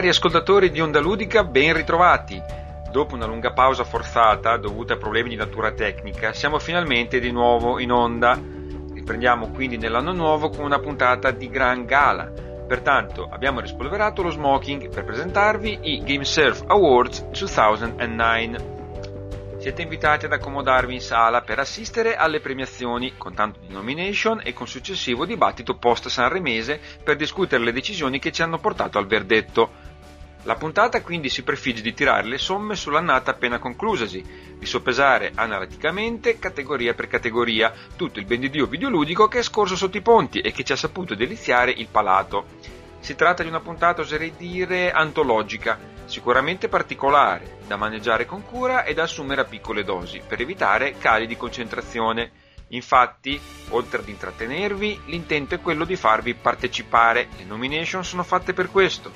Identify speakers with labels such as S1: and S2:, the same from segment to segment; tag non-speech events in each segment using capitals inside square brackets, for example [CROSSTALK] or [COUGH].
S1: Cari ascoltatori di Onda Ludica, ben ritrovati. Dopo una lunga pausa forzata dovuta a problemi di natura tecnica, siamo finalmente di nuovo in onda. Riprendiamo quindi nell'anno nuovo con una puntata di gran gala. Pertanto abbiamo rispolverato lo smoking per presentarvi i GameSurf Awards 2009. Siete invitati ad accomodarvi in sala per assistere alle premiazioni con tanto di nomination e con successivo dibattito post sanremese per discutere le decisioni che ci hanno portato al verdetto. La puntata quindi si prefigge di tirare le somme sull'annata appena conclusasi, di soppesare analiticamente, categoria per categoria, tutto il ben videoludico che è scorso sotto i ponti e che ci ha saputo deliziare il palato. Si tratta di una puntata, oserei dire, antologica, sicuramente particolare, da maneggiare con cura e da assumere a piccole dosi, per evitare cali di concentrazione. Infatti, oltre ad intrattenervi, l'intento è quello di farvi partecipare. Le nomination sono fatte per questo,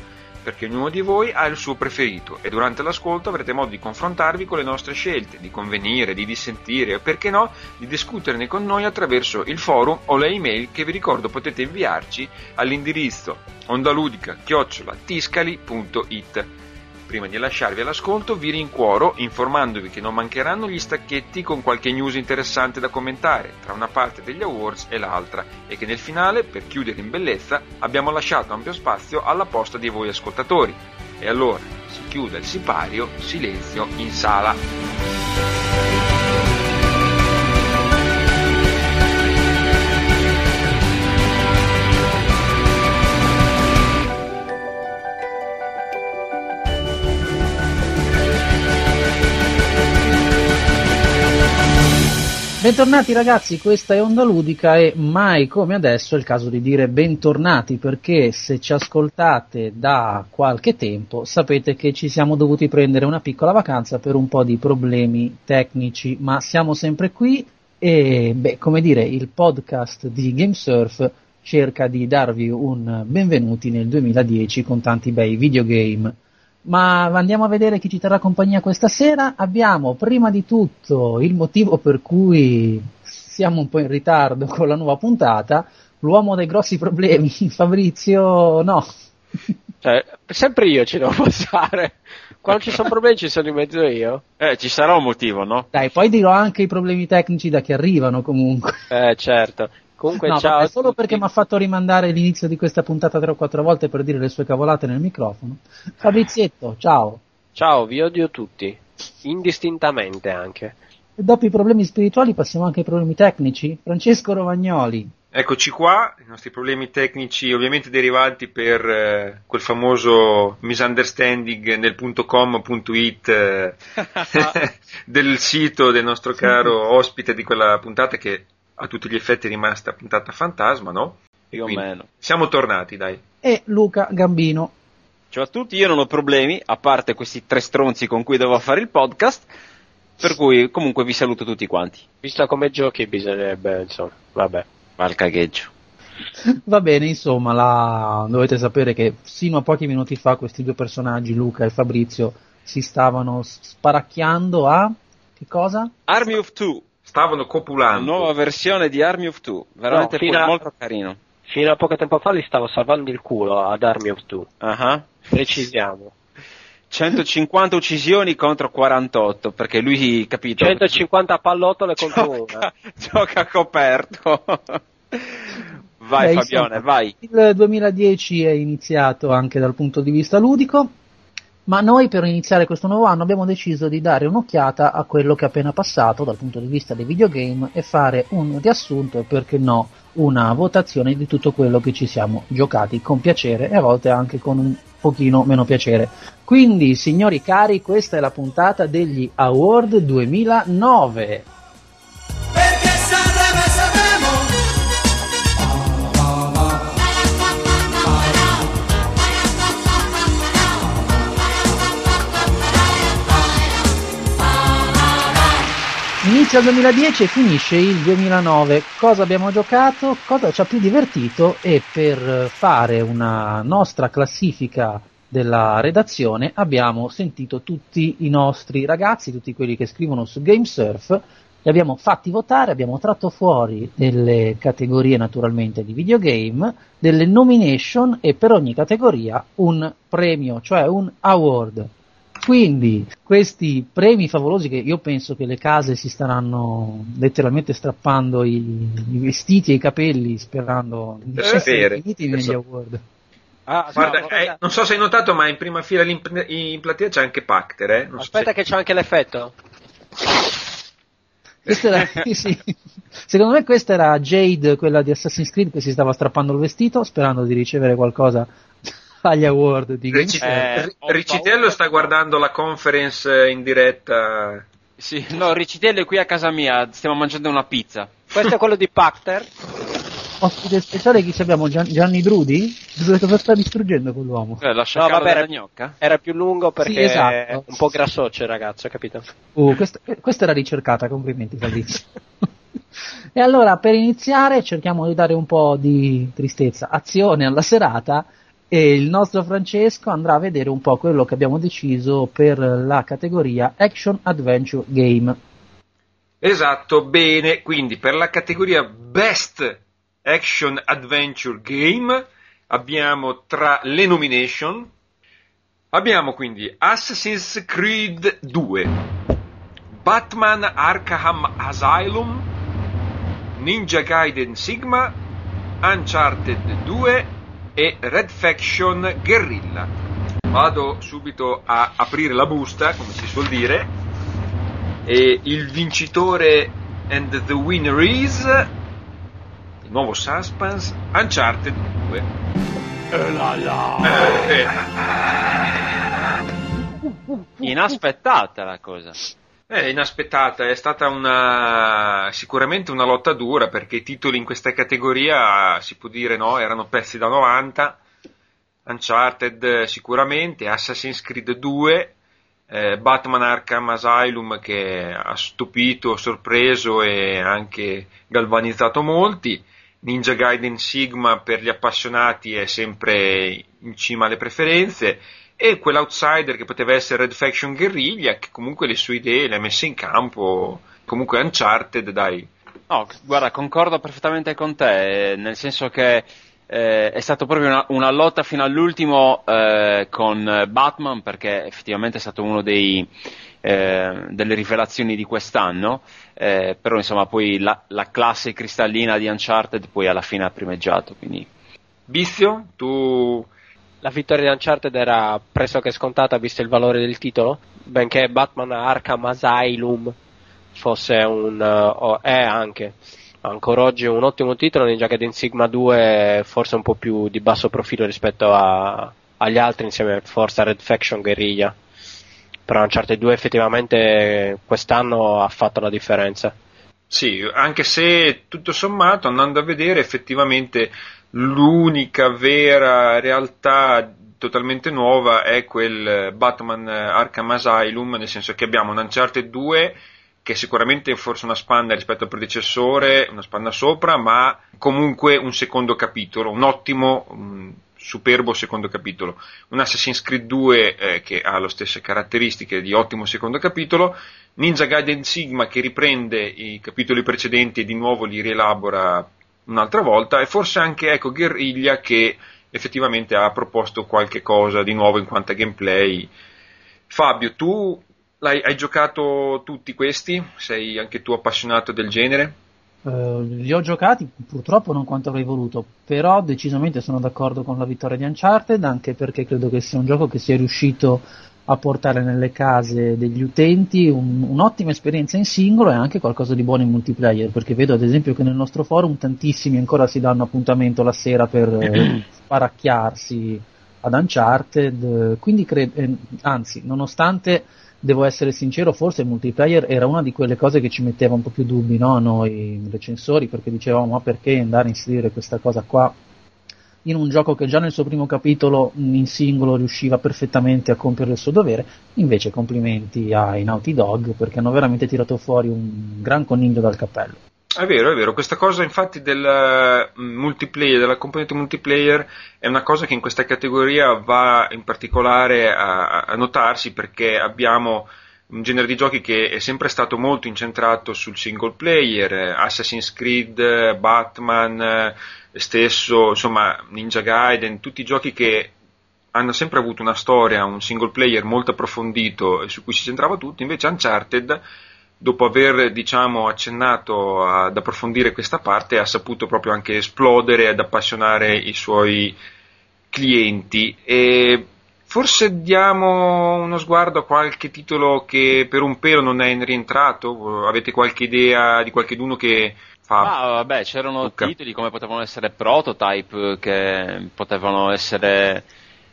S1: perché ognuno di voi ha il suo preferito e durante l'ascolto avrete modo di confrontarvi con le nostre scelte, di convenire, di dissentire e perché no, di discuterne con noi attraverso il forum o le email che vi ricordo potete inviarci all'indirizzo ondaludica-tiscali.it. Prima di lasciarvi all'ascolto vi rincuoro informandovi che non mancheranno gli stacchetti con qualche news interessante da commentare tra una parte degli awards e l'altra e che nel finale, per chiudere in bellezza, abbiamo lasciato ampio spazio alla posta di voi ascoltatori. E allora si chiude il sipario, silenzio in sala.
S2: Bentornati ragazzi, questa è Onda Ludica e mai come adesso è il caso di dire bentornati perché se ci ascoltate da qualche tempo sapete che ci siamo dovuti prendere una piccola vacanza per un po' di problemi tecnici, ma siamo sempre qui e beh, come dire, il podcast di GameSurf cerca di darvi un benvenuti nel 2010 con tanti bei videogame ma andiamo a vedere chi ci terrà compagnia questa sera. Abbiamo prima di tutto il motivo per cui siamo un po' in ritardo con la nuova puntata, l'uomo dei grossi problemi, [LAUGHS] Fabrizio no.
S3: Cioè, sempre io ci devo passare. Quando ci sono problemi ci sono in mezzo io.
S4: Eh, ci sarà un motivo, no?
S2: Dai, poi dirò anche i problemi tecnici da chi arrivano comunque.
S3: Eh, certo. Comunque,
S2: no,
S3: ciao.
S2: Vabbè, solo perché mi ha fatto rimandare l'inizio di questa puntata tre o quattro volte per dire le sue cavolate nel microfono. Fabrizietto, ciao.
S3: Ciao, vi odio tutti. Indistintamente anche.
S2: E dopo i problemi spirituali passiamo anche ai problemi tecnici. Francesco Romagnoli.
S1: Eccoci qua, i nostri problemi tecnici ovviamente derivanti per eh, quel famoso misunderstanding nel .com.it eh, [LAUGHS] [LAUGHS] del sito del nostro caro ospite di quella puntata che a tutti gli effetti è rimasta puntata fantasma, no?
S4: Più o meno.
S1: Siamo tornati, dai.
S2: E Luca Gambino.
S4: Ciao a tutti, io non ho problemi, a parte questi tre stronzi con cui devo fare il podcast, per cui comunque vi saluto tutti quanti.
S3: Visto come giochi bisognerebbe, insomma, vabbè.
S4: Va al cagheggio. [LAUGHS]
S2: Va bene, insomma, la... dovete sapere che sino a pochi minuti fa questi due personaggi, Luca e Fabrizio, si stavano sparacchiando a... che cosa?
S4: Army of Two.
S1: Stavano copulando.
S4: Nuova versione di Army of Two, veramente
S3: No, a-
S4: molto carino.
S3: Fino a poco tempo fa li stavo salvando il culo ad Army of Two.
S4: Ah.
S3: Precisiamo.
S4: 150 uccisioni contro 48, perché lui, capito,
S3: 150 pallottole contro una.
S4: gioca, [LAUGHS] gioca coperto. Vai
S2: Beh,
S4: Fabione,
S2: insomma,
S4: vai.
S2: Il 2010 è iniziato anche dal punto di vista ludico, ma noi per iniziare questo nuovo anno abbiamo deciso di dare un'occhiata a quello che è appena passato dal punto di vista dei videogame e fare un riassunto e perché no una votazione di tutto quello che ci siamo giocati con piacere e a volte anche con un pochino meno piacere. Quindi, signori cari, questa è la puntata degli Award 2009. Inizia il 2010 e finisce il 2009. Cosa abbiamo giocato? Cosa ci ha più divertito? E per fare una nostra classifica della redazione abbiamo sentito tutti i nostri ragazzi, tutti quelli che scrivono su GameSurf li abbiamo fatti votare, abbiamo tratto fuori delle categorie naturalmente di videogame, delle nomination e per ogni categoria un premio, cioè un award. Quindi questi premi favolosi che io penso che le case si staranno letteralmente strappando i, i vestiti e i capelli sperando di
S1: Eh,
S2: essere finiti negli award.
S3: Ah,
S1: Guarda,
S3: no,
S1: eh, non so se hai notato, ma in prima fila in, in platea c'è anche Pacter, eh? Non so
S3: aspetta
S1: se-
S3: che c'è anche l'effetto.
S2: Era, [LAUGHS] sì. Secondo me questa era Jade, quella di Assassin's Creed, che si stava strappando il vestito sperando di ricevere qualcosa agli award di Games.
S3: Eh,
S1: Ricitello
S3: paura.
S1: sta guardando la conference eh, in diretta.
S4: Sì, no, Ricitello è qui a casa mia, stiamo mangiando una pizza.
S3: Questo è quello di Pacter.
S2: Ospite speciale chi abbiamo? Gian- Gianni Drudi? Cosa sta distruggendo quell'uomo?
S4: Eh, la
S3: No, vabbè, era,
S4: gnocca?
S3: era più lungo perché
S2: Sì, esatto.
S3: è un po' grassoccio il ragazzo, capito?
S2: Uh, questa, eh, questa era ricercata, complimenti Fabrizio. [LAUGHS] e allora, per iniziare, cerchiamo di dare un po' di tristezza, azione alla serata e il nostro Francesco andrà a vedere un po' quello che abbiamo deciso per la categoria Action Adventure Game.
S1: Esatto, bene. Quindi per la categoria Best Action Adventure Game abbiamo tra le nomination abbiamo quindi Assassin's Creed 2, Batman Arkham Asylum, Ninja Gaiden Sigma, Uncharted 2 e Red Faction Guerrilla. Vado subito a aprire la busta, come si suol dire, e il vincitore and the winner is il nuovo suspense Uncharted 2. Eh, eh.
S4: Inaspettata la cosa.
S1: È inaspettata, è stata una, sicuramente una lotta dura perché i titoli in questa categoria si può dire no, erano pezzi da 90, Uncharted sicuramente, Assassin's Creed 2, eh, Batman Arkham Asylum che ha stupito, sorpreso e anche galvanizzato molti, Ninja Gaiden Sigma per gli appassionati è sempre in cima alle preferenze e quell'outsider che poteva essere Red Faction Guerriglia che comunque le sue idee le ha messe in campo comunque Uncharted dai.
S4: No, guarda, concordo perfettamente con te, nel senso che eh, è stata proprio una, una lotta fino all'ultimo eh, con Batman, perché effettivamente è stato uno dei, eh, delle rivelazioni di quest'anno, eh, però insomma poi la, la classe cristallina di Uncharted poi alla fine ha primeggiato, quindi.
S1: Bizio tu
S3: La vittoria di Uncharted era pressoché scontata visto il valore del titolo, benché Batman Arkham Asylum fosse un... o è anche ancora oggi un ottimo titolo, Ninja Gaiden Sigma 2 è forse un po' più di basso profilo rispetto a- agli altri insieme a Red Faction Guerriglia. Però Uncharted 2 effettivamente quest'anno ha fatto la differenza.
S1: Sì, anche se tutto sommato andando a vedere effettivamente l'unica vera realtà totalmente nuova è quel Batman Arkham Asylum, nel senso che abbiamo un Uncharted 2 che è sicuramente forse una spanna rispetto al predecessore, una spanna sopra, ma comunque un secondo capitolo, un ottimo, un superbo secondo capitolo. Un Assassin's Creed 2 eh, che ha le stesse caratteristiche di ottimo secondo capitolo, Ninja Gaiden Sigma che riprende i capitoli precedenti e di nuovo li rielabora un'altra volta e forse anche ecco Guerriglia che effettivamente ha proposto qualche cosa di nuovo in quanto a gameplay. Fabio, tu hai giocato tutti questi? Sei anche tu appassionato del genere?
S2: Eh, li ho giocati, purtroppo non quanto avrei voluto, però decisamente sono d'accordo con la vittoria di Uncharted, anche perché credo che sia un gioco che sia riuscito a portare nelle case degli utenti un- un'ottima esperienza in singolo e anche qualcosa di buono in multiplayer, perché vedo ad esempio che nel nostro forum tantissimi ancora si danno appuntamento la sera per eh, [CLEARS THROAT] sparacchiarsi ad Uncharted, quindi cre- eh, anzi, nonostante devo essere sincero, forse il multiplayer era una di quelle cose che ci metteva un po' più dubbi, no? Noi recensori, perché dicevamo ma perché andare a inserire questa cosa qua in un gioco che già nel suo primo capitolo in singolo riusciva perfettamente a compiere il suo dovere, invece complimenti ai Naughty Dog perché hanno veramente tirato fuori un gran coniglio dal cappello.
S1: È vero, è vero, questa cosa infatti del multiplayer, della componente multiplayer è una cosa che in questa categoria va in particolare a, a notarsi perché abbiamo un genere di giochi che è sempre stato molto incentrato sul single player, eh, Assassin's Creed, eh, Batman, eh, stesso, insomma, Ninja Gaiden, tutti i giochi che hanno sempre avuto una storia, un single player molto approfondito e su cui si centrava tutto, invece Uncharted, dopo aver diciamo, accennato ad approfondire questa parte, ha saputo proprio anche esplodere ed appassionare i suoi clienti. E forse diamo uno sguardo a qualche titolo che per un pelo non è rientrato? Avete qualche idea di qualcheduno che fa?
S4: Ah, vabbè, c'erano
S1: Luca.
S4: titoli come potevano essere Prototype che potevano essere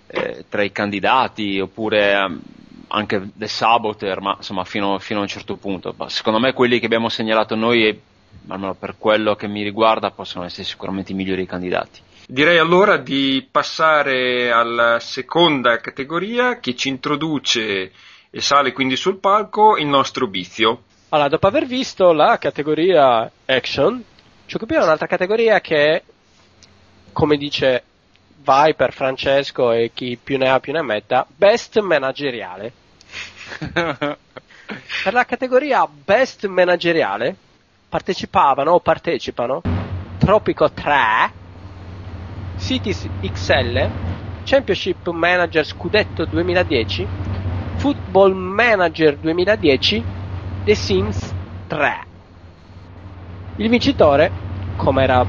S4: eh, tra i candidati oppure ehm, anche The Saboteur, ma insomma fino, fino a un certo punto. Ma secondo me quelli che abbiamo segnalato noi, e, almeno per quello che mi riguarda, possono essere sicuramente i migliori candidati.
S1: Direi allora di passare alla seconda categoria che ci introduce e sale quindi sul palco il nostro Bizio.
S3: Allora, dopo aver visto la categoria action, ci occupiamo di un'altra categoria che, come dice vai per Francesco e chi più ne ha più ne metta, best manageriale. [LAUGHS] Per la categoria best manageriale partecipavano o partecipano Tropico 3, Cities XL, Championship Manager Scudetto 2010, Football Manager 2010, The Sims 3. Il vincitore, come era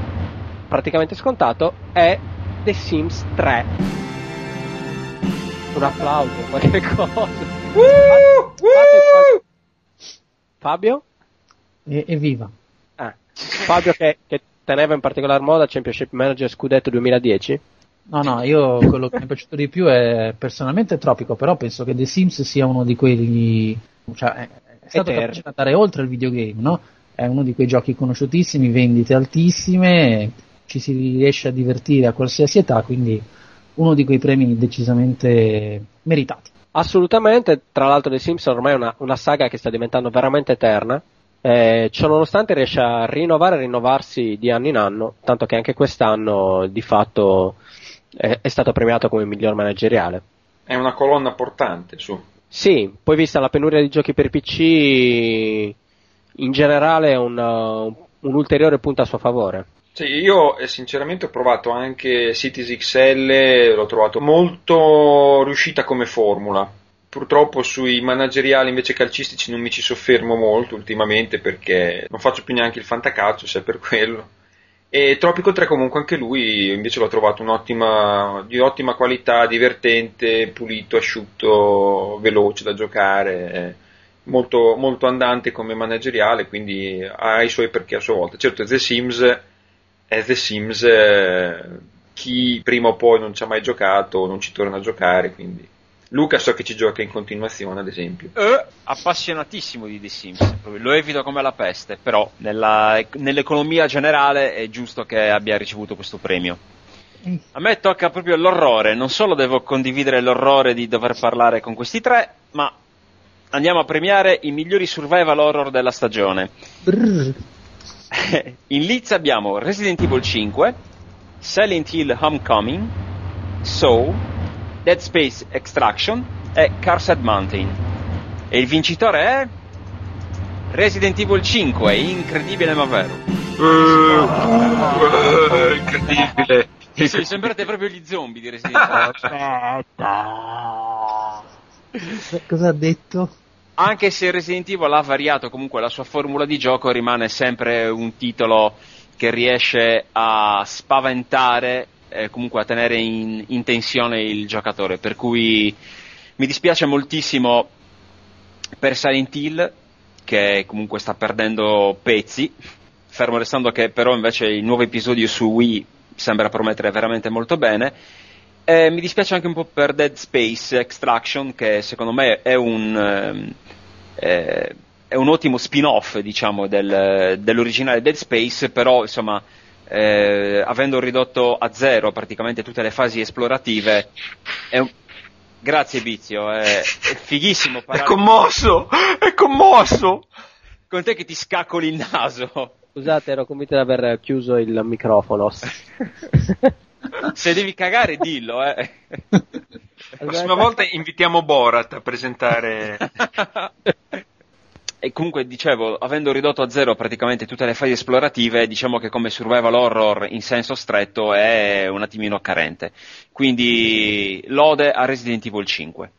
S3: praticamente scontato, è The Sims 3. Un applauso, [LAUGHS] qualche cosa. Fate qualche- Fabio?
S2: E, evviva.
S3: Ah. Fabio che, che teneva in particolar modo al Championship Manager Scudetto 2010?
S2: No, no, io quello che mi è piaciuto di più è personalmente Tropico, però penso che The Sims sia uno di quelli. cioè è, stato capace di andare oltre il videogame, no? È uno di quei giochi conosciutissimi, vendite altissime, ci si riesce a divertire a qualsiasi età, quindi uno di quei premi decisamente meritati.
S3: Assolutamente, tra l'altro The Sims ormai è una, una saga che sta diventando veramente eterna. Eh, ciò nonostante riesce a rinnovare e rinnovarsi di anno in anno, tanto che anche quest'anno di fatto è, è stato premiato come miglior manageriale.
S1: È una colonna portante, su.
S3: Sì, poi vista la penuria di giochi per PC, in generale è un, uh, un ulteriore punto a suo favore.
S1: Sì, io eh, sinceramente ho provato anche Cities XL, l'ho trovato molto riuscita come formula. Purtroppo sui manageriali invece calcistici non mi ci soffermo molto ultimamente perché non faccio più neanche il fantacalcio, se è per quello. E Tropico 3 comunque anche lui invece l'ho trovato di ottima qualità, divertente, pulito, asciutto, veloce da giocare, eh, molto, molto andante come manageriale, quindi ha i suoi perché a sua volta. Certo, The Sims è The Sims, eh, chi prima o poi non ci ha mai giocato non ci torna a giocare, quindi Luca so che ci gioca in continuazione, ad esempio.
S4: Eh, appassionatissimo di The Sims, proprio, lo evito come la peste, però nella- nell'economia generale è giusto che abbia ricevuto questo premio. A me tocca proprio l'orrore, non solo devo condividere l'orrore di dover parlare con questi tre, ma andiamo a premiare i migliori survival horror della stagione. [LAUGHS] In Leeds abbiamo Resident Evil 5, Silent Hill Homecoming, Saw, Dead Space Extraction e Cursed Mountain. E il vincitore è Resident Evil 5, incredibile ma vero.
S1: Eh, incredibile.
S4: Sì, sembrate proprio gli zombie di Resident Evil.
S2: Cosa ha detto?
S4: Anche se Resident Evil ha variato comunque la sua formula di gioco, rimane sempre un titolo che riesce a spaventare e comunque a tenere in, in tensione il giocatore. Per cui mi dispiace moltissimo per Silent Hill, che comunque sta perdendo pezzi, fermo restando che però invece il nuovo episodio su Wii sembra promettere veramente molto bene. Eh, mi dispiace anche un po' per Dead Space Extraction, che secondo me è un, ehm, eh, è un ottimo spin-off, diciamo, del- dell'originale Dead Space, però insomma, eh, avendo ridotto a zero praticamente tutte le fasi esplorative, è un... Grazie Bizio, è, è fighissimo
S1: È
S4: parlare
S1: commosso! È commosso!
S4: con te che ti scaccoli il naso.
S3: Scusate, ero convinto di aver chiuso il microfono. [LAUGHS]
S4: Se devi cagare, dillo, eh.
S1: La prossima volta invitiamo Borat a presentare. [LAUGHS]
S4: E comunque dicevo, avendo ridotto a zero praticamente tutte le fasi esplorative, diciamo che come survival horror in senso stretto è un attimino carente. Quindi lode a Resident Evil 5.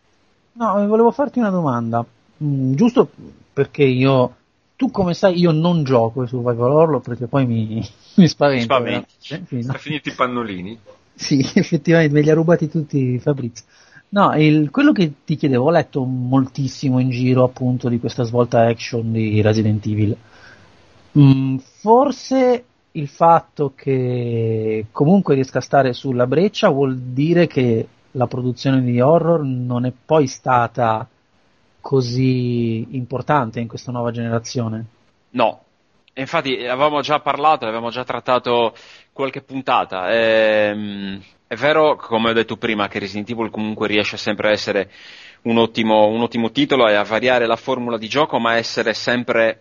S2: No, volevo farti una domanda, mm, giusto perché io, tu come sai, io non gioco ai survival horror perché poi mi, [LAUGHS] mi spavento.
S1: Spaventi.
S2: no?
S1: Sono finiti i pannolini.
S2: Sì, [LAUGHS] effettivamente me li ha rubati tutti Fabrizio. No, il- quello che ti chiedevo, ho letto moltissimo in giro appunto di questa svolta action di Resident Evil. Mm, forse il fatto che comunque riesca a stare sulla breccia vuol dire che la produzione di horror non è poi stata così importante in questa nuova generazione.
S4: No, infatti avevamo già parlato, avevamo già trattato qualche puntata. Ehm, è vero, come ho detto prima, che Resident Evil comunque riesce sempre a essere un ottimo, un ottimo titolo e a variare la formula di gioco, ma a essere sempre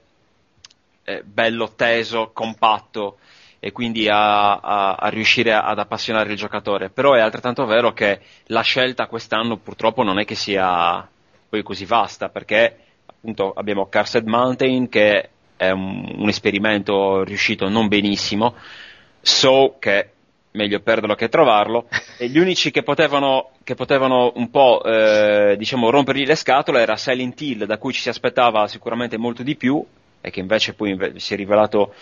S4: eh, bello, teso, compatto e quindi a, a- a riuscire ad appassionare il giocatore. Però è altrettanto vero che la scelta quest'anno purtroppo non è che sia poi così vasta, perché appunto abbiamo Cursed Mountain che è un, un esperimento riuscito non benissimo, so che meglio perderlo che trovarlo, [LAUGHS] e gli unici che potevano, che potevano un po' eh, diciamo rompergli le scatole era Silent Hill, da cui ci si aspettava sicuramente molto di più, e che invece poi si è rivelato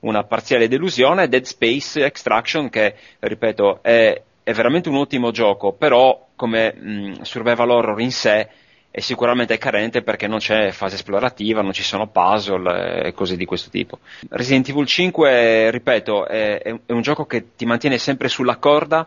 S4: una parziale delusione, Dead Space Extraction che, ripeto, è, è veramente un ottimo gioco, però come mh, survival horror in sé è sicuramente carente perché non c'è fase esplorativa, non ci sono puzzle e cose di questo tipo. Resident Evil 5, ripeto, è, è- un gioco che ti mantiene sempre sulla corda,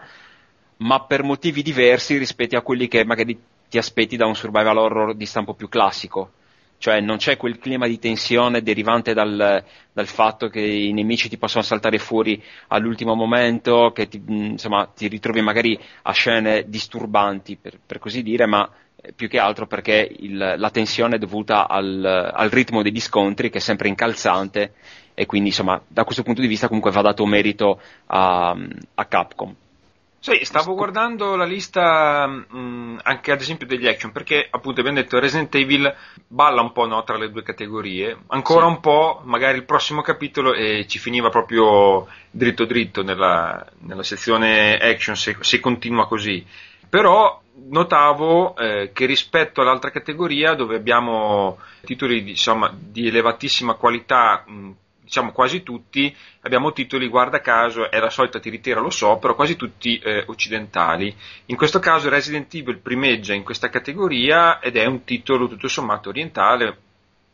S4: ma per motivi diversi rispetto a quelli che magari ti aspetti da un survival horror di stampo più classico. Cioè non c'è quel clima di tensione derivante dal, dal fatto che i nemici ti possono saltare fuori all'ultimo momento, che ti, insomma, ti ritrovi magari a scene disturbanti, per, per così dire, ma eh, più che altro perché il- la tensione è dovuta al, al ritmo degli scontri che è sempre incalzante e quindi insomma da questo punto di vista comunque va dato merito a, a Capcom.
S1: Sì, stavo guardando la lista mh, anche ad esempio degli action, perché appunto abbiamo detto Resident Evil balla un po' no, tra le due categorie, ancora
S4: Sì.
S1: un po', magari il prossimo capitolo e ci finiva proprio dritto dritto nella, nella sezione action se, se continua così. Però notavo eh, che rispetto all'altra categoria dove abbiamo titoli di, insomma, di elevatissima qualità, mh, diciamo quasi tutti, abbiamo titoli, guarda caso, è la solita tiritera, lo so, però quasi tutti eh, occidentali. In questo caso Resident Evil primeggia in questa categoria ed è un titolo tutto sommato orientale,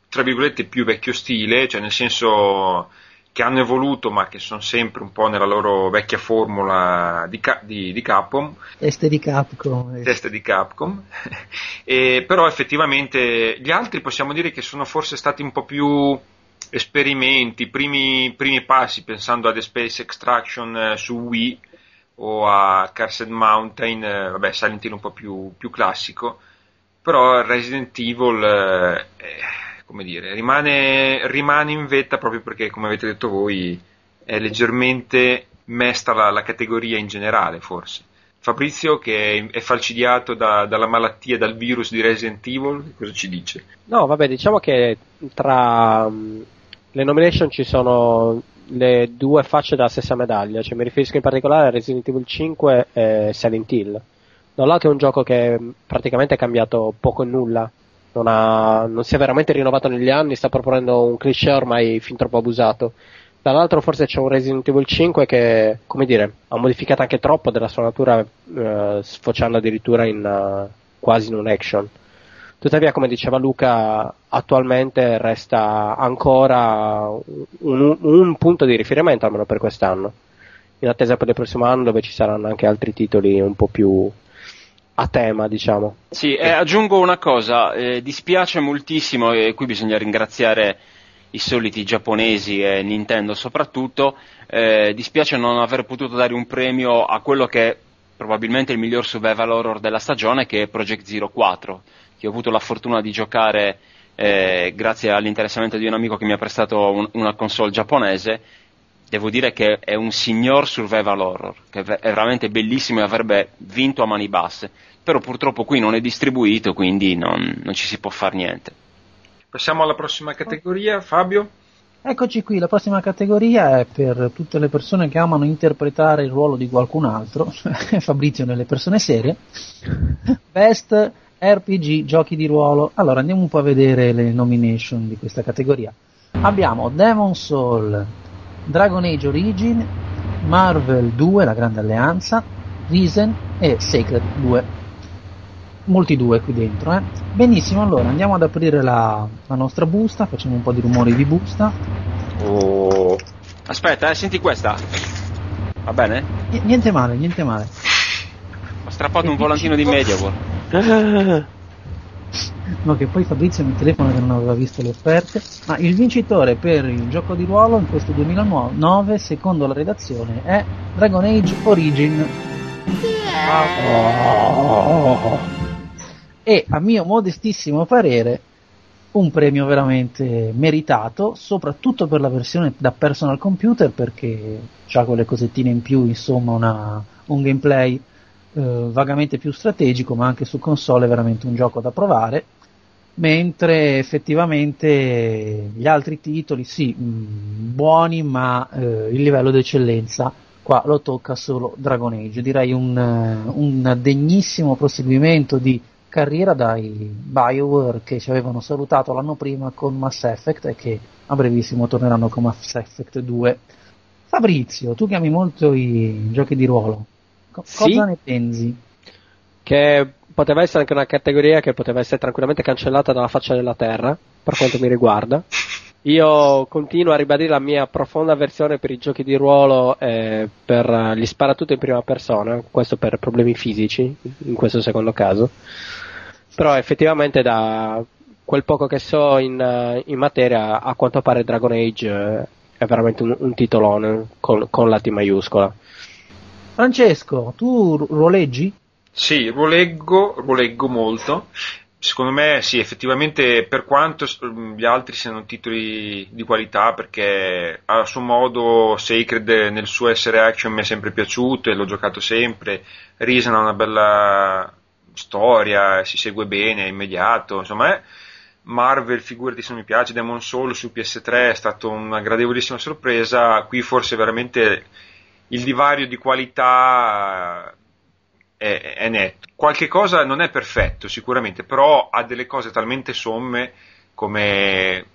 S1: tra virgolette più vecchio stile, cioè nel senso che hanno evoluto ma che sono sempre un po' nella loro vecchia formula di, Ca- di- di Capcom,
S2: Teste di Capcom.
S1: teste di Capcom, [LAUGHS] e, però effettivamente gli altri possiamo dire che sono forse stati un po' più esperimenti, primi, primi passi pensando a The Space Extraction eh, su Wii o a Cursed Mountain, eh, vabbè Silent Hill un po' più, più classico, però Resident Evil, eh, eh, come dire, rimane, rimane in vetta proprio perché, come avete detto voi, è leggermente mesta la, la categoria in generale, forse. Fabrizio, che è falcidiato da- dalla malattia, dal virus di Resident Evil, cosa ci dice?
S3: No, vabbè, diciamo che tra mm, le nomination ci sono le due facce della stessa medaglia, cioè mi riferisco in particolare a Resident Evil 5 e Silent Hill. Da un lato è un gioco che mm, praticamente è cambiato poco e nulla, non, ha- non si è veramente rinnovato negli anni, sta proponendo un cliché ormai fin troppo abusato. Dall'altro forse c'è un Resident Evil 5 che, come dire, ha modificato anche troppo della sua natura, eh, sfociando addirittura in eh, quasi in un action. Tuttavia, come diceva Luca, attualmente resta ancora un, un punto di riferimento, almeno per quest'anno. In attesa per il prossimo anno, dove ci saranno anche altri titoli un po' più a tema, diciamo.
S4: Sì, e aggiungo una cosa, eh, dispiace moltissimo, e qui bisogna ringraziare i soliti giapponesi e Nintendo soprattutto, eh, dispiace non aver potuto dare un premio a quello che è probabilmente il miglior survival horror della stagione, che è Project Zero 4, che ho avuto la fortuna di giocare eh, grazie all'interessamento di un amico che mi ha prestato un- una console giapponese devo dire che è un signor survival horror, che è veramente bellissimo e avrebbe vinto a mani basse, però purtroppo qui non è distribuito, quindi non, non ci si può fare niente.
S1: Passiamo alla prossima categoria, Fabio.
S2: Eccoci qui, la prossima categoria è per tutte le persone che amano interpretare il ruolo di qualcun altro, [LAUGHS] Fabrizio nelle persone serie. Best RPG giochi di ruolo. Allora andiamo un po' a vedere le nomination di questa categoria. Abbiamo Demon Soul, Dragon Age Origin, Marvel 2, la Grande Alleanza, Risen e Sacred 2. Molti due qui dentro, eh. Benissimo, allora andiamo ad aprire la, la nostra busta, facciamo un po' di rumori di busta.
S4: Oh. Aspetta, eh, senti questa. Va bene?
S2: N- niente male, niente male.
S4: Ho strappato
S2: E
S4: un volantino di Mediaworld.
S2: No, che poi Fabrizio mi telefona che non aveva visto le offerte. Ma il vincitore per il gioco di ruolo in questo 2009, secondo la redazione, è Dragon Age Origin. E a mio modestissimo parere, un premio veramente meritato, soprattutto per la versione da personal computer, perché ha quelle cosettine in più, insomma, una- un gameplay eh, vagamente più strategico, ma anche su console è veramente un gioco da provare. Mentre effettivamente gli altri titoli, sì, mh, buoni, ma eh, il livello di eccellenza qua lo tocca solo Dragon Age. Direi un, eh, un degnissimo proseguimento di carriera dai BioWare che ci avevano salutato l'anno prima con Mass Effect e che a brevissimo torneranno con Mass Effect 2. Fabrizio, tu chiami molto i giochi di ruolo. Co-
S3: Sì.
S2: Cosa ne pensi?
S3: che poteva essere anche una categoria che poteva essere tranquillamente cancellata dalla faccia della terra, per quanto mi riguarda. Io continuo a ribadire la mia profonda avversione per i giochi di ruolo e per gli sparatutto in prima persona, questo per problemi fisici, in questo secondo caso. Però effettivamente da quel poco che so in, in materia, a quanto pare Dragon Age è veramente un, un titolone con, con la T maiuscola.
S2: Francesco, tu ru- ruoleggi?
S1: Sì, ruoleggo, ruoleggo molto. Secondo me sì, effettivamente per quanto gli altri siano titoli di qualità, perché a suo modo Sacred nel suo essere action mi è sempre piaciuto e l'ho giocato sempre. Risen ha una bella storia, si segue bene, è immediato, insomma è Marvel, figurati se non mi piace, Demon Soul su PS3 è stata una gradevolissima sorpresa, qui forse veramente il divario di qualità è, è netto. Qualche cosa non è perfetto sicuramente, però ha delle cose talmente somme come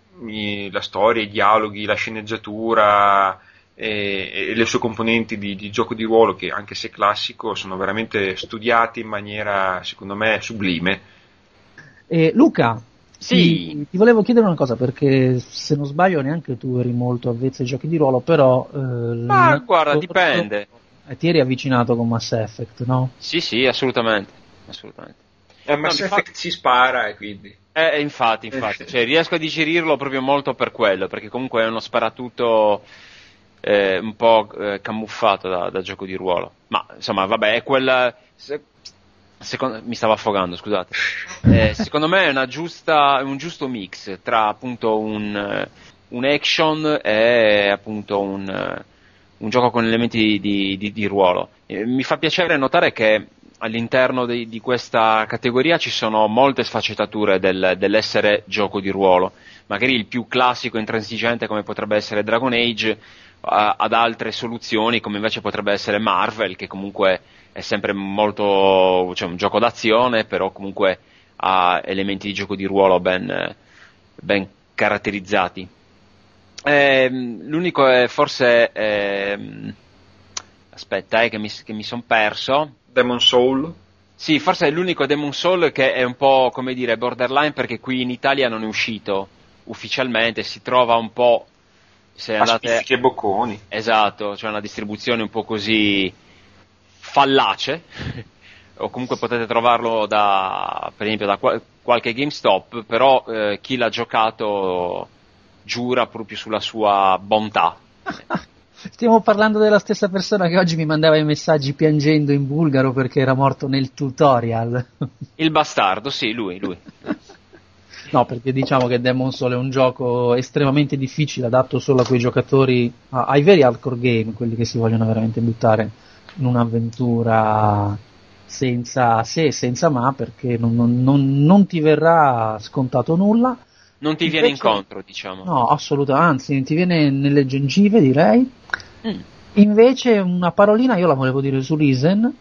S1: la storia, i dialoghi, la sceneggiatura e, e le sue componenti di, di gioco di ruolo che anche se classico sono veramente studiati in maniera secondo me sublime.
S2: E Luca,
S4: Sì.
S2: ti, ti volevo chiedere una cosa perché se non sbaglio neanche tu eri molto avvezzo ai giochi di ruolo, però... eh,
S4: Ma guarda, dipende.
S2: eh, ti eri avvicinato con Mass Effect, no?
S4: Sì, sì, assolutamente. assolutamente.
S1: Eh, Mass
S4: No,
S1: Effect si spara e quindi...
S4: Eh, infatti, infatti, cioè, riesco a digerirlo proprio molto per quello, perché comunque è uno sparatutto eh, un po' eh, camuffato da, da gioco di ruolo. Ma insomma, vabbè, è quella. se- secondo- mi stavo affogando, scusate. [LAUGHS] Eh, secondo me è una giusta, un giusto mix tra appunto un, un action e appunto un, un gioco con elementi di, di- di ruolo. Eh, mi fa piacere notare che all'interno di, di questa categoria ci sono molte sfaccettature del- dell'essere gioco di ruolo. Magari il più classico e intransigente come potrebbe essere Dragon Age, ad altre soluzioni come invece potrebbe essere Marvel, che comunque è sempre molto, cioè un gioco d'azione, però comunque ha elementi di gioco di ruolo ben, ben caratterizzati. Ehm, l'unico è forse, ehm, aspetta, eh, che mi, che mi sono perso.
S1: Demon Soul.
S4: Sì, forse è l'unico Demon Soul che è un po' come dire borderline perché qui in Italia non è uscito ufficialmente, si trova un po' se
S1: a
S4: andate
S1: spizzichi e bocconi.
S4: Esatto, c'è una distribuzione un po' così fallace, o comunque potete trovarlo da, per esempio, da qual- qualche GameStop, però eh, chi l'ha giocato giura proprio sulla sua bontà. [LAUGHS]
S2: Stiamo parlando della stessa persona che oggi mi mandava i messaggi piangendo in bulgaro perché era morto nel tutorial.
S4: Il bastardo, sì, lui, lui. [LAUGHS]
S2: No, perché diciamo che Demon Soul è un gioco estremamente difficile, adatto solo a quei giocatori, ai veri hardcore game, quelli che si vogliono veramente buttare in un'avventura senza se e senza ma, perché non, non, non, non, ti verrà scontato nulla.
S4: Non ti Invece, viene incontro, diciamo.
S2: No, assolutamente, anzi, ti viene nelle gengive, direi. Mm. Invece una parolina io la volevo dire su Risen,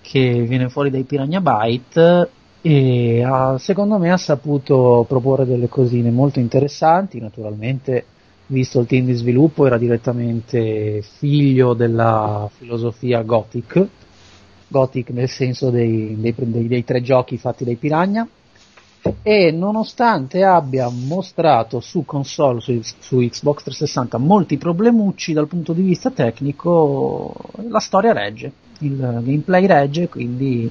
S2: che viene fuori dai Piranha Byte e ha, secondo me ha saputo proporre delle cosine molto interessanti, naturalmente visto il team di sviluppo era direttamente figlio della filosofia Gothic, Gothic nel senso dei, dei, dei, dei tre giochi fatti dai Piranha, e nonostante abbia mostrato su console, su, su, Xbox 360, molti problemucci dal punto di vista tecnico, la storia regge, il gameplay regge, quindi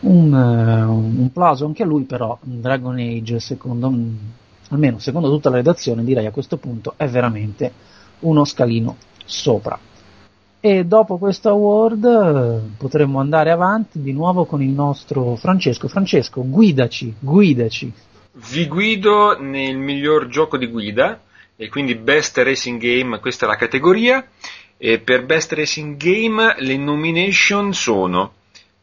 S2: un, un plauso anche a lui, però Dragon Age, secondo, almeno secondo tutta la redazione, direi a questo punto è veramente uno scalino sopra. E dopo questo award eh, potremmo andare avanti di nuovo con il nostro Francesco. Francesco, guidaci, guidaci.
S1: Vi guido nel miglior gioco di guida, e quindi Best Racing Game, questa è la categoria. E per Best Racing Game le nomination sono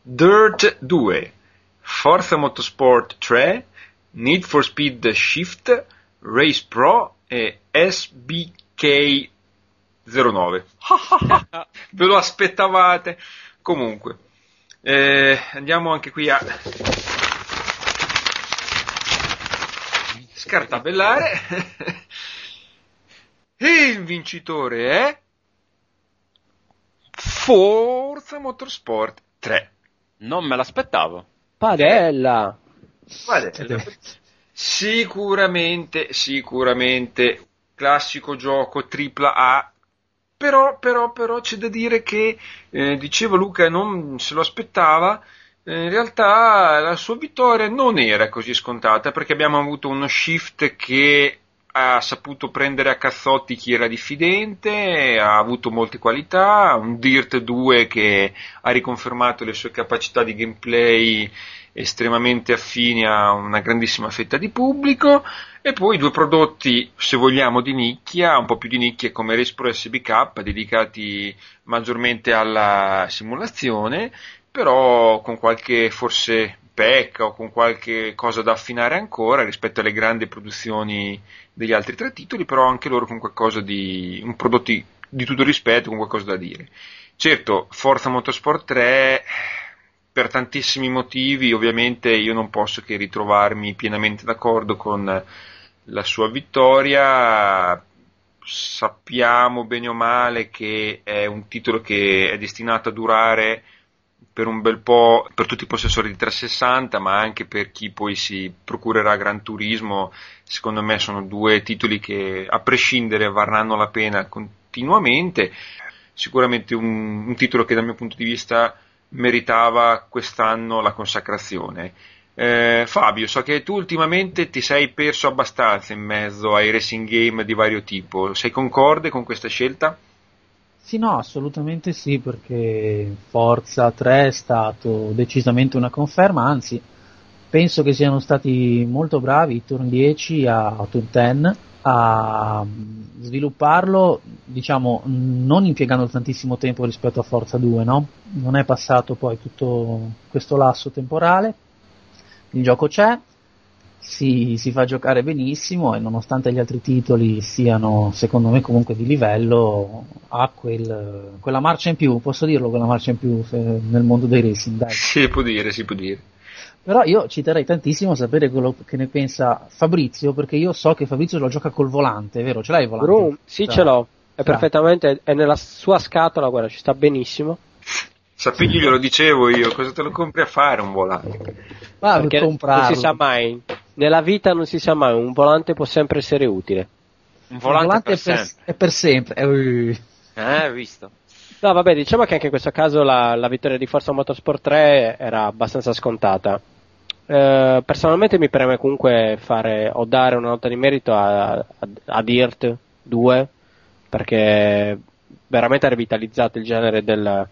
S1: Dirt 2, Forza Motorsport 3, Need for Speed Shift, Race Pro e SBK 09. [LAUGHS] Ve lo aspettavate? Comunque, eh, andiamo anche qui a scartabellare. e [LAUGHS] il vincitore è Forza Motorsport 3.
S4: Non me l'aspettavo.
S3: Padella.
S1: Padella. Sicuramente, sicuramente classico gioco tripla A però, però, però c'è da dire che, eh, diceva Luca, non se lo aspettava, eh, in realtà la sua vittoria non era così scontata perché abbiamo avuto uno shift che ha saputo prendere a cazzotti chi era diffidente, ha avuto molte qualità, un Dirt 2 che ha riconfermato le sue capacità di gameplay estremamente affini a una grandissima fetta di pubblico e poi due prodotti, se vogliamo, di nicchia, un po' più di nicchia come Respro SBK, dedicati maggiormente alla simulazione, però con qualche forse pecca o con qualche cosa da affinare ancora rispetto alle grandi produzioni degli altri tre titoli, però anche loro con qualcosa di un prodotto di tutto rispetto, con qualcosa da dire. Certo, Forza Motorsport 3 per tantissimi motivi, ovviamente io non posso che ritrovarmi pienamente d'accordo con la sua vittoria. Sappiamo bene o male che è un titolo che è destinato a durare per un bel po' per tutti i possessori di 360, ma anche per chi poi si procurerà Gran Turismo. Secondo me sono due titoli che a prescindere varranno la pena continuamente. Sicuramente un, un titolo che dal mio punto di vista meritava quest'anno la consacrazione. Eh, Fabio, so che tu ultimamente ti sei perso abbastanza in mezzo ai racing game di vario tipo. Sei concorde con questa scelta?
S2: Sì, no, assolutamente sì, perché Forza 3 è stato decisamente una conferma, anzi, penso che siano stati molto bravi i Turn 10 a Turn 10 a svilupparlo, diciamo, non impiegando tantissimo tempo rispetto a Forza 2, no? Non è passato poi tutto questo lasso temporale. Il gioco c'è, si, si, fa giocare benissimo e nonostante gli altri titoli siano, secondo me, comunque di livello, ha quel, quella marcia in più, posso dirlo, quella marcia in più nel mondo dei racing, dai.
S1: Si può dire, si può dire.
S2: Però io ci terrei tantissimo a sapere quello che ne pensa Fabrizio, perché io so che Fabrizio lo gioca col volante, vero? Ce l'hai il volante?
S3: Brum, sì, ce l'ho. È perfettamente, è nella sua scatola, guarda, ci sta benissimo.
S1: Sappi glielo dicevo io, cosa te lo compri a fare un volante?
S3: Ma perché non si sa mai, nella vita non si sa mai, un volante può sempre essere utile.
S1: Un volante, un volante per
S2: è, per, è, per, sempre. Eh,
S4: eh, visto.
S3: No, vabbè, diciamo che anche in questo caso la, la vittoria di Forza Motorsport 3 era abbastanza scontata. Eh, personalmente mi preme comunque fare o dare una nota di merito a, a, a Dirt 2 perché veramente ha rivitalizzato il genere del,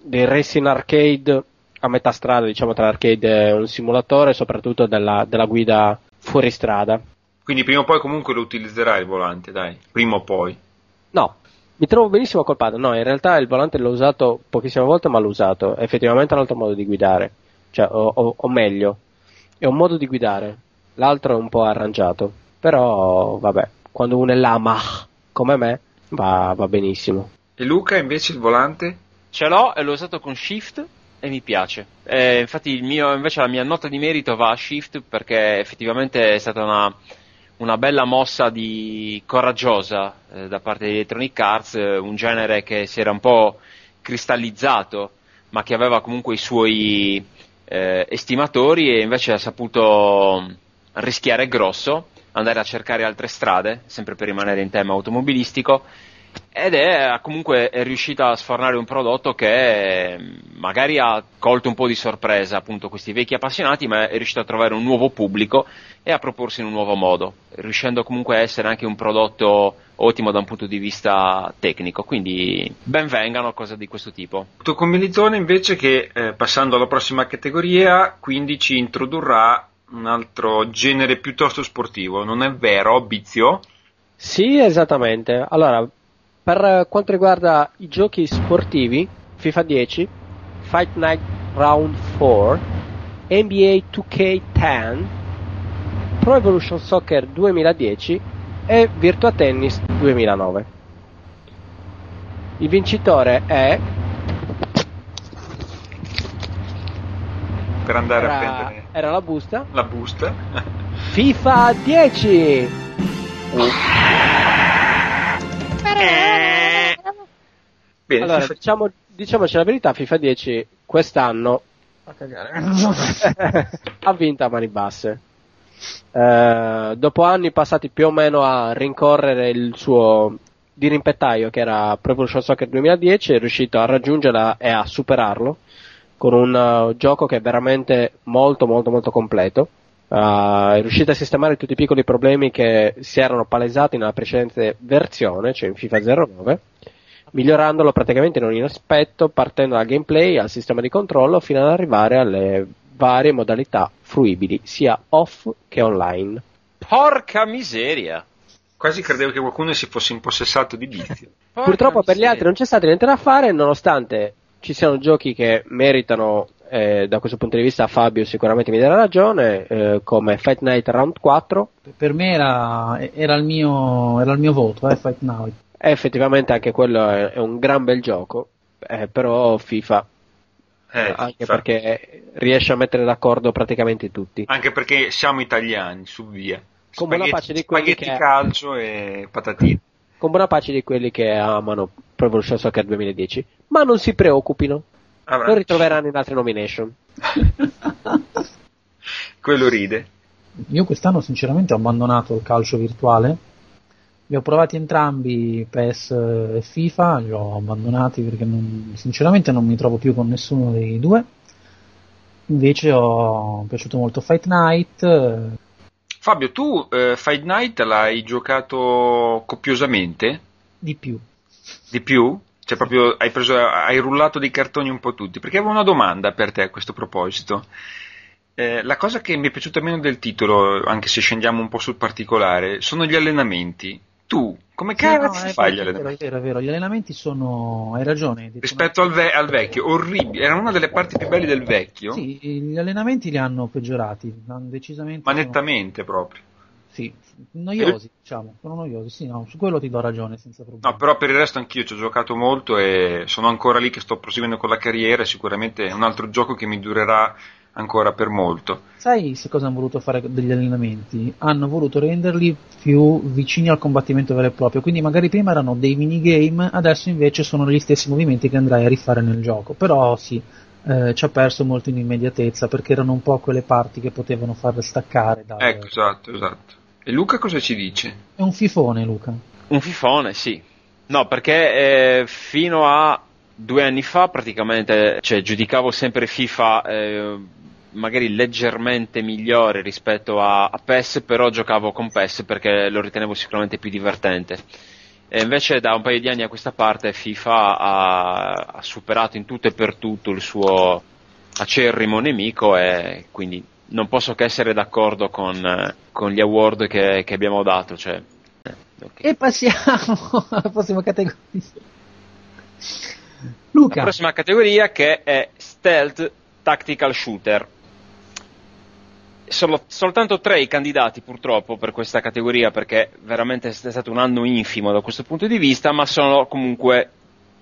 S3: del racing arcade a metà strada diciamo tra l'arcade e un simulatore soprattutto della, della guida fuori strada.
S1: Quindi prima o poi comunque lo utilizzerai il volante, dai, prima o poi.
S3: No, mi trovo benissimo col pad. No, in realtà il volante l'ho usato pochissime volte, ma l'ho usato. È effettivamente un altro modo di guidare. Cioè, o, o- o meglio, è un modo di guidare. L'altro è un po' arrangiato. Però, vabbè, quando uno è lama come me, va, va benissimo.
S1: E Luca invece il volante?
S4: Ce l'ho e l'ho usato con Shift e mi piace. Eh, infatti il mio, invece la mia nota di merito va a Shift perché effettivamente è stata una, una bella mossa di coraggiosa eh, da parte di Electronic Arts, eh, un genere che si era un po' cristallizzato ma che aveva comunque i suoi eh, estimatori e invece ha saputo rischiare grosso, andare a cercare altre strade, sempre per rimanere in tema automobilistico, ed è comunque è riuscita a sfornare un prodotto che eh, magari ha colto un po' di sorpresa appunto questi vecchi appassionati, ma è riuscito a trovare un nuovo pubblico e a proporsi in un nuovo modo, riuscendo comunque a essere anche un prodotto ottimo da un punto di vista tecnico. Quindi benvengano cose di questo tipo.
S1: Tuo commilitone invece che, eh, passando alla prossima categoria, quindi ci introdurrà un altro genere piuttosto sportivo, non è vero, Bizio?
S3: Sì, esattamente. Allora, per quanto riguarda i giochi sportivi, FIFA 10, Fight Night Round 4, NBA 2K10, Pro Evolution Soccer 2010 e Virtua Tennis 2009. Il vincitore è
S1: Per andare a
S3: era,
S1: prendere
S3: era la busta
S1: la busta.
S3: FIFA 10.
S1: Bene,
S3: Allora,
S1: FIFA-
S3: diciamo, diciamoci la verità, FIFA 10 quest'anno [LAUGHS] [LAUGHS] ha vinto a mani basse. Eh, dopo anni passati più o meno a rincorrere il suo dirimpettaio che era Pro Evolution Soccer 2010 è riuscito a raggiungerla e a superarlo con un eh, gioco che è veramente molto molto molto completo Uh, è riuscito a sistemare tutti i piccoli problemi che si erano palesati nella precedente versione, cioè in FIFA 09, migliorandolo praticamente in ogni aspetto, partendo dal gameplay al sistema di controllo fino ad arrivare alle varie modalità fruibili, sia off che online.
S4: Porca miseria!
S1: Quasi credevo che qualcuno si fosse impossessato di.
S4: Porca
S3: Purtroppo per gli
S4: miseria.
S3: altri non c'è stato niente da fare, nonostante ci siano giochi che meritano, eh, da questo punto di vista Fabio sicuramente mi darà ragione, eh, come Fight Night Round 4,
S2: Per me era, era il, mio, era il mio voto, eh, Fight Night.
S3: e effettivamente anche quello è, è un gran bel gioco, eh, però FIFA,
S1: Eh,
S3: anche
S1: FIFA.
S3: perché riesce a mettere d'accordo praticamente tutti.
S1: Anche perché siamo italiani, su via.
S3: Con buona
S1: Spaghetti-
S3: pace di quelli
S1: spaghetti
S3: che-
S1: calcio e patatine.
S3: Con buona pace di quelli che amano Pro Evolution Soccer 2010, ma non si preoccupino,
S1: Avrà-
S3: lo ritroveranno in altre nomination. [LAUGHS]
S1: Quello ride.
S2: Io quest'anno sinceramente ho abbandonato il calcio virtuale. Li ho provati entrambi, PES e FIFA, li ho abbandonati perché non- sinceramente non mi trovo più con nessuno dei due. Invece ho mi è piaciuto molto Fight Night.
S1: Fabio, tu eh, Fight Night l'hai giocato copiosamente?
S2: di più.
S1: Di più? Cioè proprio hai, preso, hai rullato dei cartoni un po' tutti? Perché avevo una domanda per te a questo proposito. Eh, la cosa che mi è piaciuta meno del titolo, anche se scendiamo un po' sul particolare, sono gli allenamenti. Tu, come
S2: Sì, no,
S1: cazzo
S2: è
S1: fai gli
S2: vero, è
S1: allenamenti?
S2: vero, è vero, gli allenamenti sono, hai ragione.
S1: Rispetto al, ve- al vecchio, orribile. Era una delle parti più belle del vecchio,
S2: Sì, gli allenamenti li hanno peggiorati, hanno decisamente.
S1: ma nettamente proprio.
S2: Sì, noiosi, diciamo, sono noiosi, sì, no, su quello ti do ragione senza problemi.
S1: No, però per il resto anch'io ci ho giocato molto e sono ancora lì che sto proseguendo con la carriera sicuramente è un altro gioco che mi durerà ancora per molto.
S2: Sai se cosa hanno voluto fare degli allenamenti? Hanno voluto renderli più vicini al combattimento vero e proprio, quindi magari prima erano dei minigame, adesso invece sono gli stessi movimenti che andrai a rifare nel gioco, però sì, eh, ci ha perso molto in immediatezza perché erano un po' quelle parti che potevano far staccare dal...
S1: Ecco, esatto, esatto. E Luca cosa ci dice?
S2: È un fifone Luca.
S4: Un fifone, sì. No, perché eh, fino a due anni fa praticamente cioè, giudicavo sempre FIFA eh, magari leggermente migliore rispetto a, a PES, però giocavo con PES perché lo ritenevo sicuramente più divertente. E invece da un paio di anni a questa parte FIFA ha, ha superato in tutto e per tutto il suo acerrimo nemico e quindi non posso che essere d'accordo con, eh, con gli award che, che abbiamo dato. Cioè, eh, okay.
S2: E passiamo [LAUGHS] alla prossima categoria. Luca.
S4: La prossima categoria che è Stealth Tactical Shooter. Sono soltanto tre i candidati purtroppo per questa categoria perché veramente è stato un anno infimo da questo punto di vista, ma sono comunque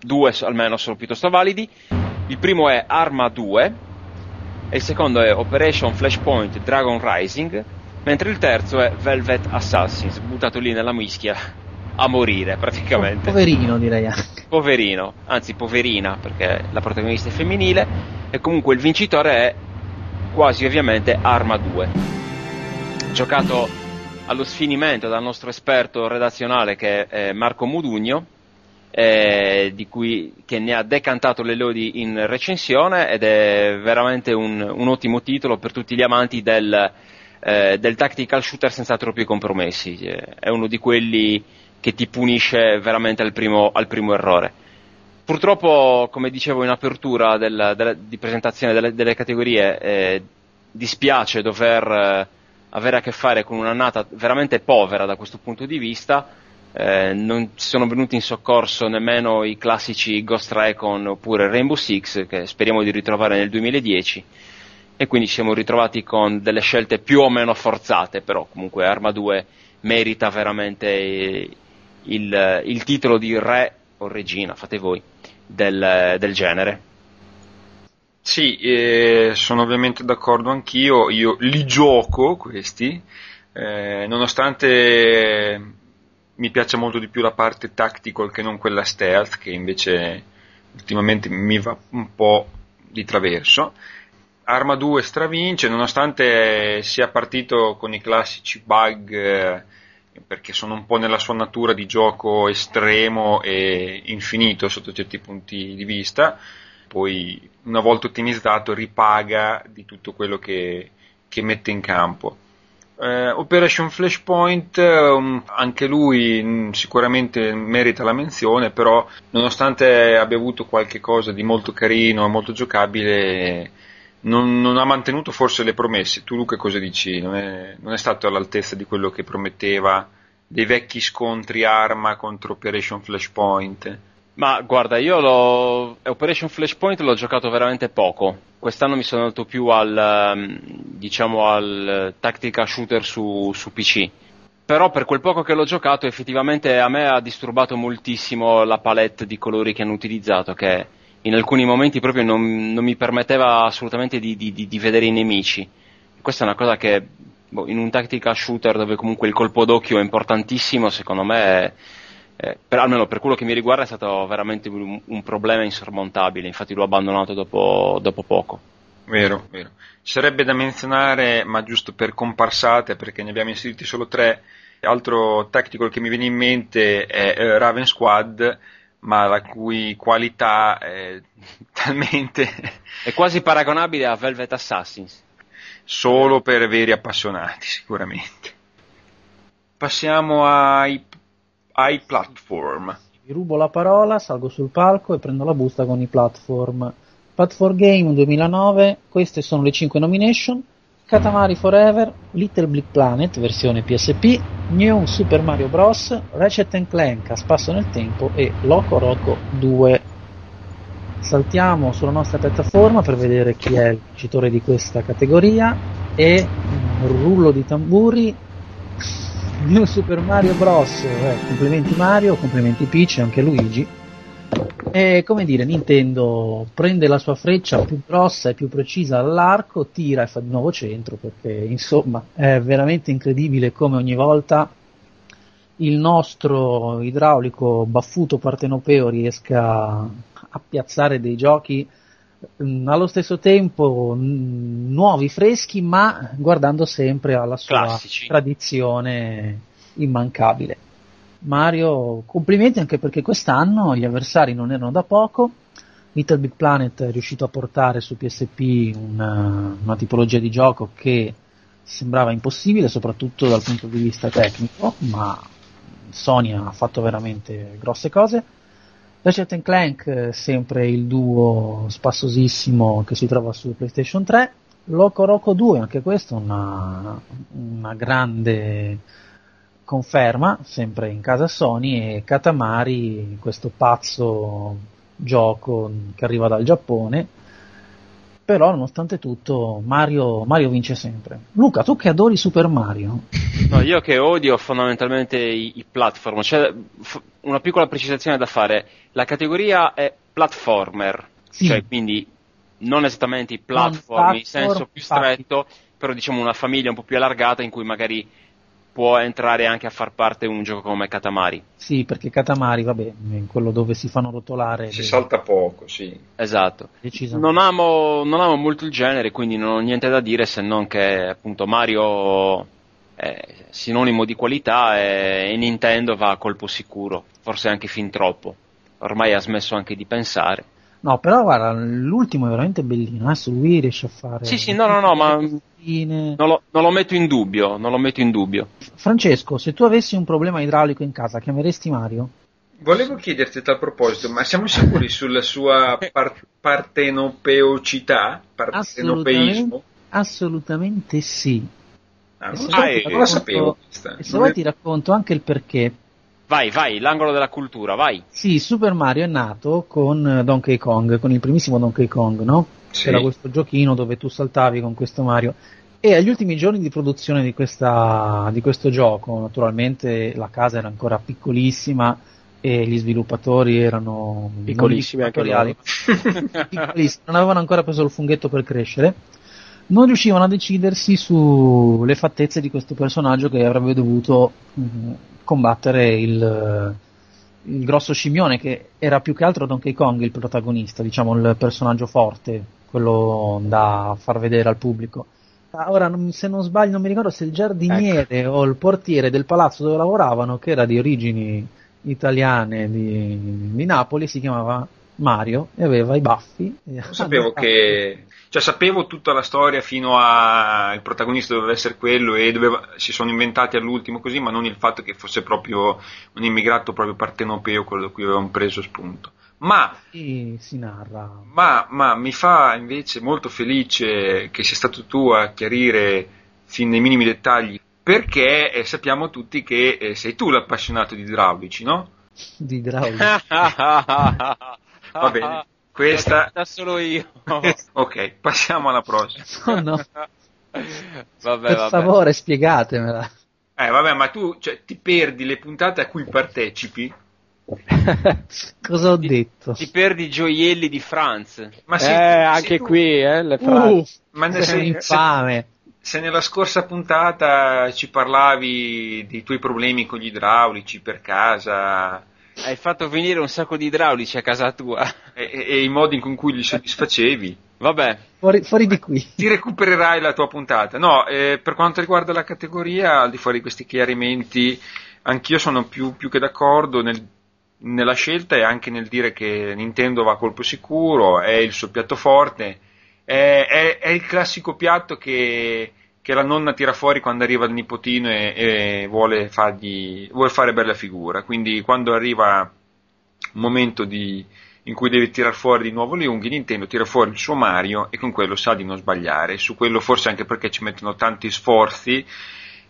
S4: due almeno sono piuttosto validi. Il primo è Arma 2 e il secondo è Operation Flashpoint Dragon Rising, mentre il terzo è Velvet Assassins, buttato lì nella mischia a morire praticamente.
S2: Poverino direi anche.
S4: Poverino, anzi poverina perché la protagonista è femminile e comunque il vincitore è quasi ovviamente Arma 2. Giocato allo sfinimento dal nostro esperto redazionale che è Marco Mudugno, eh, cui, che ne ha decantato le lodi in recensione ed è veramente un, un ottimo titolo per tutti gli amanti del, eh, del tactical shooter senza troppi compromessi. Eh, è uno di quelli che ti punisce veramente al primo, al primo errore. Purtroppo, come dicevo in apertura del, del, di presentazione delle, delle categorie, eh, dispiace dover eh, avere a che fare con un'annata veramente povera da questo punto di vista. Eh, non sono venuti in soccorso nemmeno i classici Ghost Recon oppure Rainbow Six che speriamo di ritrovare nel 2010 e quindi ci siamo ritrovati con delle scelte più o meno forzate, però comunque Arma 2 merita veramente il, il titolo di re o regina, fate voi, del, del genere.
S1: Sì, eh, sono ovviamente d'accordo anch'io, io li gioco questi, eh, nonostante mi piaccia molto di più la parte tactical che non quella stealth, che invece ultimamente mi va un po' di traverso. Arma 2 stravince, nonostante sia partito con i classici bug eh, perché sono un po' nella sua natura di gioco estremo e infinito sotto certi punti di vista, poi una volta ottimizzato ripaga di tutto quello che, che mette in campo. Eh, Operation Flashpoint, um, anche lui mh, mm, sicuramente merita la menzione, però nonostante abbia avuto qualche cosa di molto carino e molto giocabile, non, non, ha mantenuto forse le promesse. Tu Luca cosa dici? Non è, non è stato all'altezza di quello che prometteva dei vecchi scontri arma contro Operation Flashpoint?
S4: Ma guarda, io l'ho, Operation Flashpoint l'ho giocato veramente poco. Quest'anno mi sono andato più al, ehm, diciamo, al tactical shooter su, su PC. Però per quel poco che l'ho giocato effettivamente a me ha disturbato moltissimo la palette di colori che hanno utilizzato, che in alcuni momenti proprio non, non mi permetteva assolutamente di, di, di, vedere i nemici. Questa è una cosa che boh, in un tactical shooter dove comunque il colpo d'occhio è importantissimo, secondo me, è, è, per, almeno per quello che mi riguarda, è stato veramente un, un problema insormontabile. Infatti l'ho abbandonato dopo, dopo poco.
S1: Vero, vero. Ci sarebbe da menzionare, ma giusto per comparsate, perché ne abbiamo inseriti solo tre, altro tactical che mi viene in mente è uh, Raven Squad ma la cui qualità è [LAUGHS] talmente...
S4: è quasi paragonabile a Velvet Assassins.
S1: Solo per veri appassionati, sicuramente. Passiamo ai, ai platform.
S2: Vi rubo la parola, salgo sul palco e prendo la busta con i platform. Platform Game 2009, queste sono le 5 nomination. Katamari Forever, Little Big Planet versione PSP, New Super Mario Bros, Ratchet Clank a spasso nel tempo e Loco Roco 2. Saltiamo sulla nostra piattaforma per vedere chi è il vincitore di questa categoria e rullo di tamburi New Super Mario Bros. Eh, complimenti Mario, complimenti Peach e anche Luigi e come dire, Nintendo prende la sua freccia più grossa e più precisa all'arco, tira e fa di nuovo centro, perché insomma è veramente incredibile come ogni volta il nostro idraulico baffuto partenopeo riesca a piazzare dei giochi allo stesso tempo mm, nuovi, freschi, ma guardando sempre alla sua
S4: Classici.
S2: tradizione immancabile. Mario, complimenti anche perché quest'anno gli avversari non erano da poco. Little Big Planet è riuscito a portare su PSP una, una tipologia di gioco che sembrava impossibile, soprattutto dal punto di vista tecnico, ma Sony ha fatto veramente grosse cose. Ratchet Clank, sempre il duo spassosissimo che si trova su PlayStation 3. Loco Roco 2, anche questo una, una grande conferma, sempre in casa Sony, e Katamari, questo pazzo gioco che arriva dal Giappone. Però, nonostante tutto, Mario, Mario vince sempre. Luca, tu che adori Super Mario,
S4: No, io che odio fondamentalmente i, i platform, c'è f- una piccola precisazione da fare. La categoria è platformer,
S2: Sì.
S4: cioè quindi non esattamente i platform
S2: Non
S4: in senso
S2: platform,
S4: più stretto, però diciamo una famiglia un po' più allargata in cui magari può entrare anche a far parte un gioco come Katamari.
S2: sì, perché Katamari, vabbè, è quello dove si fanno rotolare.
S1: Si
S2: le-
S1: salta poco, sì.
S4: Esatto. Non amo, non amo molto il genere, quindi non ho niente da dire se non che appunto Mario è sinonimo di qualità e, e Nintendo va a colpo sicuro, forse anche fin troppo. Ormai ha smesso anche di pensare.
S2: No, però guarda, l'ultimo è veramente bellino, adesso lui riesce a fare...
S4: Sì, sì, no, no, no, ma non lo, non lo metto in dubbio, non lo metto in dubbio.
S2: Francesco, se tu avessi un problema idraulico in casa, chiameresti Mario?
S1: Volevo chiederti a tal proposito, ma siamo sicuri [LAUGHS] sulla sua par- partenopeocità? Partenopeismo?
S2: Assolutamente sì.
S1: Ah, non, so,
S2: vuoi
S4: eh,
S2: racconto-
S1: sapevo questa.
S2: E se vuoi
S1: è-
S2: ti racconto anche il perché.
S4: Vai, vai, l'angolo della cultura, vai.
S2: Sì, Super Mario è nato con eh, Donkey Kong, con il primissimo Donkey Kong, no?
S1: Sì.
S2: Era questo giochino dove tu saltavi con questo Mario. E agli ultimi giorni di produzione di, questa, di questo gioco, naturalmente la casa era ancora piccolissima e gli sviluppatori erano
S3: Piccolissimi anche
S2: dittatoriali, [LAUGHS] piccolissimi, non avevano ancora preso il funghetto per crescere, non riuscivano a decidersi sulle fattezze di questo personaggio che avrebbe dovuto mh, combattere il, il grosso scimmione, che era più che altro Donkey Kong il protagonista, diciamo il personaggio forte, quello da far vedere al pubblico. Ah, Ora, se non sbaglio, non mi ricordo se il giardiniere o il portiere del palazzo dove lavoravano, che era di origini italiane di, di Napoli, si chiamava Mario e aveva i baffi.
S1: sapevo che... Cioè sapevo tutta la storia fino a il protagonista doveva essere quello e doveva- si sono inventati all'ultimo così, ma non il fatto che fosse proprio un immigrato proprio partenopeo quello da cui avevano preso spunto. Ma
S2: si narra.
S1: Ma, ma mi fa invece molto felice che sia stato tu a chiarire fin nei minimi dettagli perché eh, sappiamo tutti che eh, sei tu l'appassionato di idraulici, no?
S2: Di idraulica. [LAUGHS]
S1: Va bene, questa...
S4: Da solo io. [LAUGHS]
S1: ok, passiamo alla prossima.
S2: No, no,
S4: Vabbè,
S2: per
S4: vabbè.
S2: favore spiegatemela.
S1: Eh, vabbè, ma tu cioè, ti perdi le puntate a cui partecipi? [LAUGHS]
S2: Cosa ho detto?
S4: Ti perdi i gioielli di Franz.
S1: Ma
S3: eh,
S1: se- se
S3: anche
S1: tu-
S3: qui, eh, le frasi.
S2: Uh,
S1: Ma ne-
S2: sei
S1: se, se-
S2: infame.
S1: se nella scorsa puntata ci parlavi dei tuoi problemi con gli idraulici per casa,
S4: Hai fatto venire un sacco di idraulici a casa tua.
S1: e, e- e i modi in cui li soddisfacevi.
S4: Vabbè,
S2: Fuori, fuori di qui.
S1: Ti recupererai la tua puntata. No, eh, per quanto riguarda la categoria, al di fuori di questi chiarimenti, anch'io sono più, più che d'accordo nel- nella scelta e anche nel dire che Nintendo va a colpo sicuro, è il suo piatto forte, è, è- è il classico piatto che, che la nonna tira fuori quando arriva il nipotino e, e vuole, fargli, vuole fare bella figura. Quindi quando arriva un momento di, in cui deve tirar fuori di nuovo le unghie, Nintendo tira fuori il suo Mario e con quello sa di non sbagliare. Su quello forse anche perché ci mettono tanti sforzi,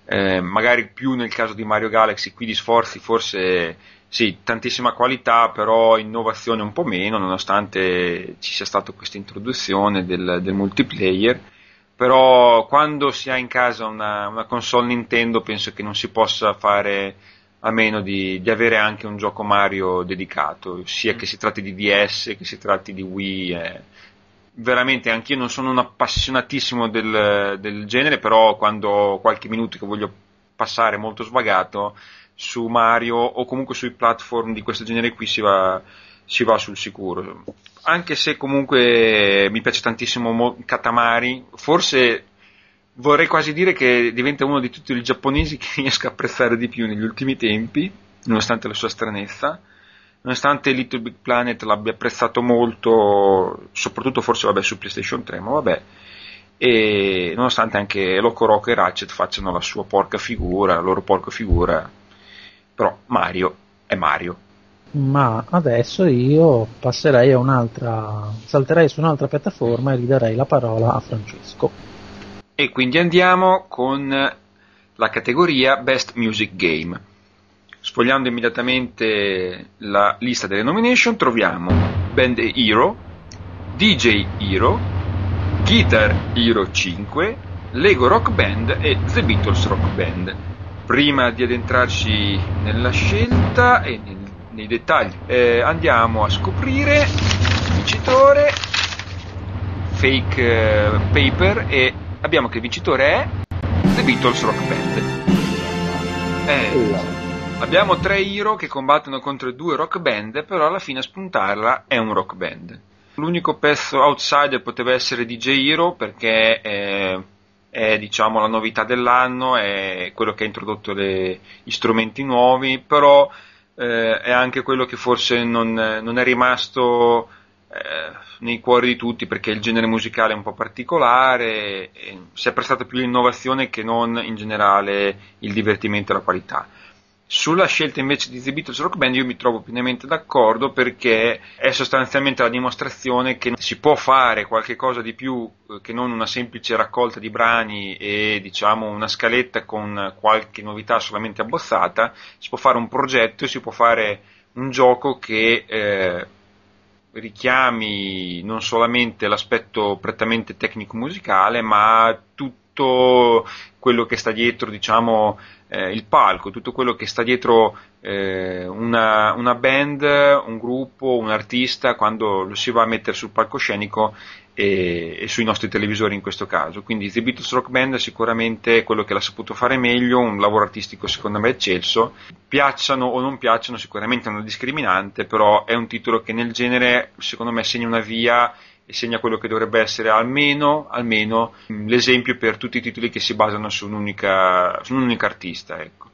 S1: eh, magari più nel caso di Mario Galaxy, qui di sforzi forse sì, tantissima qualità, però innovazione un po' meno, nonostante ci sia stata questa introduzione del, del multiplayer. Però quando si ha in casa una, una console Nintendo penso che non si possa fare a meno di, di avere anche un gioco Mario dedicato, sia che si tratti di DS che si tratti di Wii. eh. Veramente anch'io non sono un appassionatissimo del, del genere, però quando ho qualche minuto che voglio passare molto svagato su Mario o comunque sui platform di questo genere qui si va, si va sul sicuro. Anche se comunque mi piace tantissimo Mo- Katamari, forse vorrei quasi dire che diventa uno di tutti i giapponesi [LAUGHS] che riesco a apprezzare di più negli ultimi tempi, nonostante la sua stranezza. Nonostante Little Big Planet l'abbia apprezzato molto, soprattutto forse vabbè, su PlayStation 3, ma vabbè. E nonostante anche Loco Roco e Ratchet facciano la sua porca figura, la loro porca figura, però Mario è Mario.
S2: Ma adesso io passerei a un'altra, salterei su un'altra piattaforma e ridarei la parola a Francesco.
S1: E quindi andiamo con la categoria Best Music Game. Sfogliando immediatamente la lista delle nomination troviamo Band Hero, DJ Hero, Guitar Hero 5, Lego Rock Band e The Beatles Rock Band. Prima di addentrarci nella scelta e nel, nei dettagli, eh, andiamo a scoprire il vincitore, fake eh, paper, e abbiamo che il vincitore è The Beatles Rock Band. Eh, abbiamo tre hero che combattono contro due rock band, però alla fine a spuntarla è un rock band. L'unico pezzo outsider poteva essere DJ Hero perché eh, è diciamo, la novità dell'anno, è quello che ha introdotto le, gli strumenti nuovi, però eh, è anche quello che forse non, non è rimasto eh, nei cuori di tutti perché il genere musicale è un po' particolare, si è prestato più l'innovazione che non in generale il divertimento e la qualità. Sulla scelta invece di The Beatles Rock Band io mi trovo pienamente d'accordo perché è sostanzialmente la dimostrazione che si può fare qualche cosa di più eh, che non una semplice raccolta di brani e diciamo una scaletta con qualche novità solamente abbozzata, si può fare un progetto e si può fare un gioco che eh, richiami non solamente l'aspetto prettamente tecnico-musicale ma tutto quello che sta dietro diciamo eh, il palco, tutto quello che sta dietro eh, una, una, band, un gruppo, un artista quando lo si va a mettere sul palcoscenico e, e, sui nostri televisori in questo caso. Quindi The Beatles Rock Band è sicuramente quello che l'ha saputo fare meglio, un lavoro artistico secondo me eccelso. Piacciono o non piacciono, sicuramente è una discriminante, però è un titolo che nel genere secondo me segna una via e segna quello che dovrebbe essere almeno, almeno l'esempio per tutti i titoli che si basano su un'unica, su un'unica artista. Ecco.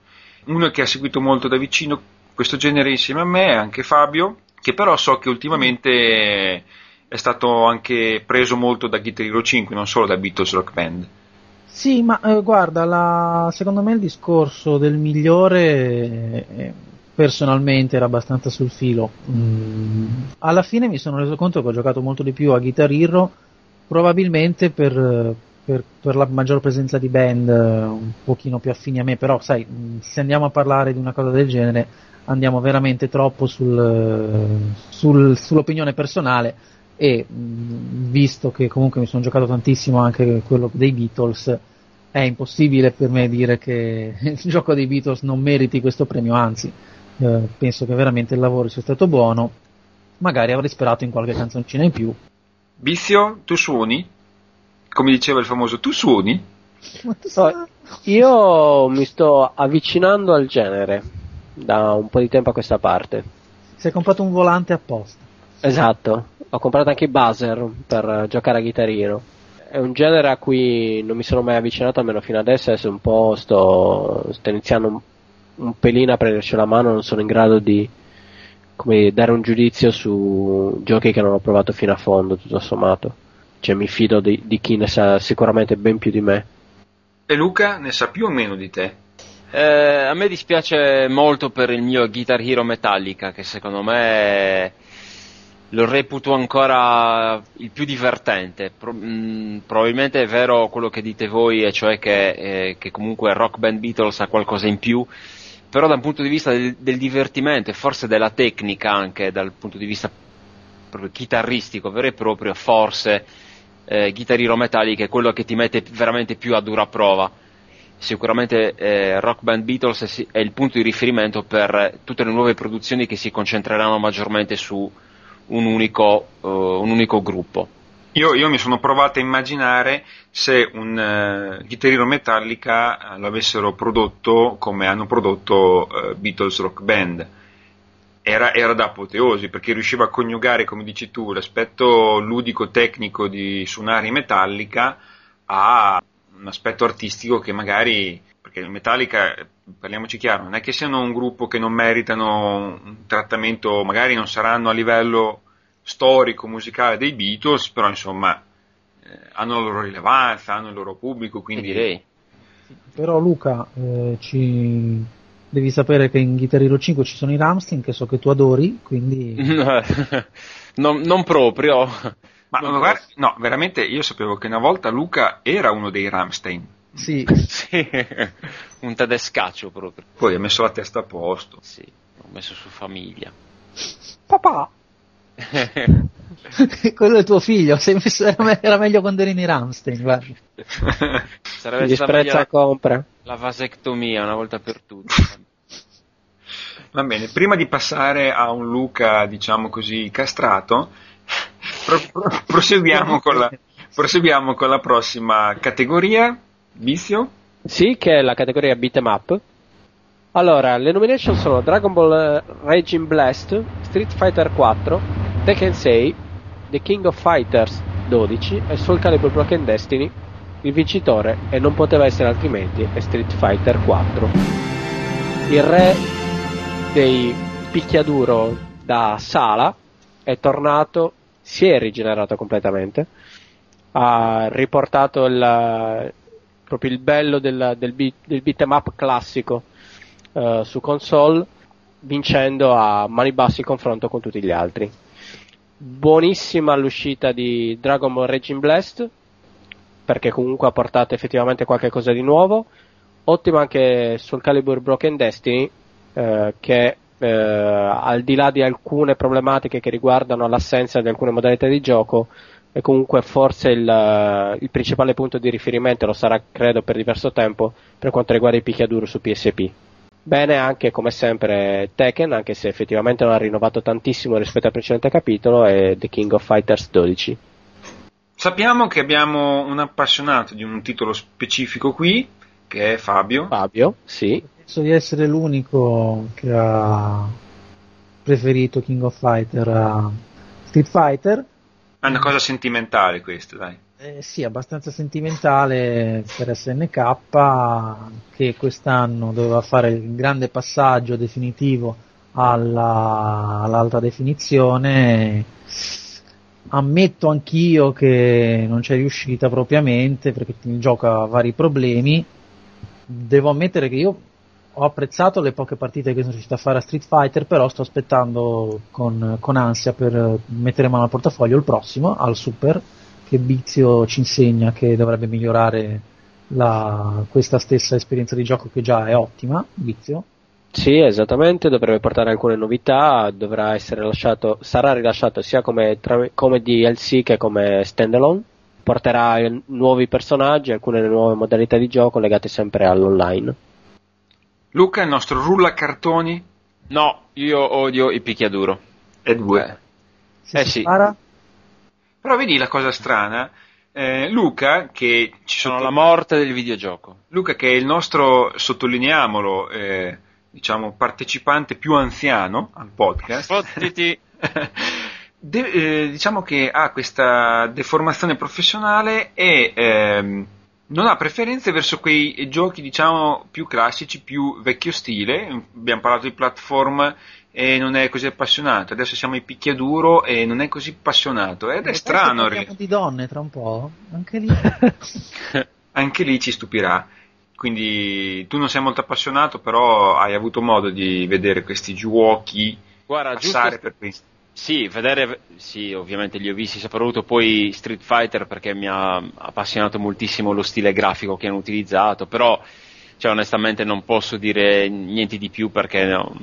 S1: Uno che ha seguito molto da vicino questo genere insieme a me è anche Fabio, che però so che ultimamente è stato anche preso molto da Guitar Hero 5, non solo da Beatles Rock Band.
S2: Sì, ma eh, guarda, la, secondo me il discorso del migliore eh, personalmente era abbastanza sul filo. Mm, alla fine mi sono reso conto che ho giocato molto di più a Guitar Hero, probabilmente per, per, per, la maggior presenza di band un pochino più affini a me, però sai, mm, se andiamo a parlare di una cosa del genere andiamo veramente troppo sul, sul, sull'opinione personale e mm, visto che comunque mi sono giocato tantissimo anche quello dei Beatles, è impossibile per me dire che [LAUGHS] il gioco dei Beatles non meriti questo premio, anzi eh, penso che veramente il lavoro sia stato buono, magari avrei sperato in qualche canzoncina in più.
S1: Vizio, tu suoni? Come diceva il famoso, tu suoni?
S3: So, io mi sto avvicinando al genere da un po' di tempo a questa parte.
S2: Si è comprato un volante apposta.
S3: Esatto, ho comprato anche i buzzer per giocare a Guitar Hero. È un genere a cui non mi sono mai avvicinato, almeno fino adesso, adesso un po' sto, sto iniziando un pelino a prenderci la mano, non sono in grado di come, dare un giudizio su giochi che non ho provato fino a fondo, tutto sommato. Cioè mi fido di, di chi ne sa sicuramente ben più di me.
S1: E Luca ne sa più o meno di te?
S4: Eh, a me dispiace molto per il mio Guitar Hero Metallica, che secondo me lo reputo ancora il più divertente. Pro- mh, mm, probabilmente è vero quello che dite voi, e cioè che, eh, che comunque Rock Band Beatles ha qualcosa in più però dal punto di vista del, del, divertimento e forse della tecnica anche dal punto di vista proprio chitarristico vero e proprio forse eh, Guitar Hero Metallic è quello che ti mette veramente più a dura prova. Sicuramente eh, Rock Band Beatles è il punto di riferimento per tutte le nuove produzioni che si concentreranno maggiormente su un unico, uh, un unico gruppo
S1: io, io, mi sono provato a immaginare se un uh, chitarrino Metallica uh, lo avessero prodotto come hanno prodotto uh, Beatles Rock Band. Era, era, da apoteosi perché riusciva a coniugare, come dici tu, l'aspetto ludico tecnico di suonare in Metallica a un aspetto artistico che magari, perché Metallica, parliamoci chiaro, non è che siano un gruppo che non meritano un trattamento, magari non saranno a livello storico musicale dei Beatles, però insomma eh, hanno la loro rilevanza, hanno il loro pubblico, quindi
S4: direi.
S2: Però Luca, eh, ci, devi sapere che in Guitar Hero 5 ci sono i Ramstein, che so che tu adori, quindi... [LAUGHS]
S4: non, non proprio.
S1: Ma
S4: Non
S1: guarda- no, veramente io sapevo che una volta Luca era uno dei Ramstein,
S2: Sì, [LAUGHS]
S4: Sì, un tedescaccio proprio.
S1: poi ha messo la testa a posto.
S4: Sì, ho messo su famiglia.
S2: papà, [LAUGHS] quello è tuo figlio, sei messo- era, me- era meglio quando eri nei Ramstein, guarda. [LAUGHS]
S4: Sarebbe
S3: Gli
S4: stata meglio
S3: sprezza
S4: la,
S3: compra.
S4: la vasectomia una volta per tutte.
S1: Va bene, prima di passare a un Luca, diciamo così, castrato, [LAUGHS] pro- pro- proseguiamo, con la, proseguiamo con la prossima categoria, vizio.
S3: Sì, che è la categoria beat'em up. Allora, le nomination sono Dragon Ball eh, Raging Blast, Street Fighter 4, Tekken 6, The King of Fighters 12 e Soul Calibur Broken Destiny. Il vincitore, e non poteva essere altrimenti, è Street Fighter 4. Il re dei picchiaduro da sala è tornato, si è rigenerato completamente, ha riportato il, proprio il bello del, del, beat, del beat'em up classico eh, su console, vincendo a mani bassi il confronto con tutti gli altri. Buonissima l'uscita di Dragon Ball Raging Blast, perché comunque ha portato effettivamente qualche cosa di nuovo. Ottima anche sul Calibur Broken Destiny, eh, che eh, al di là di alcune problematiche che riguardano l'assenza di alcune modalità di gioco, è comunque forse il, il principale punto di riferimento, lo sarà credo per diverso tempo, per quanto riguarda i picchiaduro su PSP. Bene anche come sempre Tekken, anche se effettivamente non ha rinnovato tantissimo rispetto al precedente capitolo, e The King of Fighters 12.
S1: Sappiamo che abbiamo un appassionato di un titolo specifico qui, che è Fabio.
S3: Fabio, sì,
S2: Penso di essere l'unico che ha preferito King of Fighter a Street Fighter.
S1: È una cosa sentimentale questa, dai.
S2: Eh, sì, abbastanza sentimentale per SNK che quest'anno doveva fare il grande passaggio definitivo alla, all'alta definizione. Ammetto anch'io che non c'è riuscita propriamente perché il gioco ha vari problemi. Devo ammettere che io ho apprezzato le poche partite che sono riuscito a fare a Street Fighter, però sto aspettando con, con ansia per mettere mano al portafoglio il prossimo, al Super, che Bizio ci insegna che dovrebbe migliorare la- questa stessa esperienza di gioco che già è ottima, Bizio.
S3: Sì, esattamente, dovrebbe portare alcune novità, dovrà essere lasciato, sarà rilasciato sia come, tra- come DLC che come standalone, porterà eh, nuovi personaggi, alcune nuove modalità di gioco legate sempre all'online.
S1: Luca, il nostro rulla cartoni,
S4: No, io odio i picchiaduro.
S1: è due.
S4: Eh
S2: si
S4: sì.
S2: spara,
S1: Però vedi la cosa strana, eh, Luca, che ci
S4: Sono la morte del videogioco.
S1: Luca che è il nostro, sottolineiamolo, eh, diciamo, partecipante più anziano al podcast,
S4: Fottiti. [LAUGHS]
S1: de- eh, diciamo che ha questa deformazione professionale e ehm, non ha preferenze verso quei giochi, diciamo, più classici, più vecchio stile. Abbiamo parlato di platform e non è così appassionato. Adesso siamo ai picchiaduro e non è così appassionato. Ed è
S2: adesso
S1: strano.
S2: parliamo di donne tra un po', anche lì. [LAUGHS]
S1: anche lì ci stupirà. Quindi tu non sei molto appassionato, però hai avuto modo di vedere questi giochi
S4: Guarda, giusto
S1: passare per questi.
S4: Sì, vedere, sì, ovviamente li ho visti, soprattutto poi Street Fighter perché mi ha appassionato moltissimo lo stile grafico che hanno utilizzato, però, cioè, onestamente non posso dire niente di più perché, no,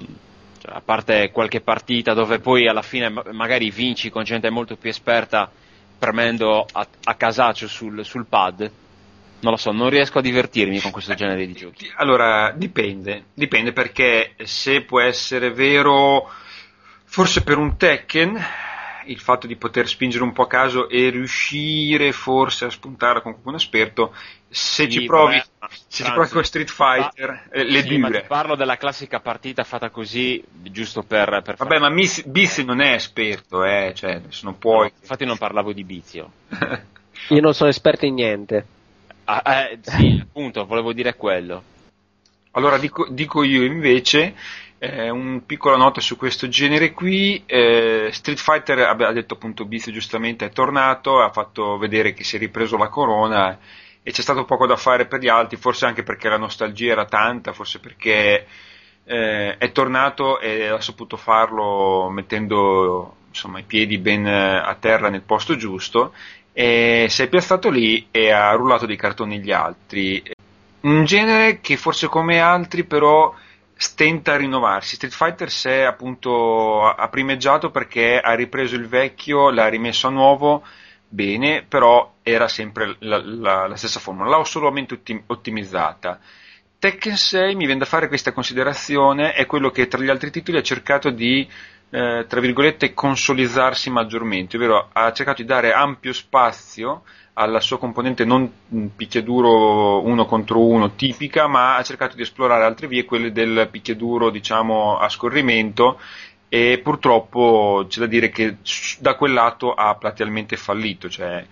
S4: a parte qualche partita dove poi alla fine ma- magari vinci con gente molto più esperta premendo a, a casaccio sul, sul pad, non lo so, non riesco a divertirmi con questo genere di giochi.
S1: Allora, dipende, dipende perché se può essere vero, forse per un Tekken, il fatto di poter spingere un po' a caso e riuscire forse a spuntare con qualcuno esperto, se
S4: Sì,
S1: ci provi,
S4: vabbè,
S1: se ci provi con Street Fighter, eh, le
S4: Sì,
S1: dure.
S4: parlo della classica partita fatta così, giusto per... per
S1: Vabbè, ma Miss- Biz non è esperto, eh, cioè, non puoi.
S4: Infatti non parlavo di Bizio. [LAUGHS]
S3: Io non sono esperto in niente.
S4: Ah, eh, sì, appunto, volevo dire quello.
S1: Allora dico, dico io invece eh, un piccola nota su questo genere qui. eh, Street Fighter, ha ha detto appunto Bizio giustamente, è tornato, ha fatto vedere che si è ripreso la corona e c'è stato poco da fare per gli altri, forse anche perché la nostalgia era tanta, forse perché eh, è tornato e ha saputo farlo mettendo insomma, i piedi ben eh, a terra nel posto giusto e si è piazzato lì e ha rullato dei cartoni gli altri. Un genere che forse come altri però stenta a rinnovarsi. Street Fighter si è appunto ha primeggiato perché ha ripreso il vecchio, l'ha rimesso a nuovo bene, però era sempre la, la, la stessa formula, l'ho solamente ottim- ottimizzata. Tekken 6 mi viene da fare questa considerazione, è quello che tra gli altri titoli ha cercato di eh, tra virgolette, consolizzarsi maggiormente, ovvero ha cercato di dare ampio spazio alla sua componente non picchiaduro uno contro uno tipica, ma ha cercato di esplorare altre vie, quelle del picchiaduro diciamo a scorrimento e purtroppo c'è da dire che da quel lato ha platealmente fallito, cioè,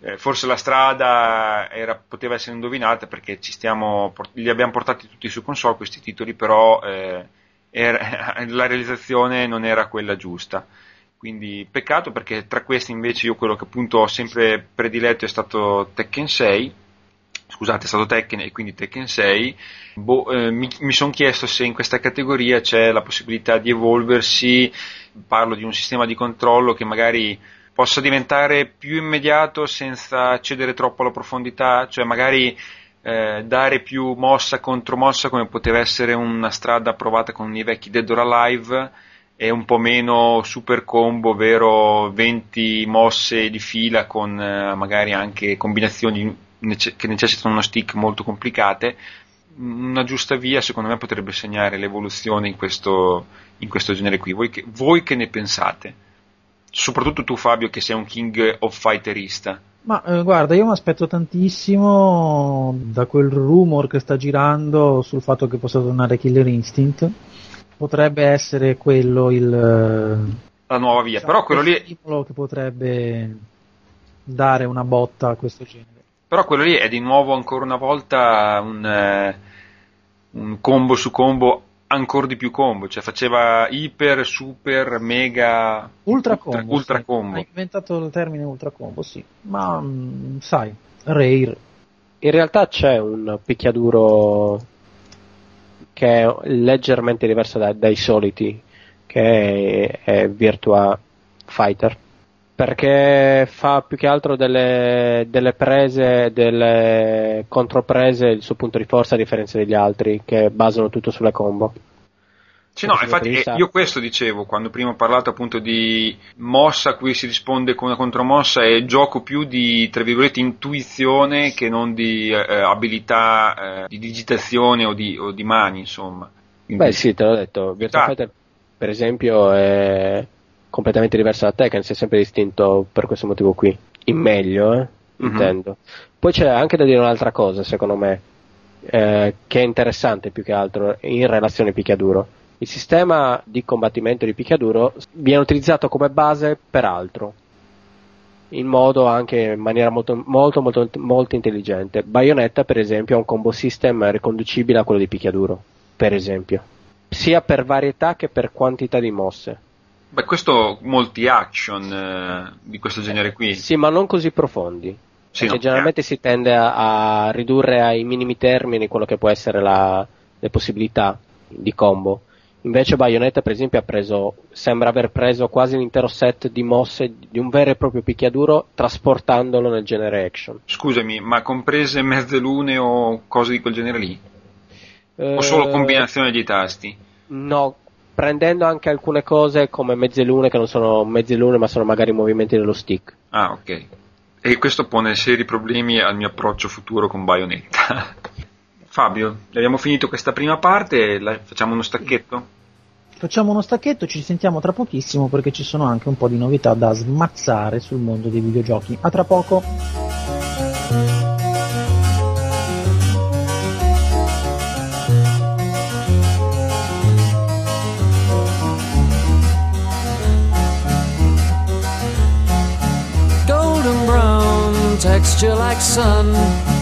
S1: eh, forse la strada era, poteva essere indovinata perché stiamo, li abbiamo portati tutti su console questi titoli, però eh, era, [LAUGHS] la realizzazione non era quella giusta. Quindi peccato perché tra questi invece io quello che appunto ho sempre prediletto è stato Tekken 6, scusate è stato Tekken e quindi Tekken 6, boh, eh, mi, mi sono chiesto se in questa categoria c'è la possibilità di evolversi, parlo di un sistema di controllo che magari possa diventare più immediato senza cedere troppo alla profondità, cioè magari eh, dare più mossa contro mossa come poteva essere una strada provata con i vecchi Dead or Alive e un po' meno super combo, ovvero 20 mosse di fila con eh, magari anche combinazioni che necessitano uno stick molto complicate. Una giusta via secondo me potrebbe segnare l'evoluzione in questo, in questo genere qui. Voi che, voi che ne pensate? Soprattutto tu Fabio che sei un king of fighterista.
S2: Ma eh, guarda, io mi aspetto tantissimo da quel rumor che sta girando sul fatto che possa tornare Killer Instinct. Potrebbe essere quello il.
S1: Eh, La nuova via, diciamo, però quello lì.
S2: che potrebbe dare una botta a questo genere.
S1: Però quello lì è di nuovo ancora una volta un, eh, un combo su combo ancora di più combo, cioè faceva iper, super, mega,
S2: ultra combo.
S1: Ultra, ultra
S2: sì.
S1: combo.
S2: Hai inventato il termine ultra combo, sì, ma mh, mm, sai, rare.
S3: In realtà c'è un picchiaduro che è leggermente diverso da, dai soliti, che è, è Virtua Fighter perché fa più che altro delle, delle, prese, delle controprese il suo punto di forza a differenza degli altri che basano tutto sulle combo.
S1: Sì, no, infatti eh, io questo dicevo quando prima ho parlato appunto di mossa a cui si risponde con una contromossa e gioco più di, tra virgolette, intuizione che non di eh, abilità eh, di digitazione o di, o di mani, insomma.
S3: Quindi... Beh sì, te l'ho detto, Virtua ah. Fighter per esempio è completamente diversa da Tekken, si è sempre distinto per questo motivo qui. In meglio, eh? Mm-hmm. intendo. Poi c'è anche da dire un'altra cosa, secondo me, eh, che è interessante più che altro in relazione picchiaduro. Il sistema di combattimento di picchiaduro viene utilizzato come base per altro, in modo anche in maniera molto, molto, molto, molto intelligente. Bayonetta, per esempio, ha un combo system riconducibile a quello di picchiaduro, per esempio, sia per varietà che per quantità di mosse
S1: Beh, questo molti action eh, di questo genere qui.
S3: Sì, ma non così profondi. Sì, perché no, generalmente eh. si tende a, a, ridurre ai minimi termini quello che può essere la, le possibilità di combo. Invece Bayonetta, per esempio, ha preso, sembra aver preso quasi un intero set di mosse di un vero e proprio picchiaduro, trasportandolo nel genere action.
S1: Scusami, ma comprese mezze lune o cose di quel genere lì? Eh, o solo combinazione di tasti?
S3: No, prendendo anche alcune cose come mezze lune che non sono mezze lune ma sono magari movimenti dello stick.
S1: Ah, ok. E questo pone seri problemi al mio approccio futuro con Bayonetta. [LAUGHS] Fabio, abbiamo finito questa prima parte, facciamo uno stacchetto?
S2: Facciamo uno stacchetto, ci sentiamo tra pochissimo perché ci sono anche un po' di novità da smazzare sul mondo dei videogiochi. A tra poco! texture like sun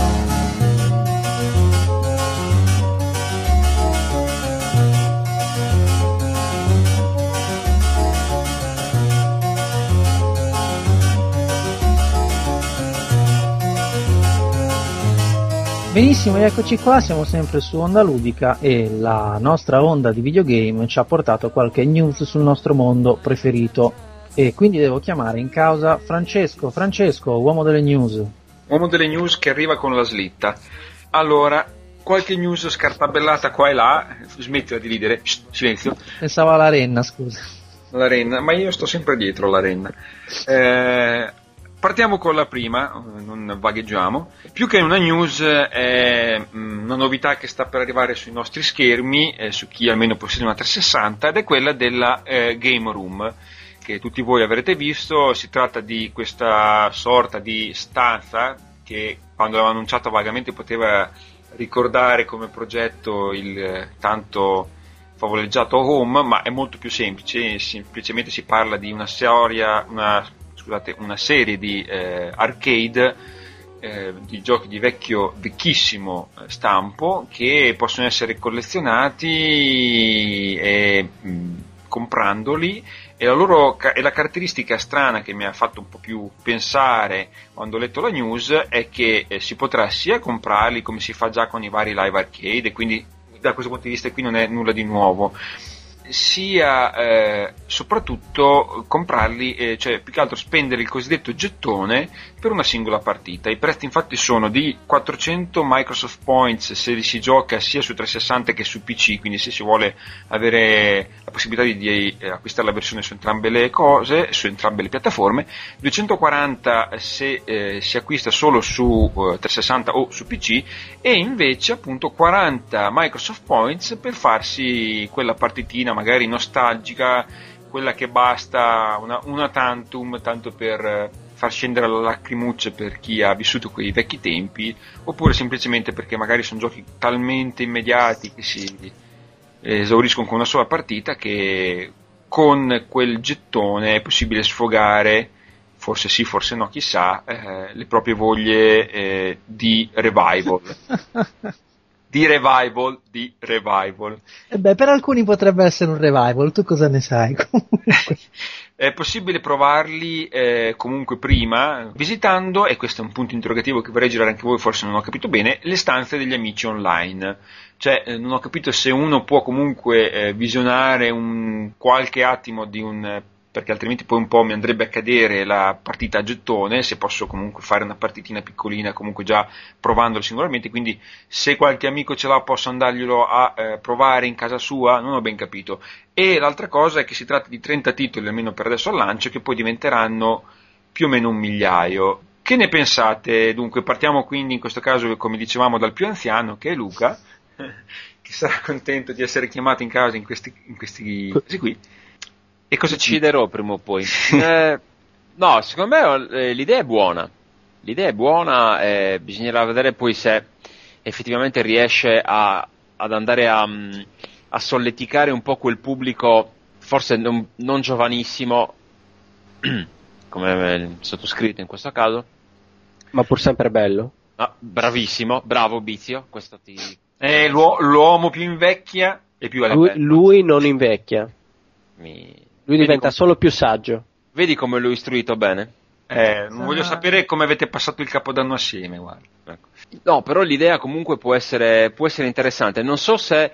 S2: Benissimo, eccoci qua, siamo sempre su Onda Ludica e la nostra onda di videogame ci ha portato qualche news sul nostro mondo preferito e quindi devo chiamare in causa Francesco. Francesco, uomo delle news.
S1: Uomo delle news che arriva con la slitta. Allora, qualche news scartabellata qua e là, smettila di ridere, Shh, silenzio.
S2: Pensavo alla renna, scusa.
S1: La renna, ma io sto sempre dietro la renna. Eh, partiamo con la prima, non vagheggiamo. Più che una news è mm, una novità che sta per arrivare sui nostri schermi, eh, su chi almeno possiede una 360, ed è quella della eh, Game Room, che tutti voi avrete visto. Si tratta di questa sorta di stanza che quando l'aveva annunciata vagamente poteva ricordare come progetto il eh, tanto favoleggiato home, ma è molto più semplice, semplicemente si parla di una storia, una, scusate, una serie di eh, arcade eh, di giochi di vecchio, vecchissimo eh, stampo che possono essere collezionati e, mh, comprandoli. E la, loro, e la caratteristica strana che mi ha fatto un po' più pensare quando ho letto la news è che eh, si potrà sia comprarli come si fa già con i vari live arcade e quindi da questo punto di vista qui non è nulla di nuovo sia eh, soprattutto comprarli, eh, cioè più che altro spendere il cosiddetto gettone per una singola partita. I prezzi infatti sono di 400 Microsoft Points se si gioca sia su 360 che su PC, quindi se si vuole avere la possibilità di, eh, acquistare la versione su entrambe le cose, su entrambe le piattaforme, 240 se eh, si acquista solo su 360 eh, o su PC e invece appunto 40 Microsoft Points per farsi quella partitina magari nostalgica, quella che basta una, una tantum, tanto per eh, far scendere la lacrimuccia per chi ha vissuto quei vecchi tempi, oppure semplicemente perché magari sono giochi talmente immediati che si esauriscono con una sola partita che con quel gettone è possibile sfogare, forse sì, forse no, chissà, eh, le proprie voglie eh, di revival. [LAUGHS] di revival, di revival.
S2: E beh, per alcuni potrebbe essere un revival, tu cosa ne sai? [LAUGHS]
S1: è possibile provarli eh, comunque prima visitando, e questo è un punto interrogativo che vorrei girare anche voi, forse non ho capito bene, le stanze degli amici online. Cioè, eh, non ho capito se uno può comunque eh, visionare un, qualche attimo di un perché altrimenti poi un po' mi andrebbe a cadere la partita a gettone, se posso comunque fare una partitina piccolina, comunque già provandolo singolarmente, quindi se qualche amico ce l'ha posso andarglielo a eh, provare in casa sua, non ho ben capito. E l'altra cosa è che si tratta di 30 titoli, almeno per adesso al lancio, che poi diventeranno più o meno un migliaio. Che ne pensate? Dunque partiamo quindi in questo caso, come dicevamo, dal più anziano, che è Luca, [LAUGHS] che sarà contento di essere chiamato in casa in questi, in questi casi qui.
S4: E cosa ci Deciderò prima o poi. [LAUGHS] eh, no, secondo me eh, l'idea è buona. L'idea è buona, eh, bisognerà vedere poi se effettivamente riesce a, ad andare a, mm, a, solleticare un po' quel pubblico, forse non, non giovanissimo, [CLEARS THROAT] come il sottoscritto in questo caso.
S3: Ma pur sempre bello.
S4: Ah, bravissimo, bravo Bizio, questo ti...
S1: Eh, l'uo- l'uomo più invecchia e più
S3: lui, lui non invecchia.
S4: Mi
S3: lui diventa come... solo più saggio.
S4: Vedi come l'ho istruito bene?
S1: Eh, non voglio sapere come avete passato il capodanno assieme, guarda.
S4: Ecco. No, però l'idea comunque può essere, può essere interessante. Non so se è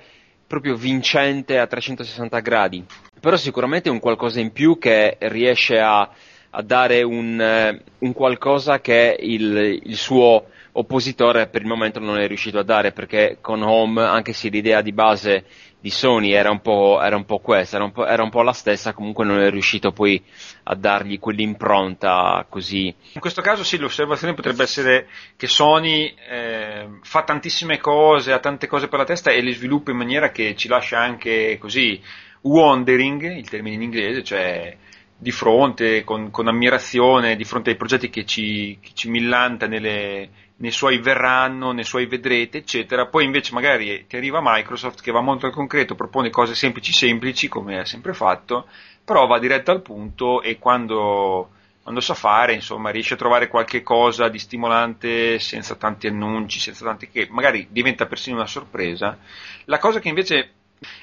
S4: proprio vincente a 360 gradi, però sicuramente è un qualcosa in più che riesce a, a dare un, eh, un, qualcosa che il, il suo oppositore per il momento non è riuscito a dare perché con Home, anche se l'idea di base di Sony era un po', era un po questa, era un po', era un po', la stessa, comunque non è riuscito poi a dargli quell'impronta così.
S1: In questo caso sì, l'osservazione potrebbe essere che Sony eh, fa tantissime cose, ha tante cose per la testa e le sviluppa in maniera che ci lascia anche così wandering, il termine in inglese, cioè di fronte, con, con ammirazione, di fronte ai progetti che ci, che ci millanta nelle, nei suoi verranno, nei suoi vedrete, eccetera. Poi invece magari ti arriva Microsoft che va molto al concreto, propone cose semplici semplici, come ha sempre fatto, però va diretto al punto e quando, quando sa fare, insomma, riesce a trovare qualche cosa di stimolante senza tanti annunci, senza tanti che magari diventa persino una sorpresa. La cosa che invece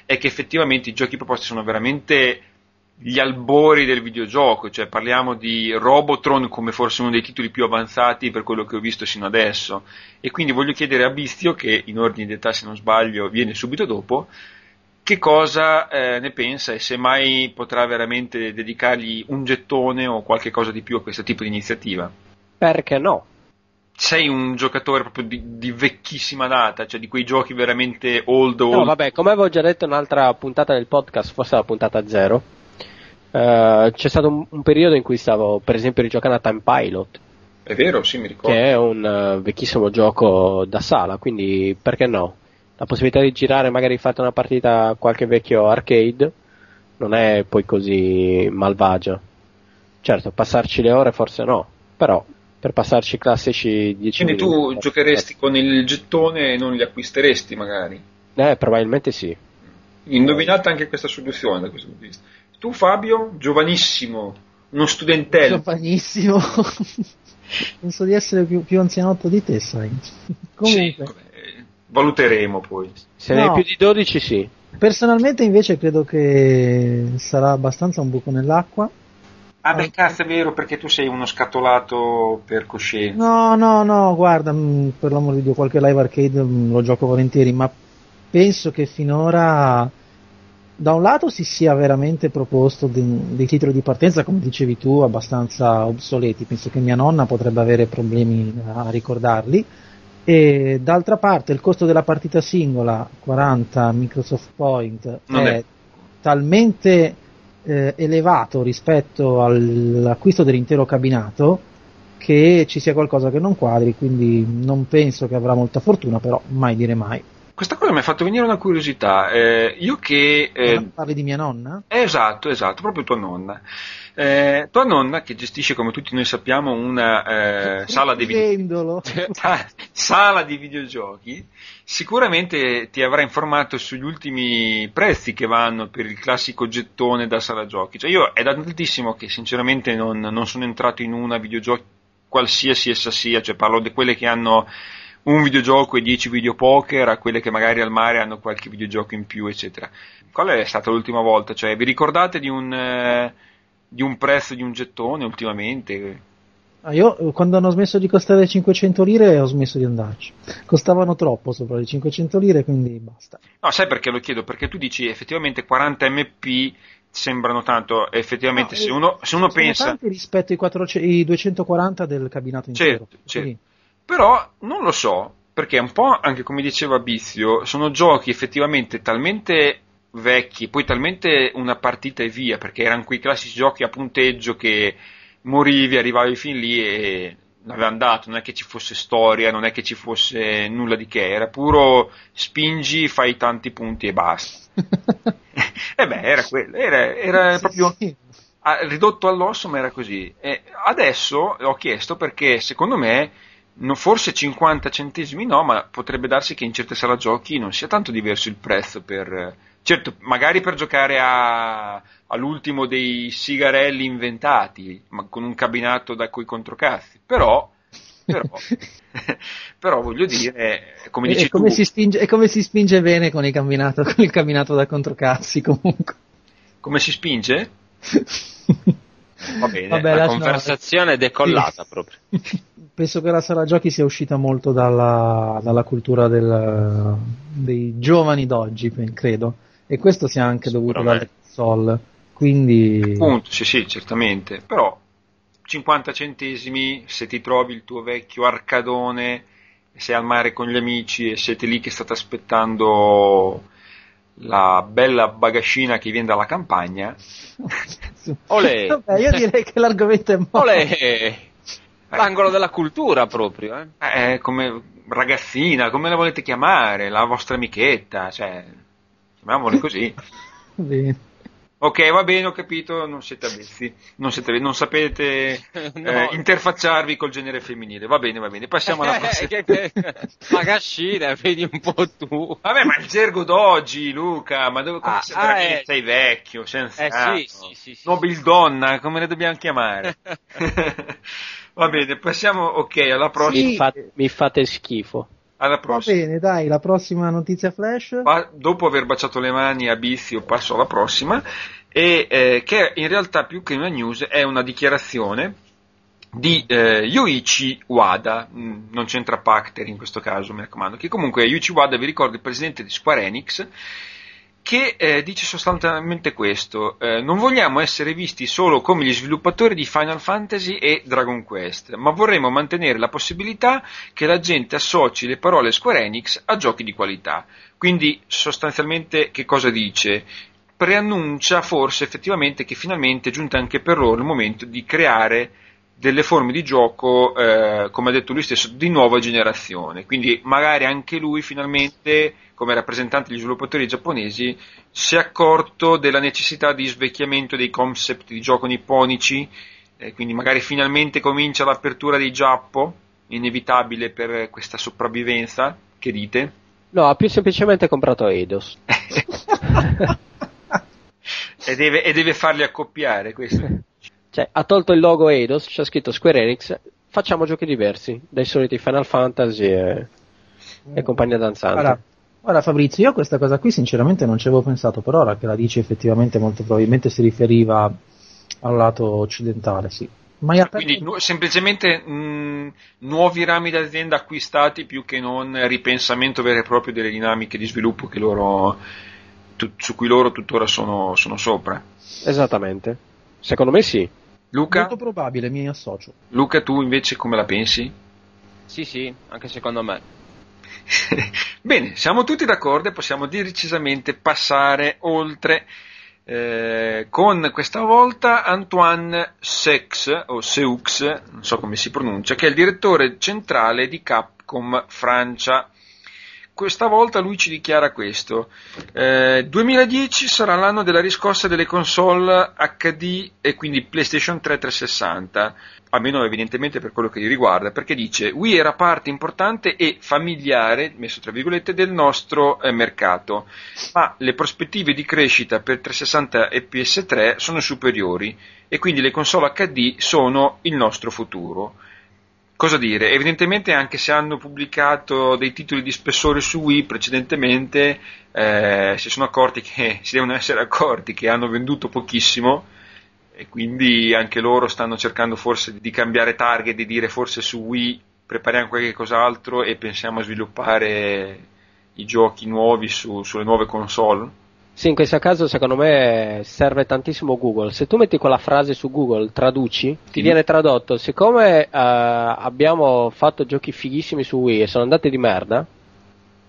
S1: è che effettivamente i giochi proposti sono veramente gli albori del videogioco, cioè parliamo di Robotron come forse uno dei titoli più avanzati per quello che ho visto sino adesso e quindi voglio chiedere a Bizio, che in ordine d'età se non sbaglio viene subito dopo, che cosa eh, ne pensa e se mai potrà veramente dedicargli un gettone o qualche cosa di più a questo tipo di iniziativa.
S3: Perché no?
S1: Sei un giocatore proprio di, di vecchissima data, cioè di quei giochi veramente old old.
S3: No, vabbè, come avevo già detto in un'altra puntata del podcast, forse la puntata zero, eh, c'è stato un, un periodo in cui stavo, per esempio, rigiocando a Time Pilot,
S1: È vero, sì, mi ricordo.
S3: che è un eh, vecchissimo gioco da sala, quindi perché no? La possibilità di girare, magari fate una partita a qualche vecchio arcade, non è poi così malvagia. Certo, passarci le ore forse no, però per passarci i classici 10
S1: Quindi tu giocheresti con il gettone e non li acquisteresti magari.
S3: Eh, probabilmente sì.
S1: Indovinata anche questa soluzione da questo punto di vista. Tu Fabio, giovanissimo, uno studentello,
S2: Giovanissimo. [LAUGHS] Penso di essere più, più anzianotto di te, sai. Comunque,
S1: Sì, valuteremo poi.
S3: Se ne hai
S2: No.
S3: più di 12 sì.
S2: personalmente invece credo che sarà abbastanza un buco nell'acqua.
S1: Ah beh cazzo è vero perché tu sei uno scatolato per coscienza.
S2: No, no, no, guarda, mh, per l'amor di Dio, qualche live arcade mh, lo gioco volentieri, ma penso che finora da un lato si sia veramente proposto de- dei titoli di partenza, come dicevi tu, abbastanza obsoleti, penso che mia nonna potrebbe avere problemi a ricordarli, e d'altra parte il costo della partita singola, 40 Microsoft Point,
S1: Non
S2: è,
S1: è-
S2: talmente eh, elevato rispetto all'acquisto dell'intero cabinato che ci sia qualcosa che non quadri, quindi non penso che avrà molta fortuna, però mai dire mai.
S1: Questa cosa mi ha fatto venire una curiosità. Eh, io che... eh,
S2: Parli di mia nonna?
S1: Esatto, esatto, proprio tua nonna. Eh, tua nonna che gestisce, come tutti noi sappiamo, una eh, sala, di video- [LAUGHS] sala di videogiochi, sicuramente ti avrà informato sugli ultimi prezzi che vanno per il classico gettone da sala giochi. Cioè io è da tantissimo che sinceramente non, non sono entrato in una videogiochi qualsiasi essa sia, cioè parlo di quelle che hanno un videogioco e 10 videopoker a quelle che magari al mare hanno qualche videogioco in più, eccetera. Qual è stata l'ultima volta? Cioè, vi ricordate di un, eh, di un prezzo di un gettone ultimamente?
S2: Ah, io quando hanno smesso di costare 500 lire ho smesso di andarci. Costavano troppo sopra le 500 lire, quindi basta.
S1: No, sai perché lo chiedo? Perché tu dici effettivamente 40 MP sembrano tanto, effettivamente
S2: No,
S1: se
S2: eh,
S1: uno, se uno pensa...
S2: tanti rispetto ai, 400 ai 240 del cabinato intero.
S1: Certo, certo. Però non lo so, perché un po' anche come diceva Bizio, sono giochi effettivamente talmente vecchi, poi talmente una partita e via, perché erano quei classici giochi a punteggio che morivi, arrivavi fin lì e l'avevano dato, non è che ci fosse storia, non è che ci fosse nulla di che, era puro spingi, fai tanti punti e basta. [LAUGHS] e beh, era quello, era, era
S2: Sì,
S1: proprio
S2: sì.
S1: ridotto all'osso, ma era così. E adesso ho chiesto perché secondo me no- forse 50 centesimi no, ma potrebbe darsi che in certe sala giochi non sia tanto diverso il prezzo per certo, magari per giocare a- all'ultimo dei sigarelli inventati, ma con un cabinato da coi controcazzi, però però, [LAUGHS] però voglio dire, come dici
S2: e come
S1: tu,
S2: si spinge, e come si spinge bene con il cabinato, con il cabinato da controcazzi comunque.
S1: come si spinge? [LAUGHS] Va bene,
S2: Vabbè,
S4: La conversazione è decollata
S2: Sì. [LAUGHS]
S4: proprio.
S2: Penso che la sala giochi sia uscita molto dalla, dalla cultura del- dei giovani d'oggi, credo. E questo sia anche dovuto alle console. Quindi,
S1: Appunto, sì, sì, certamente. Però 50 centesimi se ti trovi il tuo vecchio arcadone, sei al mare con gli amici e siete lì che state aspettando la bella bagascina che viene dalla campagna. [LAUGHS]
S4: Olè.
S2: Vabbè, io direi che l'argomento è morto.
S4: Olè! [LAUGHS] L'angolo della cultura proprio, eh.
S1: Eh, come ragazzina, come la volete chiamare? La vostra amichetta, cioè, chiamiamole così. [LAUGHS]
S2: Bene.
S1: Ok, va bene, ho capito, non siete avvezzi, non, siete, non sapete [LAUGHS]
S4: No.
S1: eh, interfacciarvi col genere femminile. Va bene, va bene, passiamo alla [LAUGHS] prossima.
S4: Magascina, vedi un po' tu.
S1: Vabbè, ma il gergo d'oggi, Luca, ma dove come
S4: Ah,
S1: sei,
S4: ah, eh.
S1: sei vecchio, sensato.
S4: Eh, sì, sì, sì, sì,
S1: Nobildonna, come le dobbiamo chiamare? [LAUGHS] Va bene, passiamo, ok, alla prossima.
S3: Mi, fa- mi fate schifo.
S1: Alla
S2: Va
S1: prossima.
S2: bene, dai, la prossima notizia flash.
S1: Pa- dopo aver baciato le mani a Bizio passo alla prossima e eh, che in realtà più che una news è una dichiarazione di eh, Yoichi Wada, mm, non c'entra Pacter in questo caso mi raccomando, che comunque Yoichi Wada vi ricordo il presidente di Square Enix che eh, dice sostanzialmente questo, eh, non vogliamo essere visti solo come gli sviluppatori di Final Fantasy e Dragon Quest, ma vorremmo mantenere la possibilità che la gente associ le parole Square Enix a giochi di qualità. Quindi sostanzialmente che cosa dice? Preannuncia forse effettivamente che finalmente è giunto anche per loro il momento di creare delle forme di gioco, eh, come ha detto lui stesso, di nuova generazione. Quindi magari anche lui finalmente, come rappresentante degli sviluppatori giapponesi, si è accorto della necessità di svecchiamento dei concept di gioco nipponici, eh, quindi magari finalmente comincia l'apertura dei Giappo, inevitabile per questa sopravvivenza, che dite?
S3: No, ha più semplicemente comprato Eidos. [LAUGHS]
S1: E deve, e deve farli accoppiare, questo. [LAUGHS]
S3: Cioè, ha tolto il logo Eidos, c'è scritto Square Enix, facciamo giochi diversi, dai soliti Final Fantasy e, e compagnia danzante.
S2: Guarda, guarda Fabrizio, io a questa cosa qui sinceramente non ci avevo pensato, però ora che la dici effettivamente molto probabilmente si riferiva al lato occidentale, sì. Aperto-
S1: Quindi nu- semplicemente mh, nuovi rami d'azienda acquistati più che non ripensamento vero e proprio delle dinamiche di sviluppo che loro, tu- su cui loro tuttora sono, sono sopra.
S3: Esattamente. Secondo me sì.
S1: Luca,
S2: molto probabile, mi associo.
S1: Luca, tu invece come la pensi?
S4: Sì, sì, anche secondo me. [LAUGHS]
S1: Bene, siamo tutti d'accordo e possiamo decisamente passare oltre eh, con questa volta Antoine Seux o Seux, non so come si pronuncia, che è il direttore centrale di Capcom Francia. Questa volta lui ci dichiara questo. Eh, 2010 sarà l'anno della riscossa delle console HD e quindi PlayStation 3 360, almeno evidentemente per quello che li riguarda, perché dice Wii era parte importante e familiare, messo tra virgolette, del nostro eh, mercato, ma le prospettive di crescita per 360 e PS3 sono superiori e quindi le console HD sono il nostro futuro. Cosa dire? Evidentemente anche se hanno pubblicato dei titoli di spessore su Wii precedentemente, eh, si sono accorti che [LAUGHS] si devono essere accorti che hanno venduto pochissimo e quindi anche loro stanno cercando forse di cambiare target, di dire forse su Wii prepariamo qualche cos'altro e pensiamo a sviluppare i giochi nuovi su- sulle nuove console.
S3: Sì, in questo caso secondo me serve tantissimo Google. Se tu metti quella frase su Google, traduci, ti
S1: Sì.
S3: viene tradotto, siccome eh, abbiamo fatto giochi fighissimi su Wii e sono andati di merda,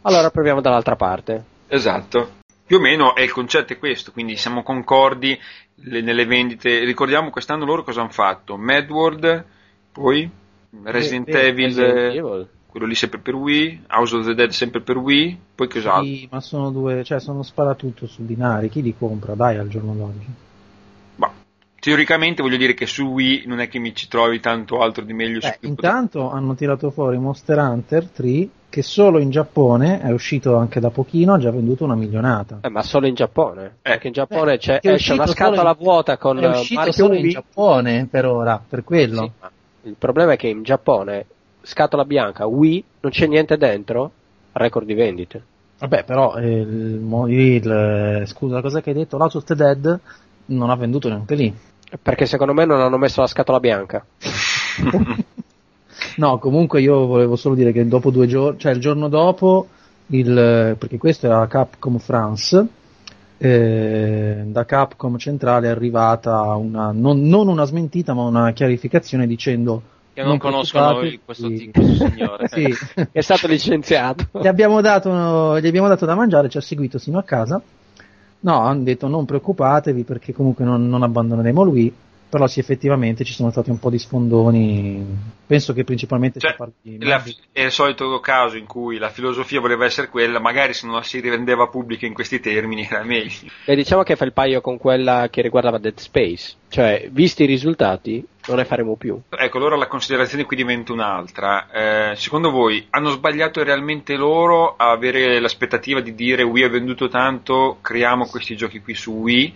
S3: allora proviamo dall'altra parte.
S1: Esatto. Più o meno è il concetto è questo, quindi siamo concordi le- nelle vendite. Ricordiamo quest'anno loro cosa hanno fatto? Mad World, poi Resident
S2: beh,
S1: Evil,
S3: Resident Evil.
S1: Quello lì sempre per Wii, House of the Dead sempre per Wii, poi cos'altro?
S2: Sì, ma sono due, cioè sono sparatutto su binari, chi li compra? Dai al giorno d'oggi.
S1: Ma teoricamente voglio dire che su Wii non è che mi ci trovi tanto altro di meglio su
S2: Beh, intanto hanno tirato fuori Monster Hunter 3 che solo in Giappone è uscito anche da pochino, ha già venduto una milionata.
S3: Eh, ma solo in Giappone.
S1: Eh.
S3: Perché in Giappone c'è,
S2: Che è
S3: esce una scatola
S2: in-
S3: vuota con
S2: è
S3: eh,
S2: uscito
S3: marchio
S2: solo in
S3: Wii.
S2: Giappone per ora, per quello.
S3: Sì, ma il problema è che in Giappone, scatola bianca, Wii, non c'è niente dentro, record di vendite.
S2: Vabbè, però eh, il, il- scusa, cosa che hai detto? L'House of the Dead non ha venduto neanche lì.
S3: Perché secondo me non hanno messo la scatola bianca. [LAUGHS]
S2: No, comunque io volevo solo dire che dopo due giorni, cioè il giorno dopo, il, perché questo era Capcom France, eh, da Capcom centrale è arrivata una, non, non una smentita ma una chiarificazione dicendo
S4: Che non conoscono
S2: preoccupatevi,
S4: questo,
S2: sì.
S4: questo signore. [LAUGHS]
S2: Sì.
S3: È stato licenziato. [LAUGHS]
S2: gli, abbiamo dato, gli abbiamo dato da mangiare, ci ha seguito sino a casa. No, hanno detto non preoccupatevi perché comunque non, non abbandoneremo lui. però sì, effettivamente ci sono stati un po' di sfondoni. Penso che principalmente
S1: Cioè,
S2: si parli di
S1: la- è il solito caso in cui la filosofia voleva essere quella, magari se non la si rendeva pubblica in questi termini era meglio.
S3: E diciamo che fa il paio con quella che riguardava Dead Space. Cioè, visti i risultati, non ne faremo più.
S1: Ecco, allora la considerazione qui diventa un'altra. Eh, secondo voi hanno sbagliato realmente loro a avere l'aspettativa di dire Wii ha venduto tanto, creiamo questi giochi qui su Wii?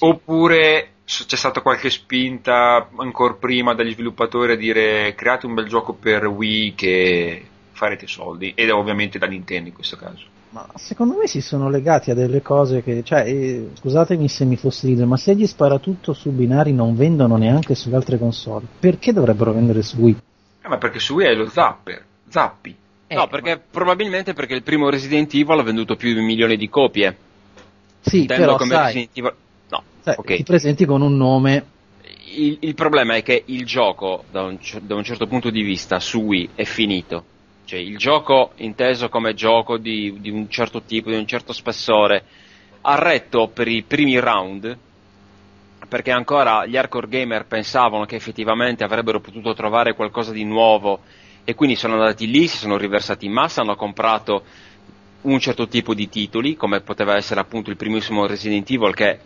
S1: Oppure c'è stata qualche spinta ancora prima dagli sviluppatori a dire create un bel gioco per Wii che farete soldi? Ed ovviamente da Nintendo in questo caso.
S2: Ma secondo me si sono legati a delle cose che, cioè, eh, scusatemi se mi fosse ridere, ma se gli sparatutto su binari non vendono neanche sulle altre console, perché dovrebbero vendere su Wii?
S1: Eh, ma perché su Wii è lo Zapper, Zappi.
S4: no, perché probabilmente perché il primo Resident Evil ha venduto più di un milione di copie.
S2: Sì,
S4: Intendo
S2: però
S4: come
S2: sai,
S4: Resident Evil. No,
S2: sai,
S4: ok.
S2: ti presenti con un nome,
S4: Il, il problema è che il gioco, da un, da un certo punto di vista, su Wii è finito. Cioè, il gioco inteso come gioco di, di un certo tipo, di un certo spessore, ha retto per i primi round, perché ancora gli hardcore gamer pensavano che effettivamente avrebbero potuto trovare qualcosa di nuovo e quindi sono andati lì, si sono riversati in massa, hanno comprato un certo tipo di titoli, come poteva essere appunto il primissimo Resident Evil che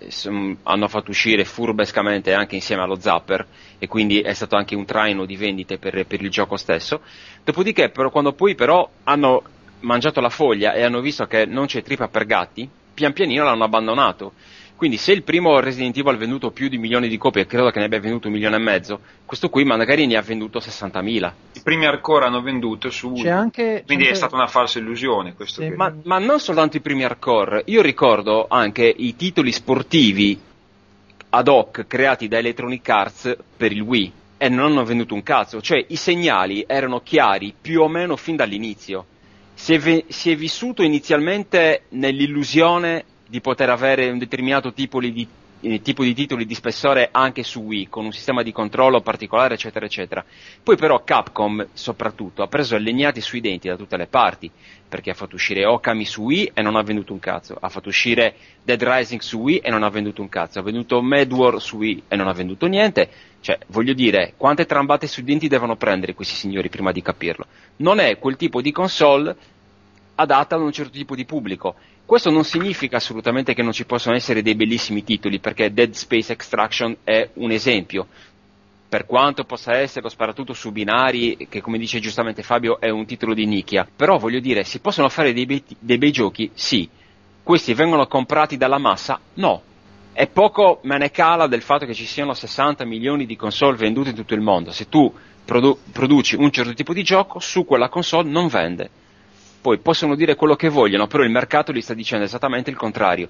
S4: hanno fatto uscire furbescamente anche insieme allo Zapper e quindi è stato anche un traino di vendite per, per il gioco stesso. Dopodiché, però, quando poi però hanno mangiato la foglia e hanno visto che non c'è trippa per gatti, pian pianino l'hanno abbandonato. Quindi se il primo Resident Evil ha venduto più di un milione di copie, credo che ne abbia venduto un milione e mezzo, questo qui magari ne ha venduto 60.000.
S1: I primi hardcore hanno venduto su
S2: c'è anche...
S1: Quindi
S2: c'è
S1: è
S2: anche-
S1: stata una falsa illusione questo.
S2: Sì,
S1: qui.
S4: Ma, ma non soltanto i primi hardcore, io ricordo anche i titoli sportivi ad hoc creati da Electronic Arts per il Wii e non hanno venduto un cazzo, cioè i segnali erano chiari più o meno fin dall'inizio. Si è, ve- si è vissuto inizialmente nell'illusione di poter avere un determinato tipo di, eh, tipo di titoli di spessore anche su Wii, con un sistema di controllo particolare, eccetera, eccetera. Poi però Capcom, soprattutto, ha preso legnati sui denti da tutte le parti, perché ha fatto uscire Okami su Wii e non ha venduto un cazzo, ha fatto uscire Dead Rising su Wii e non ha venduto un cazzo, ha venduto Mad War su Wii e non ha venduto niente, cioè, voglio dire, quante trambate sui denti devono prendere questi signori prima di capirlo? Non è quel tipo di console adatta ad un certo tipo di pubblico. Questo non significa assolutamente che non ci possono essere dei bellissimi titoli, perché Dead Space Extraction è un esempio. Per quanto possa essere lo sparatutto su binari, che come dice giustamente Fabio è un titolo di nicchia, però voglio dire, si possono fare dei bei, dei bei giochi? Sì. Questi vengono comprati dalla massa? No. È poco me ne cala del fatto che ci siano 60 milioni di console vendute in tutto il mondo. Se tu produ- produci un certo tipo di gioco, su quella console non vende. Poi possono dire quello che vogliono, però il mercato gli sta dicendo esattamente il contrario.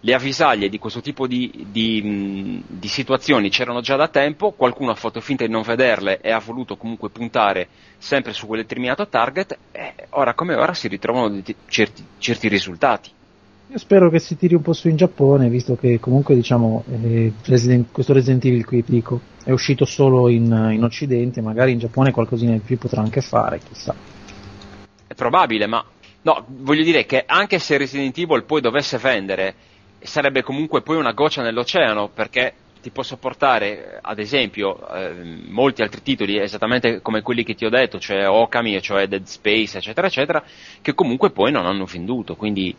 S4: Le avvisaglie di questo tipo di, di, di situazioni c'erano già da tempo, qualcuno ha fatto finta di non vederle e ha voluto comunque puntare sempre su quel determinato target, e ora come ora si ritrovano certi, certi risultati.
S2: Io spero che si tiri un po' su in Giappone, visto che comunque diciamo eh, Resident- questo Resident Evil qui dico è uscito solo in, in Occidente, magari in Giappone qualcosina di più potrà anche fare, chissà.
S4: È probabile, ma no, voglio dire che anche se Resident Evil poi dovesse vendere, sarebbe comunque poi una goccia nell'oceano, perché ti posso portare, ad esempio, eh, molti altri titoli, esattamente come quelli che ti ho detto, cioè Okami, cioè Dead Space, eccetera, eccetera, che comunque poi non hanno venduto, quindi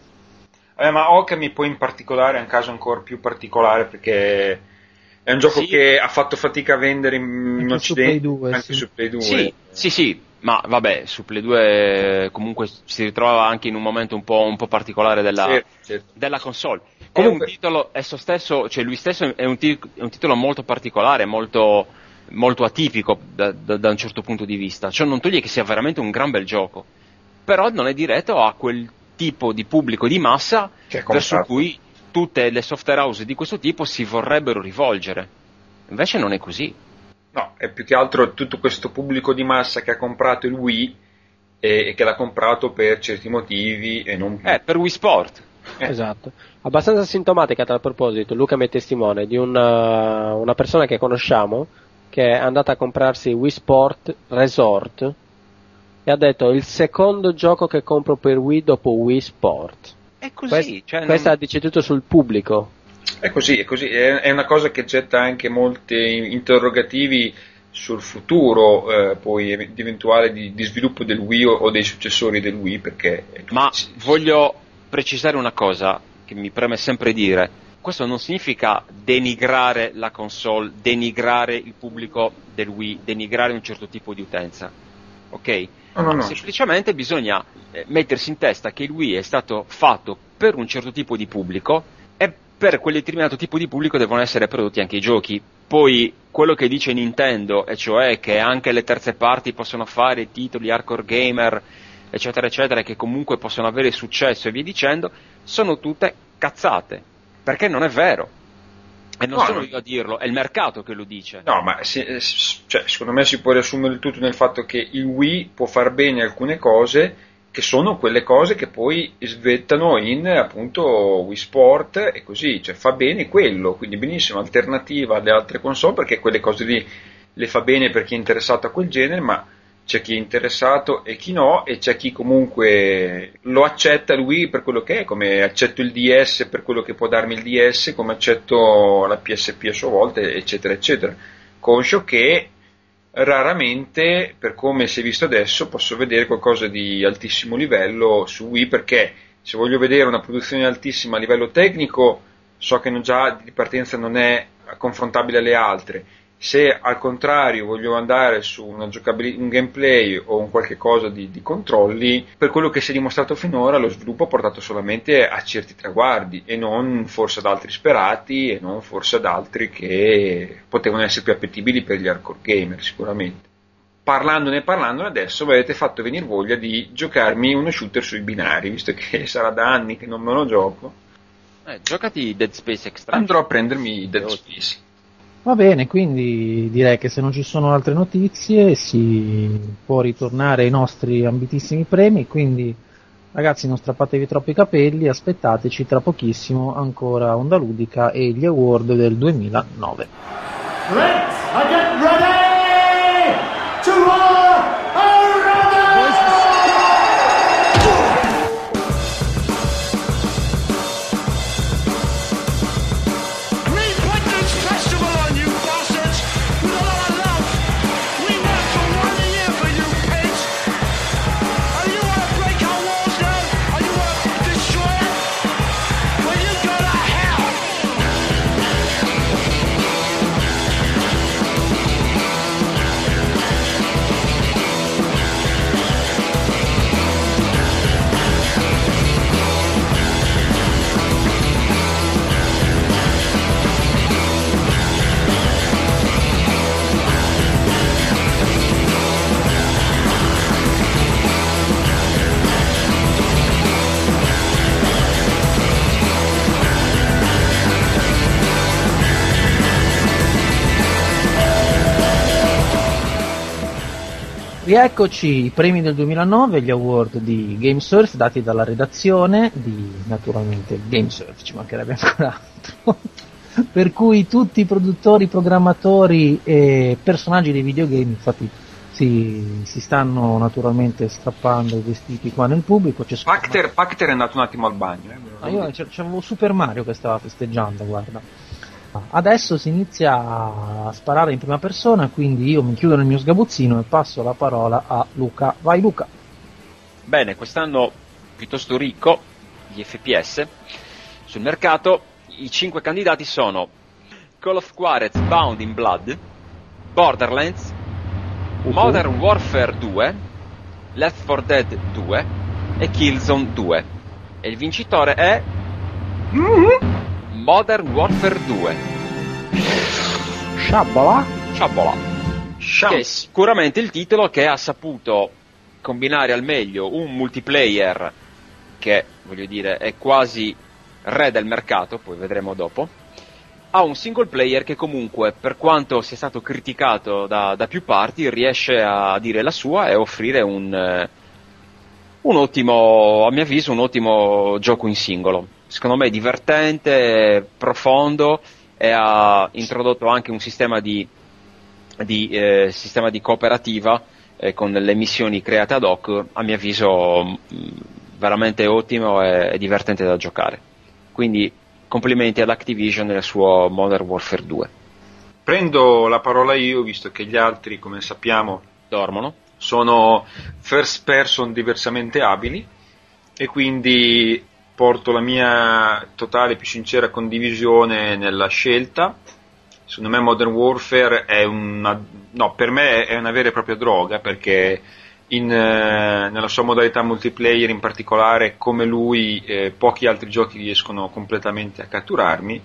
S1: Eh, ma Okami poi in particolare è un caso ancora più particolare perché è un gioco
S4: Sì.
S1: che ha fatto fatica a vendere in,
S2: Anche su
S1: Occidente,
S2: Play 2,
S1: anche
S2: sì.
S1: su Play 2.
S4: Sì, sì, sì, ma vabbè, su Play 2 eh, comunque si ritrova anche in un momento un po', un po' particolare della,
S1: Certo, certo.
S4: della console.
S1: Comunque-
S4: È un titolo, esso stesso, cioè lui stesso è un, ti- è un titolo molto particolare, molto, molto atipico da, da- da un certo punto di vista. Ciò non toglie che sia veramente un gran bel gioco, però non è diretto a quel tipo di pubblico di massa
S1: è
S4: verso cui tutte le software house di questo tipo si vorrebbero rivolgere. Invece non è così.
S1: No, è più che altro tutto questo pubblico di massa che ha comprato il Wii e, e che l'ha comprato per certi motivi e non più.
S4: Eh, per Wii Sport.
S1: Eh.
S3: Esatto. Abbastanza sintomatica a tal proposito, Luca mi è testimone di una, una persona che conosciamo che è andata a comprarsi Wii Sport Resort e ha detto il secondo gioco che compro per Wii dopo Wii Sport.
S4: È così.
S3: Quest-
S4: cioè, non-
S3: Questa dice tutto sul pubblico.
S1: È così, è così, è, una cosa che getta anche molti interrogativi sul futuro eh, poi ev- eventuale di, di sviluppo del Wii o, dei successori del Wii perché
S4: Ma voglio precisare una cosa che mi preme sempre dire. Questo non significa denigrare la console, denigrare il pubblico del Wii, denigrare un certo tipo di utenza. Ok?
S1: No, no, no.
S4: Semplicemente bisogna eh, mettersi in testa che il Wii è stato fatto per un certo tipo di pubblico per quel determinato tipo di pubblico devono essere prodotti anche i giochi. Poi quello che dice Nintendo, e cioè che anche le terze parti possono fare titoli hardcore gamer, eccetera, eccetera, che comunque possono avere successo e via dicendo, sono tutte cazzate. Perché non è vero. E non
S1: No,
S4: sono
S1: no.
S4: io a dirlo, è il mercato che lo dice.
S1: No, ma se- cioè, secondo me si può riassumere tutto nel fatto che il Wii può far bene alcune cose che sono quelle cose che poi svettano in appunto Wii Sport e così, cioè fa bene quello, quindi benissimo, alternativa alle altre console perché quelle cose lì le fa bene per chi è interessato a quel genere, ma c'è chi è interessato e chi no, e c'è chi comunque lo accetta Wii per quello che è, come accetto il DS per quello che può darmi il DS, come accetto la PSP a sua volta, eccetera, eccetera. Conscio che raramente, per come si è visto adesso, posso vedere qualcosa di altissimo livello su Wii perché se voglio vedere una produzione altissima a livello tecnico, so che già di partenza non è confrontabile alle altre. Se al contrario voglio andare su un gameplay o un qualche cosa di, di controlli, per quello che si è dimostrato finora, lo sviluppo ha portato solamente a certi traguardi e non forse ad altri sperati e non forse ad altri che potevano essere più appetibili per gli hardcore gamer, sicuramente. Parlandone e parlandone adesso mi avete fatto venire voglia di giocarmi uno shooter sui binari, visto che [LAUGHS] sarà da anni che non me lo gioco.
S4: Eh, giocati Dead Space Extraction.
S1: Andrò a prendermi Dead Space.
S2: Va bene, quindi direi che se non ci sono altre notizie si può ritornare ai nostri ambitissimi premi, quindi ragazzi non strappatevi troppo i capelli, aspettateci tra pochissimo ancora Onda Ludica e gli award del 2009. Rieccoci i premi del 2009, gli award di GameSurf dati dalla redazione di naturalmente GameSurf, ci mancherebbe ancora altro. [LAUGHS] per cui tutti i produttori, programmatori e personaggi dei videogame infatti si, si stanno naturalmente strappando i vestiti qua nel pubblico. C'è
S1: Pacter, Pacter è andato un attimo al bagno. eh,
S2: Ah, io c'avevo Super Mario che stava festeggiando, guarda. Adesso si inizia a sparare in prima persona, quindi io mi chiudo nel mio sgabuzzino e passo la parola a Luca. Vai Luca.
S4: Bene, quest'anno piuttosto ricco di FPS sul mercato. I cinque candidati sono Call of Juarez Bound in Blood, Borderlands, Modern Warfare 2, Left 4 Dead 2 e Killzone 2. E il vincitore è Modern Warfare 2.
S2: Sciabola.
S4: Sciabola. Che è sicuramente il titolo che ha saputo combinare al meglio un multiplayer che, voglio dire, è quasi re del mercato, poi vedremo dopo, a un single player che comunque, per quanto sia stato criticato da, da più parti, riesce a dire la sua e offrire un, eh, un ottimo, a mio avviso, un ottimo gioco in singolo. Secondo me divertente, profondo e ha introdotto anche un sistema di, di, eh, sistema di cooperativa eh, con le missioni create ad hoc, a mio avviso mh, veramente ottimo e, e divertente da giocare. Quindi complimenti all'Activision e al suo Modern Warfare 2.
S1: Prendo la parola io, visto che gli altri, come sappiamo,
S4: Dormono.
S1: sono first person diversamente abili e quindi porto la mia totale più sincera condivisione nella scelta. Secondo me Modern Warfare è una no, per me è una vera e propria droga perché in, eh, nella sua modalità multiplayer in particolare come lui eh, pochi altri giochi riescono completamente a catturarmi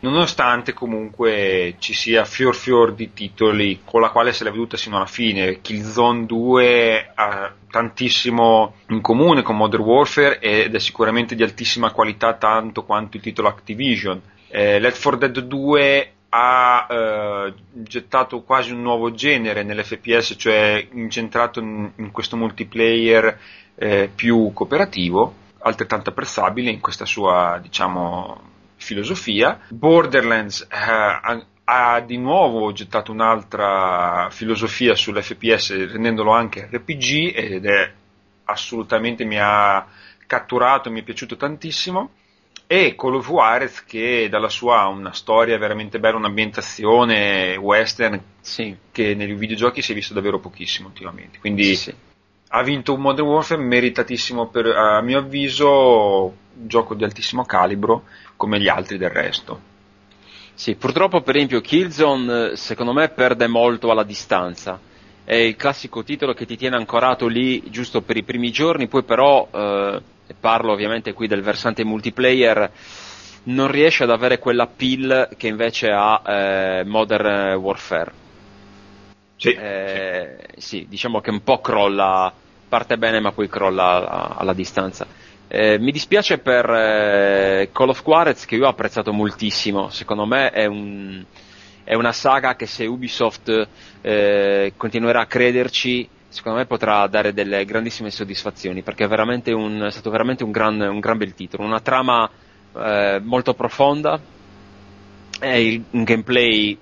S1: nonostante comunque ci sia fior fior di titoli con la quale se l'è veduta sino alla fine. Killzone 2 ha tantissimo in comune con Modern Warfare ed è sicuramente di altissima qualità tanto quanto il titolo Activision. Eh, Left 4 Dead 2 ha eh, gettato quasi un nuovo genere nell'FPS, cioè incentrato in, in questo multiplayer eh, più cooperativo, altrettanto apprezzabile in questa sua, diciamo, filosofia. Borderlands eh, ha, di nuovo gettato un'altra filosofia sull'FPS rendendolo anche RPG ed è assolutamente mi ha catturato, mi è piaciuto tantissimo e Call of Juarez che dalla sua ha una storia veramente bella, un'ambientazione western
S4: Sì.
S1: che nei videogiochi si è visto davvero pochissimo ultimamente. Quindi
S4: Sì, sì.
S1: ha vinto un Modern Warfare meritatissimo per, a mio avviso, un gioco di altissimo calibro come gli altri del resto.
S4: Sì, purtroppo per esempio Killzone eh, secondo me perde molto alla distanza. È il classico titolo che ti tiene ancorato lì giusto per i primi giorni, poi però, eh, e parlo ovviamente qui del versante multiplayer, non riesce ad avere quella pill che invece ha eh, Modern Warfare.
S1: Sì,
S4: Eh, sì, diciamo che un po' crolla, parte bene ma poi crolla alla, alla distanza. Eh, mi dispiace per eh, Call of Juarez che io ho apprezzato moltissimo, secondo me è, un- è una saga che se Ubisoft eh, continuerà a crederci, secondo me potrà dare delle grandissime soddisfazioni, perché è, veramente un- è stato veramente un gran, un gran bel titolo, una trama eh, molto profonda, è il- un gameplay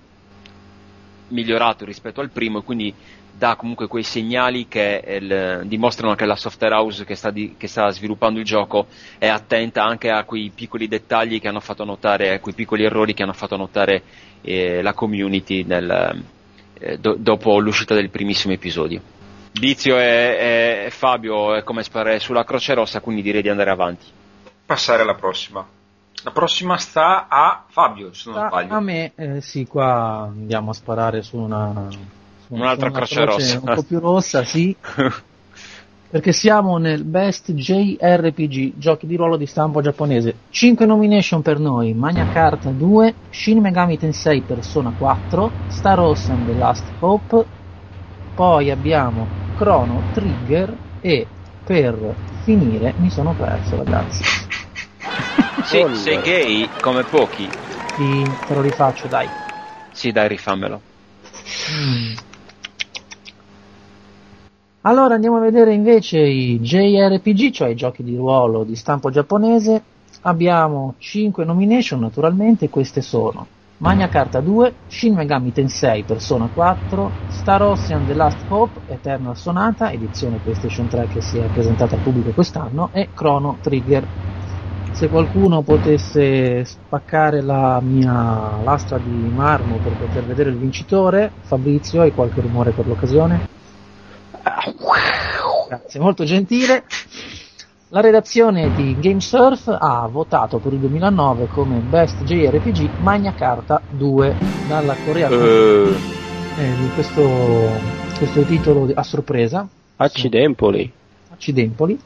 S4: migliorato rispetto al primo quindi dà comunque quei segnali che il- dimostrano che la software house che sta, di- che sta sviluppando il gioco è attenta anche a quei piccoli dettagli che hanno fatto notare, a quei piccoli errori che hanno fatto notare eh, la community nel, eh, do- dopo l'uscita del primissimo episodio. Bizio e, e Fabio è come sparare sulla Croce Rossa, quindi direi di andare avanti.
S1: passare alla prossima. La prossima sta a Fabio, se non
S2: A,
S1: sbaglio.
S2: a me, eh, sì, qua andiamo a sparare su una,
S4: Un'altra
S2: su
S4: croce rossa.
S2: Un po' più rossa, sì, [LAUGHS] perché siamo nel Best JRPG, giochi di ruolo di stampo giapponese. 5 nomination per noi, Magna Carta 2, Shin Megami Tensei Persona 4, Star Ocean The Last Hope, poi abbiamo Chrono Trigger e per finire mi sono perso ragazzi. [LAUGHS]
S4: Sì, sei gay come pochi.
S2: Ti, te lo rifaccio, dai.
S4: Sì, dai, rifammelo.
S2: Mm. Allora andiamo a vedere invece i JRPG, cioè i giochi di ruolo di stampo giapponese. Abbiamo 5 nomination naturalmente, queste sono Magna Carta 2, Shin Megami Tensei Persona 4, Star Ocean The Last Hope, Eternal Sonata, edizione PlayStation 3 che si è presentata al pubblico quest'anno, e Chrono Trigger. Se qualcuno potesse spaccare la mia lastra di marmo per poter vedere il vincitore, Fabrizio, hai qualche rumore per l'occasione? Grazie, molto gentile. La redazione di GameSurf ha votato per il 2009 come Best JRPG Magna Carta 2 dalla Corea
S3: Eh,
S2: eh, di questo, questo titolo a sorpresa,
S3: accidempoli.
S2: accidempoli.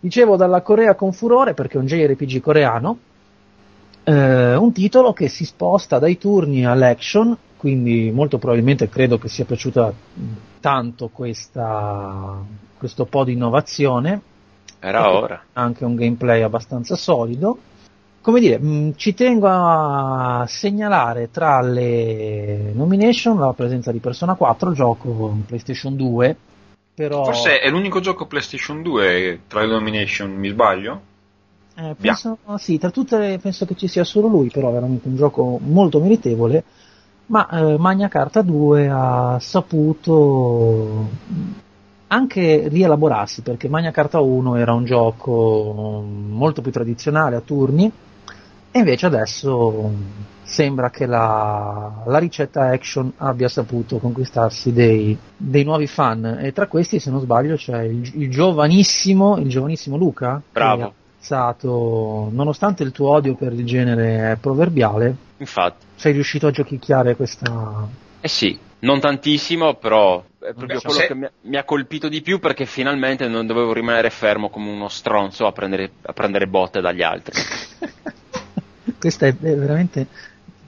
S2: Dicevo dalla Corea con furore perché è un JRPG coreano, eh, un titolo che si sposta dai turni all'action, quindi molto probabilmente credo che sia piaciuta tanto questa, questo po' di innovazione
S4: Era ora.
S2: anche un gameplay abbastanza solido. Come dire, mh, ci tengo a segnalare tra le nomination la presenza di Persona 4, gioco in PlayStation 2, però
S1: Forse è l'unico gioco PlayStation 2 tra le nomination, mi sbaglio?
S2: eh, penso, sì, tra tutte le- penso che ci sia solo lui, però è veramente un gioco molto meritevole. Ma eh, Magna Carta 2 ha saputo anche rielaborarsi perché Magna Carta 1 era un gioco molto più tradizionale a turni E invece adesso sembra che la, la ricetta action abbia saputo conquistarsi dei, dei nuovi fan e tra questi se non sbaglio c'è il, il giovanissimo, il giovanissimo Luca
S4: Bravo.
S2: Apprezzato, nonostante il tuo odio per il genere proverbiale
S4: Infatti.
S2: sei riuscito a giochicchiare questa
S4: Eh sì, non tantissimo, però è proprio
S1: Beh,
S4: quello
S1: se-
S4: che mi ha, mi ha colpito di più perché finalmente non dovevo rimanere fermo come uno stronzo a prendere, a prendere botte dagli altri. [LAUGHS]
S2: questa è veramente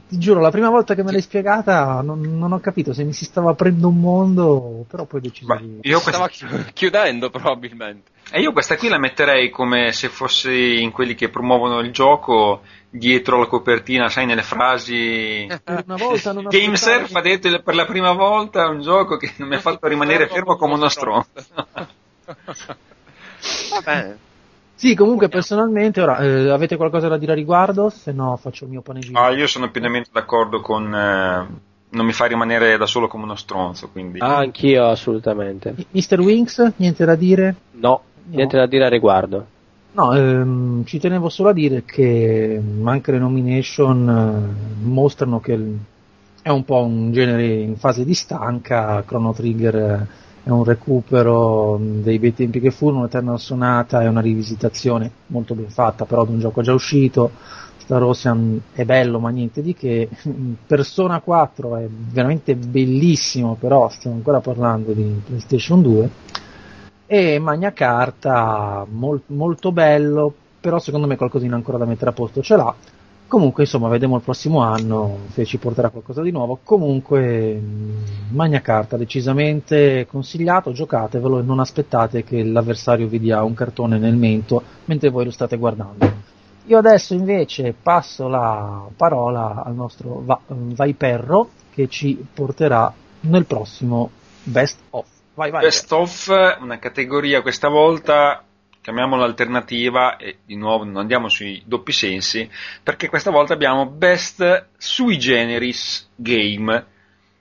S2: ti giuro la prima volta che me l'hai spiegata non, non ho capito se mi si stava aprendo un mondo però poi ho deciso
S1: Ma
S2: di
S1: io
S4: Stava
S1: questa,
S4: chi- chiudendo probabilmente.
S1: e io questa qui la metterei come se fossi in quelli che promuovono il gioco dietro la copertina, sai, nelle frasi.
S2: per una volta non
S1: Gamesurf ha detto per la prima volta un gioco che non mi ha fatto rimanere fermo come uno stronzo. [LAUGHS]
S4: Va bene.
S2: Sì, comunque personalmente, ora eh, avete qualcosa da dire a riguardo? Se no faccio il mio panegirico.
S1: Ah, io sono pienamente d'accordo con. eh, non mi fa rimanere da solo come uno stronzo, quindi.
S3: Ah, anch'io assolutamente.
S2: Mr. Wings, niente da dire?
S3: No, niente da dire a riguardo.
S2: No, ehm, ci tenevo solo a dire che anche le nomination eh, mostrano che è un po' un genere in fase di stanca, Chrono Trigger eh, è un recupero mh, dei bei tempi che furono, Eternal Sonata è una rivisitazione molto ben fatta però di un gioco già uscito, Star Ocean è bello ma niente di che, Persona 4 è veramente bellissimo però stiamo ancora parlando di PlayStation 2 e Magna Carta mol- molto bello però secondo me qualcosina ancora da mettere a posto ce l'ha comunque insomma vedremo il prossimo anno se ci porterà qualcosa di nuovo. Comunque mh, Magna Carta decisamente consigliato giocatevelo e non aspettate che l'avversario vi dia un cartone nel mento mentre voi lo state guardando. Io adesso invece passo la parola al nostro Va- Vaiperro che ci porterà nel prossimo Best of. Vai vai.
S1: Best of, una categoria questa volta, chiamiamola alternativa, e di nuovo non andiamo sui doppi sensi, perché questa volta abbiamo Best Sui Generis Game,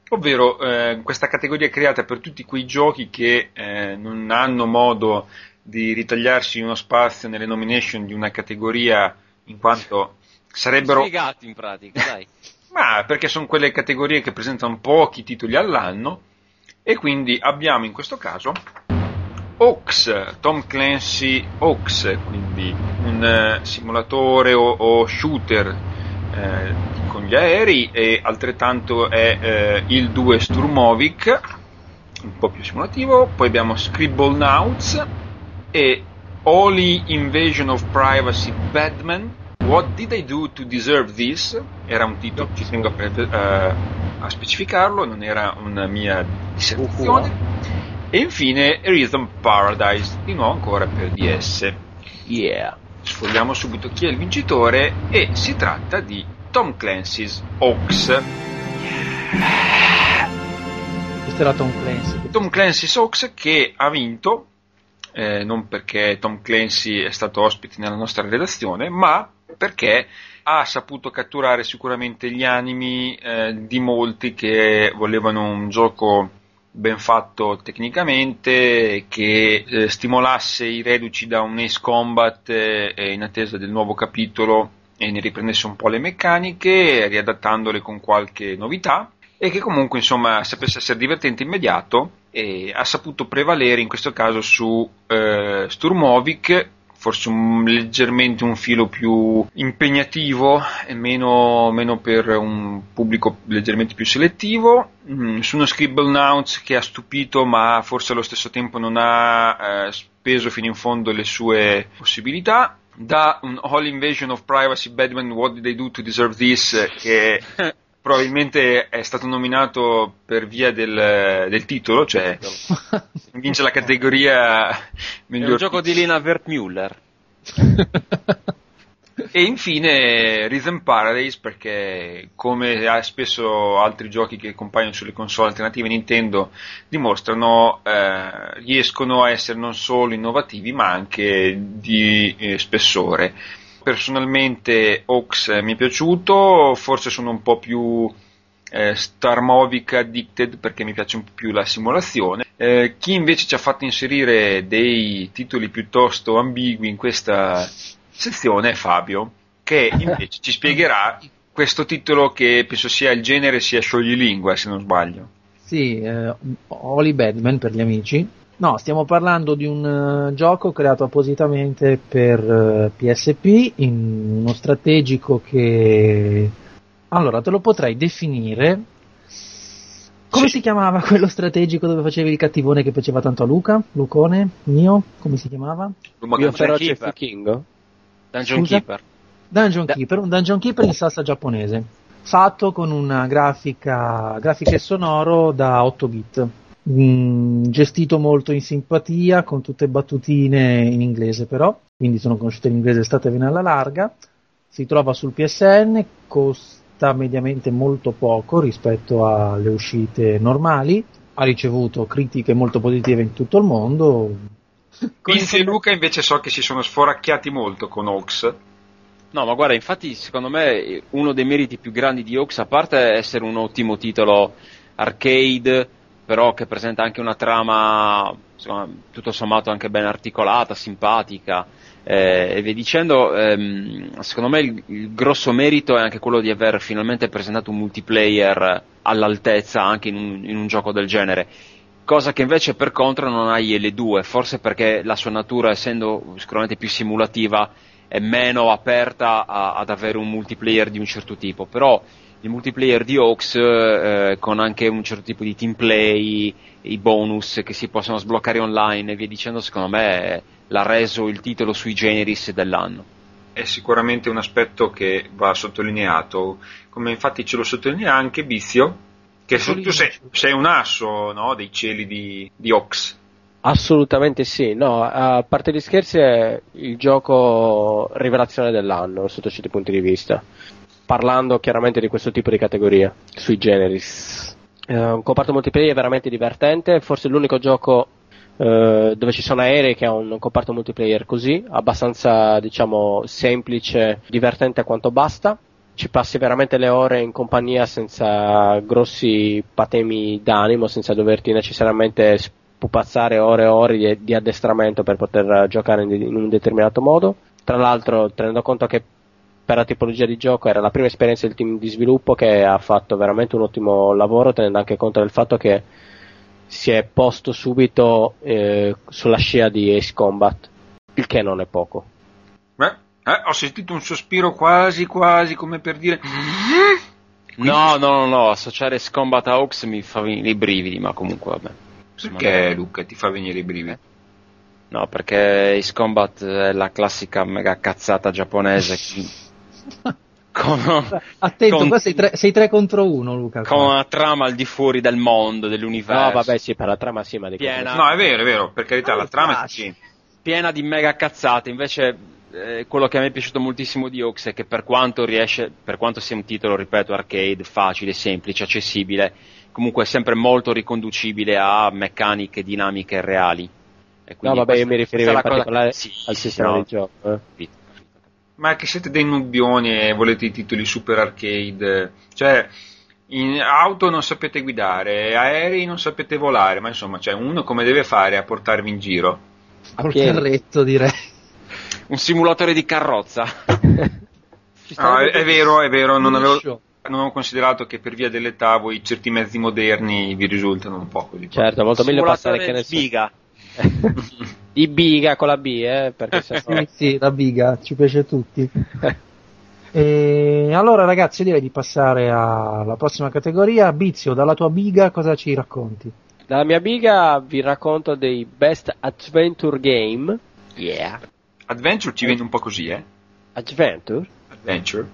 S1: ovvero eh, questa categoria è creata per tutti quei giochi che eh, non hanno modo di ritagliarsi uno spazio nelle nomination di una categoria in quanto sarebbero
S4: Spiegati in pratica, dai. [LAUGHS]
S1: ma perché sono quelle categorie che presentano pochi titoli all'anno e quindi abbiamo in questo caso Oaks, Tom Clancy Oaks, quindi un eh, simulatore o, o shooter eh, con gli aerei e altrettanto è eh, il 2 Sturmovik, un po' più simulativo, poi abbiamo Scribblenauts e Holy Invasion of Privacy Batman What Did I Do to Deserve This? Era un titolo, ci tengo a, pre- eh, a specificarlo, non era una mia dissertazione. E infine Rhythm Paradise, di nuovo ancora per DS.
S3: Yeah.
S1: Sfogliamo subito chi è il vincitore e si tratta di Tom Clancy's Oaks.
S2: questo era Tom Clancy
S1: Tom Clancy's Oaks che ha vinto, eh, non perché Tom Clancy è stato ospite nella nostra redazione, ma perché ha saputo catturare sicuramente gli animi eh, di molti che volevano un gioco ben fatto tecnicamente, che eh, stimolasse i reduci da un Ace Combat eh, in attesa del nuovo capitolo e ne riprendesse un po' le meccaniche, riadattandole con qualche novità e che comunque insomma sapesse essere divertente immediato e ha saputo prevalere in questo caso su eh, Sturmovik forse un, leggermente un filo più impegnativo e meno, meno per un pubblico leggermente più selettivo. Mm, su uno Scribblenauts che ha stupito ma forse allo stesso tempo non ha eh, speso fino in fondo le sue possibilità. Da un All Invasion of Privacy Batman What Did I Do to Deserve This che [LAUGHS] probabilmente è stato nominato per via del, del titolo, cioè vince la categoria
S4: È
S1: miglior
S4: un gioco di Lina Wertmüller.
S1: E infine Rhythm Paradise perché come spesso altri giochi che compaiono sulle console alternative Nintendo dimostrano eh, riescono a essere non solo innovativi ma anche di eh, spessore. Personalmente Oaks eh, mi è piaciuto, forse sono un po' più eh, Star Addicted perché mi piace un po' più la simulazione. Eh, chi invece ci ha fatto inserire dei titoli piuttosto ambigui in questa sezione è Fabio. che invece ci spiegherà questo titolo che penso sia il genere sia scioglilingua, se non sbaglio.
S2: Sì, eh, Holy Badman per gli amici. No, stiamo parlando di un eh, gioco creato appositamente per eh, PSP, in uno strategico che... Allora, te lo potrei definire... Come
S1: Sì.
S2: si chiamava quello strategico dove facevi il cattivone che piaceva tanto a Luca? Lucone? Mio? Come si chiamava?
S1: Luma-
S4: Dungeon
S3: feroce. Fichingo?
S4: Dungeon
S2: Scusa?
S4: Keeper.
S2: Dungeon
S3: Da-
S2: Keeper, un Dungeon Keeper in salsa giapponese, fatto con una grafica, grafica e sonoro da 8 bit, Mm, gestito molto in simpatia, con tutte battutine in inglese però, quindi sono conosciute in inglese, statevene alla larga, si trova sul PSN, costa mediamente molto poco rispetto alle uscite normali, ha ricevuto critiche molto positive in tutto il mondo. Con
S1: Vinzi e Luca invece so che si sono sforacchiati molto con Oaks.
S4: No, ma guarda, infatti, secondo me uno dei meriti più grandi di Oaks, a parte essere un ottimo titolo arcade, però che presenta anche una trama insomma, tutto sommato anche ben articolata, simpatica, eh, e via dicendo, ehm, secondo me il, il grosso merito è anche quello di aver finalmente presentato un multiplayer all'altezza anche in un, in un gioco del genere. Cosa che invece per contro non ha IL2, forse perché la sua natura, essendo sicuramente più simulativa, è meno aperta a- ad avere un multiplayer di un certo tipo, però il multiplayer di Oaks eh, con anche un certo tipo di team play, i bonus che si possono sbloccare online e via dicendo, secondo me l'ha reso il titolo sui generis dell'anno.
S1: È sicuramente un aspetto che va sottolineato, come infatti ce lo sottolinea anche Bizio, che su- tu sei, sei un asso no, dei cieli di, di Oaks.
S3: Assolutamente sì, no, a parte gli scherzi è il gioco rivelazione dell'anno sotto certi punti di vista, parlando chiaramente di questo tipo di categoria, sui generis. Eh, un comparto multiplayer veramente divertente, forse l'unico gioco eh, dove ci sono aerei che ha un comparto multiplayer così, abbastanza diciamo semplice, divertente quanto basta. Ci passi veramente le ore in compagnia senza grossi patemi d'animo, senza doverti necessariamente pupazzare ore e ore di, di addestramento per poter giocare in, in un determinato modo. Tra l'altro, tenendo conto che per la tipologia di gioco era la prima esperienza del team di sviluppo che ha fatto veramente un ottimo lavoro, tenendo anche conto del fatto che si è posto subito eh, sulla scia di Ace Combat, il che non è poco.
S1: Beh, eh, ho sentito un sospiro quasi quasi come per dire... [LAUGHS]
S4: No, no, no, no, associare Scombat a Oaks mi fa venire i brividi, ma comunque vabbè.
S1: Perché
S4: no.
S1: Luca ti fa venire i brividi?
S4: No, perché Ace Combat è la classica mega cazzata giapponese [LAUGHS] [LAUGHS] con,
S2: Attento,
S4: con-
S2: qua sei tre, sei tre contro uno, Luca. qua.
S4: con una trama al di fuori del mondo, dell'universo.
S3: No, vabbè, sì, per la trama sì, ma di
S4: Piena.
S3: cosa-
S1: No, è vero, è vero, per carità,
S2: Ah,
S1: la trama è sì.
S4: piena di mega cazzate. Invece, eh, quello che a me è piaciuto moltissimo di Oaks è che per quanto riesce, per quanto sia un titolo, ripeto, arcade, facile, semplice, accessibile, comunque è sempre molto riconducibile a meccaniche dinamiche reali. E
S3: No, vabbè, io mi riferivo in
S4: cosa
S3: particolare
S4: che- sì,
S3: al
S4: sì,
S3: sistema
S4: no,
S3: di gioco. eh.
S1: Ma è che siete dei nubbioni e volete i titoli super arcade. Cioè, in auto non sapete guidare, aerei non sapete volare, ma insomma, cioè, uno come deve fare a portarvi in giro?
S2: Col
S3: piedi.
S2: carretto, direi.
S4: Un simulatore di carrozza. [LAUGHS]
S1: No, è, è vero, è vero, non avevo, non avevo considerato che per via dell'età voi certi mezzi moderni vi risultano un po' così.
S3: Certo, molto meglio passare che ne so. Di biga con la B, eh, perché se. [LAUGHS]
S2: Sì, sì, la biga, ci piace a tutti. E allora ragazzi, io direi di passare alla prossima categoria. Bizio, dalla tua biga cosa ci racconti?
S3: Dalla mia biga vi racconto dei Best Adventure Game. Yeah.
S1: Adventure ci viene un po' così, eh?
S3: Adventure?
S1: Adventure.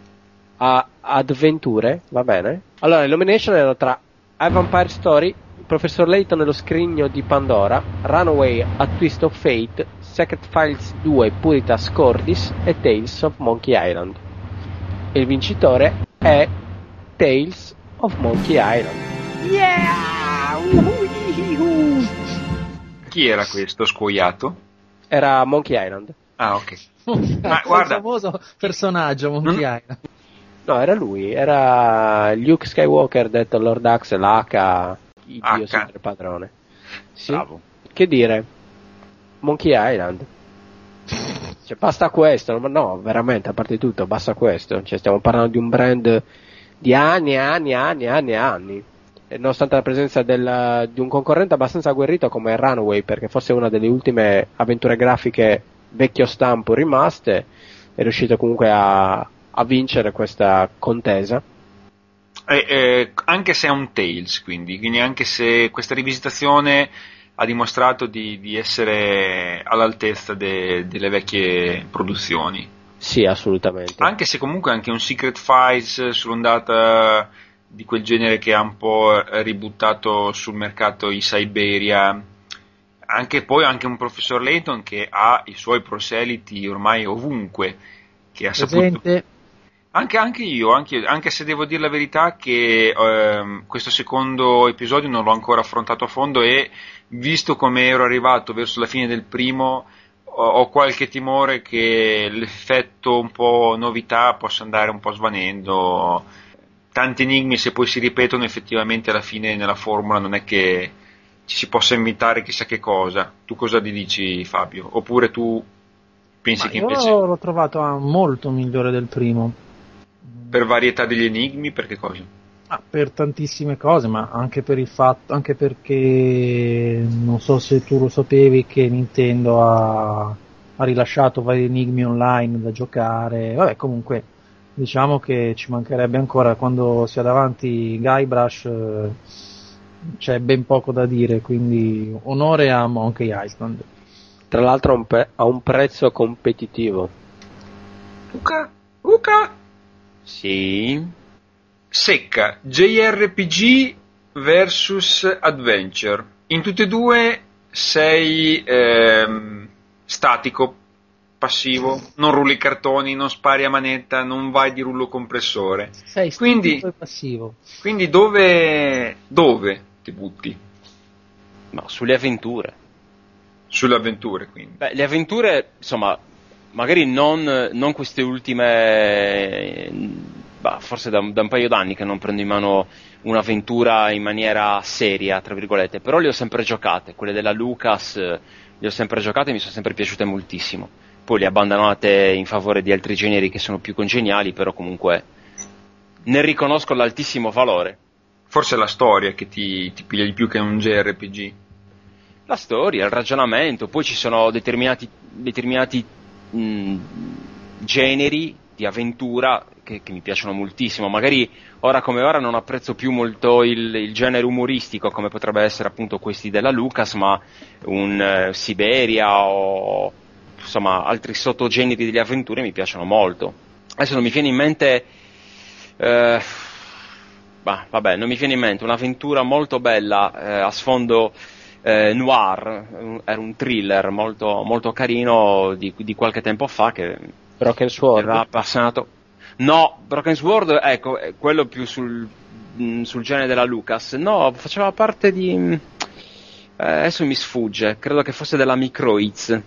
S3: A Adventure, va bene? Allora, le nomination erano tra A Vampire Story, Professor Layton e lo scrigno di Pandora, Runaway a Twist of Fate, Secret Files 2 Puritas Cordis e Tales of Monkey Island. E il vincitore è Tales of Monkey Island.
S1: Chi era questo scuoiato?
S3: Era Monkey Island.
S1: Ah, ok. [LAUGHS]
S2: Ma
S1: guarda.
S2: Il famoso personaggio Monkey
S1: Non-
S2: Island.
S3: No, era lui, era Luke Skywalker detto Lord Axel H, dio
S1: H.
S3: super padrone. Sì?
S4: Bravo.
S3: Che dire? Monkey Island. Cioè, basta questo, ma no, veramente, a parte tutto, basta questo. Cioè, stiamo parlando di un brand di anni e anni e anni e anni e anni. E nonostante la presenza del- di un concorrente abbastanza agguerrito come Runaway, perché forse è una delle ultime avventure grafiche vecchio stampo rimaste, è riuscito comunque a, a vincere questa contesa.
S1: Eh, eh, anche se è un Tales, quindi, quindi anche se questa rivisitazione ha dimostrato di, di essere all'altezza de- delle vecchie produzioni.
S3: Sì, assolutamente.
S1: Anche se comunque anche un Secret Files sull'ondata di quel genere che ha un po' ributtato sul mercato i Siberia, anche poi anche un professor Layton che ha i suoi proseliti ormai ovunque, che ha saputo... Anche, anche io, anche, io, anche se devo dire la verità che ehm, questo secondo episodio non l'ho ancora affrontato a fondo e visto come ero arrivato verso la fine del primo ho, ho qualche timore che l'effetto un po' novità possa andare un po' svanendo. Tanti enigmi se poi si ripetono effettivamente alla fine nella formula non è che ci si possa inventare chissà che cosa. Tu cosa ti dici Fabio? Oppure tu pensi
S2: ma
S1: che
S2: io
S1: invece
S2: l'ho trovato ah, molto migliore del primo.
S1: Per varietà degli enigmi, per che cosa?
S2: Ah, per tantissime cose, ma anche per il fatto, anche perché non so se tu lo sapevi che Nintendo ha, ha rilasciato vari enigmi online da giocare. Vabbè, comunque diciamo che ci mancherebbe ancora quando si ha davanti Guybrush eh, c'è ben poco da dire, quindi onore a Monkey Island.
S3: Tra l'altro a un, pe- a un prezzo competitivo.
S1: Uca, Uca,
S4: Sì.
S1: secca, JRPG versus Adventure. In tutte e due sei ehm, statico, passivo, non rulli i cartoni, non spari a manetta, non vai di rullo compressore.
S2: Sei
S1: Quindi-
S2: statico e passivo.
S1: Quindi dove, dove ti butti?
S4: No, sulle avventure.
S1: Sulle avventure, quindi.
S4: Beh, le avventure, insomma, magari non, non queste ultime, bah, forse da, da un paio d'anni che non prendo in mano un'avventura in maniera seria, tra virgolette, però le ho sempre giocate, quelle della Lucas le ho sempre giocate e mi sono sempre piaciute moltissimo. Poi le abbandonate in favore di altri generi che sono più congeniali, però comunque ne riconosco l'altissimo valore.
S1: Forse è la storia che ti, ti piglia di più che un JRPG.
S4: la storia, il ragionamento, poi ci sono determinati, determinati mh, generi di avventura che, che mi piacciono moltissimo. Magari ora come ora non apprezzo più molto il, il genere umoristico come potrebbe essere appunto questi della Lucas, ma un eh, Siberia o insomma altri sottogeneri delle avventure mi piacciono molto. Adesso non mi viene in mente eh, bah, vabbè, non mi viene in mente un'avventura molto bella eh, a sfondo eh, noir, era un thriller molto, molto carino di, di qualche tempo fa che
S3: Broken Sword.
S4: era appassionato. No, Broken Sword, ecco, è quello più sul, mh, sul genere della Lucas. No, faceva parte di. eh, adesso mi sfugge, credo che fosse della Microids.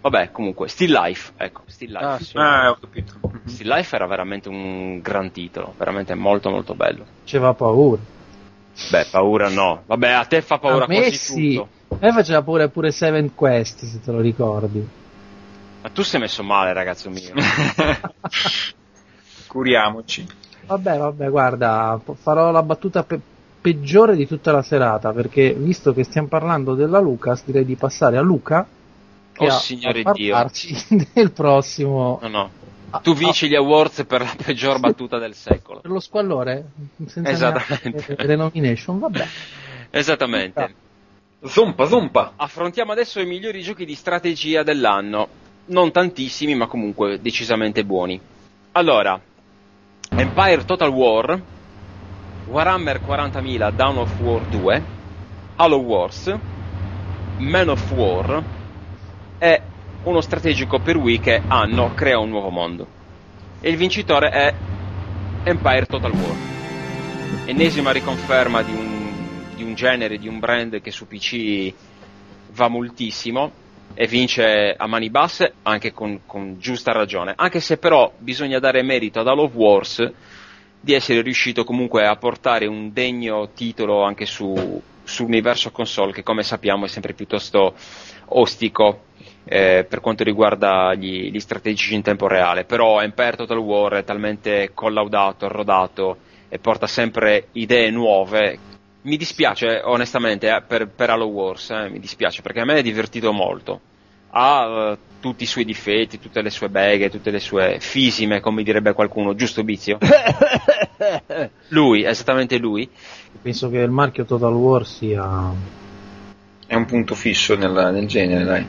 S4: Vabbè, comunque, Still Life, ecco, Still Life.
S3: Ah, sì.
S1: Ah, ho capito.
S4: Still Life era veramente un gran titolo, veramente molto molto bello.
S2: Faceva paura.
S4: Beh, paura no. Vabbè, a te fa paura
S2: a me
S4: quasi
S2: sì.
S4: tutto.
S2: A me faceva paura pure Seven Quest, se te lo ricordi.
S4: Ma tu sei messo male, ragazzo mio. [LAUGHS]
S1: Curiamoci.
S2: Vabbè, vabbè, guarda, farò la battuta pe- peggiore di tutta la serata, perché visto che stiamo parlando della Lucas, direi di passare a Luca che
S4: Oh,
S2: ha
S4: signore
S2: a
S4: Dio. [LAUGHS]
S2: del prossimo
S4: No, no.
S2: Ah,
S4: Tu vinci gli awards per la peggior battuta del secolo.
S2: per lo squallore senza
S4: Esattamente.
S2: neanche le nomination, vabbè.
S4: Esattamente.
S1: Zompa, zompa.
S4: Affrontiamo adesso i migliori giochi di strategia dell'anno. Non tantissimi, ma comunque decisamente buoni. Allora, Empire Total War, Warhammer 40.000 Dawn of War 2, Halo Wars, Man of War e uno strategico per Wii che hanno crea un nuovo mondo. E il vincitore è Empire Total War. Ennesima riconferma di un, di un genere, di un brand che su PC va moltissimo e vince a mani basse anche con, con giusta ragione. Anche se però bisogna dare merito ad Halo of Wars di essere riuscito comunque a portare un degno titolo anche su, sull'universo console che come sappiamo è sempre piuttosto ostico eh, per quanto riguarda gli, gli strategici in tempo reale, però Empire Total War è talmente collaudato, rodato e porta sempre idee nuove. Mi dispiace onestamente eh, per, per Halo Wars, eh, mi dispiace perché a me è divertito molto. Ha eh, tutti i suoi difetti, tutte le sue beghe, tutte le sue fisime, come direbbe qualcuno, giusto Bizio? [LAUGHS] lui, esattamente lui.
S2: Penso che il marchio Total War sia...
S1: È un punto fisso nel, nel genere, dai.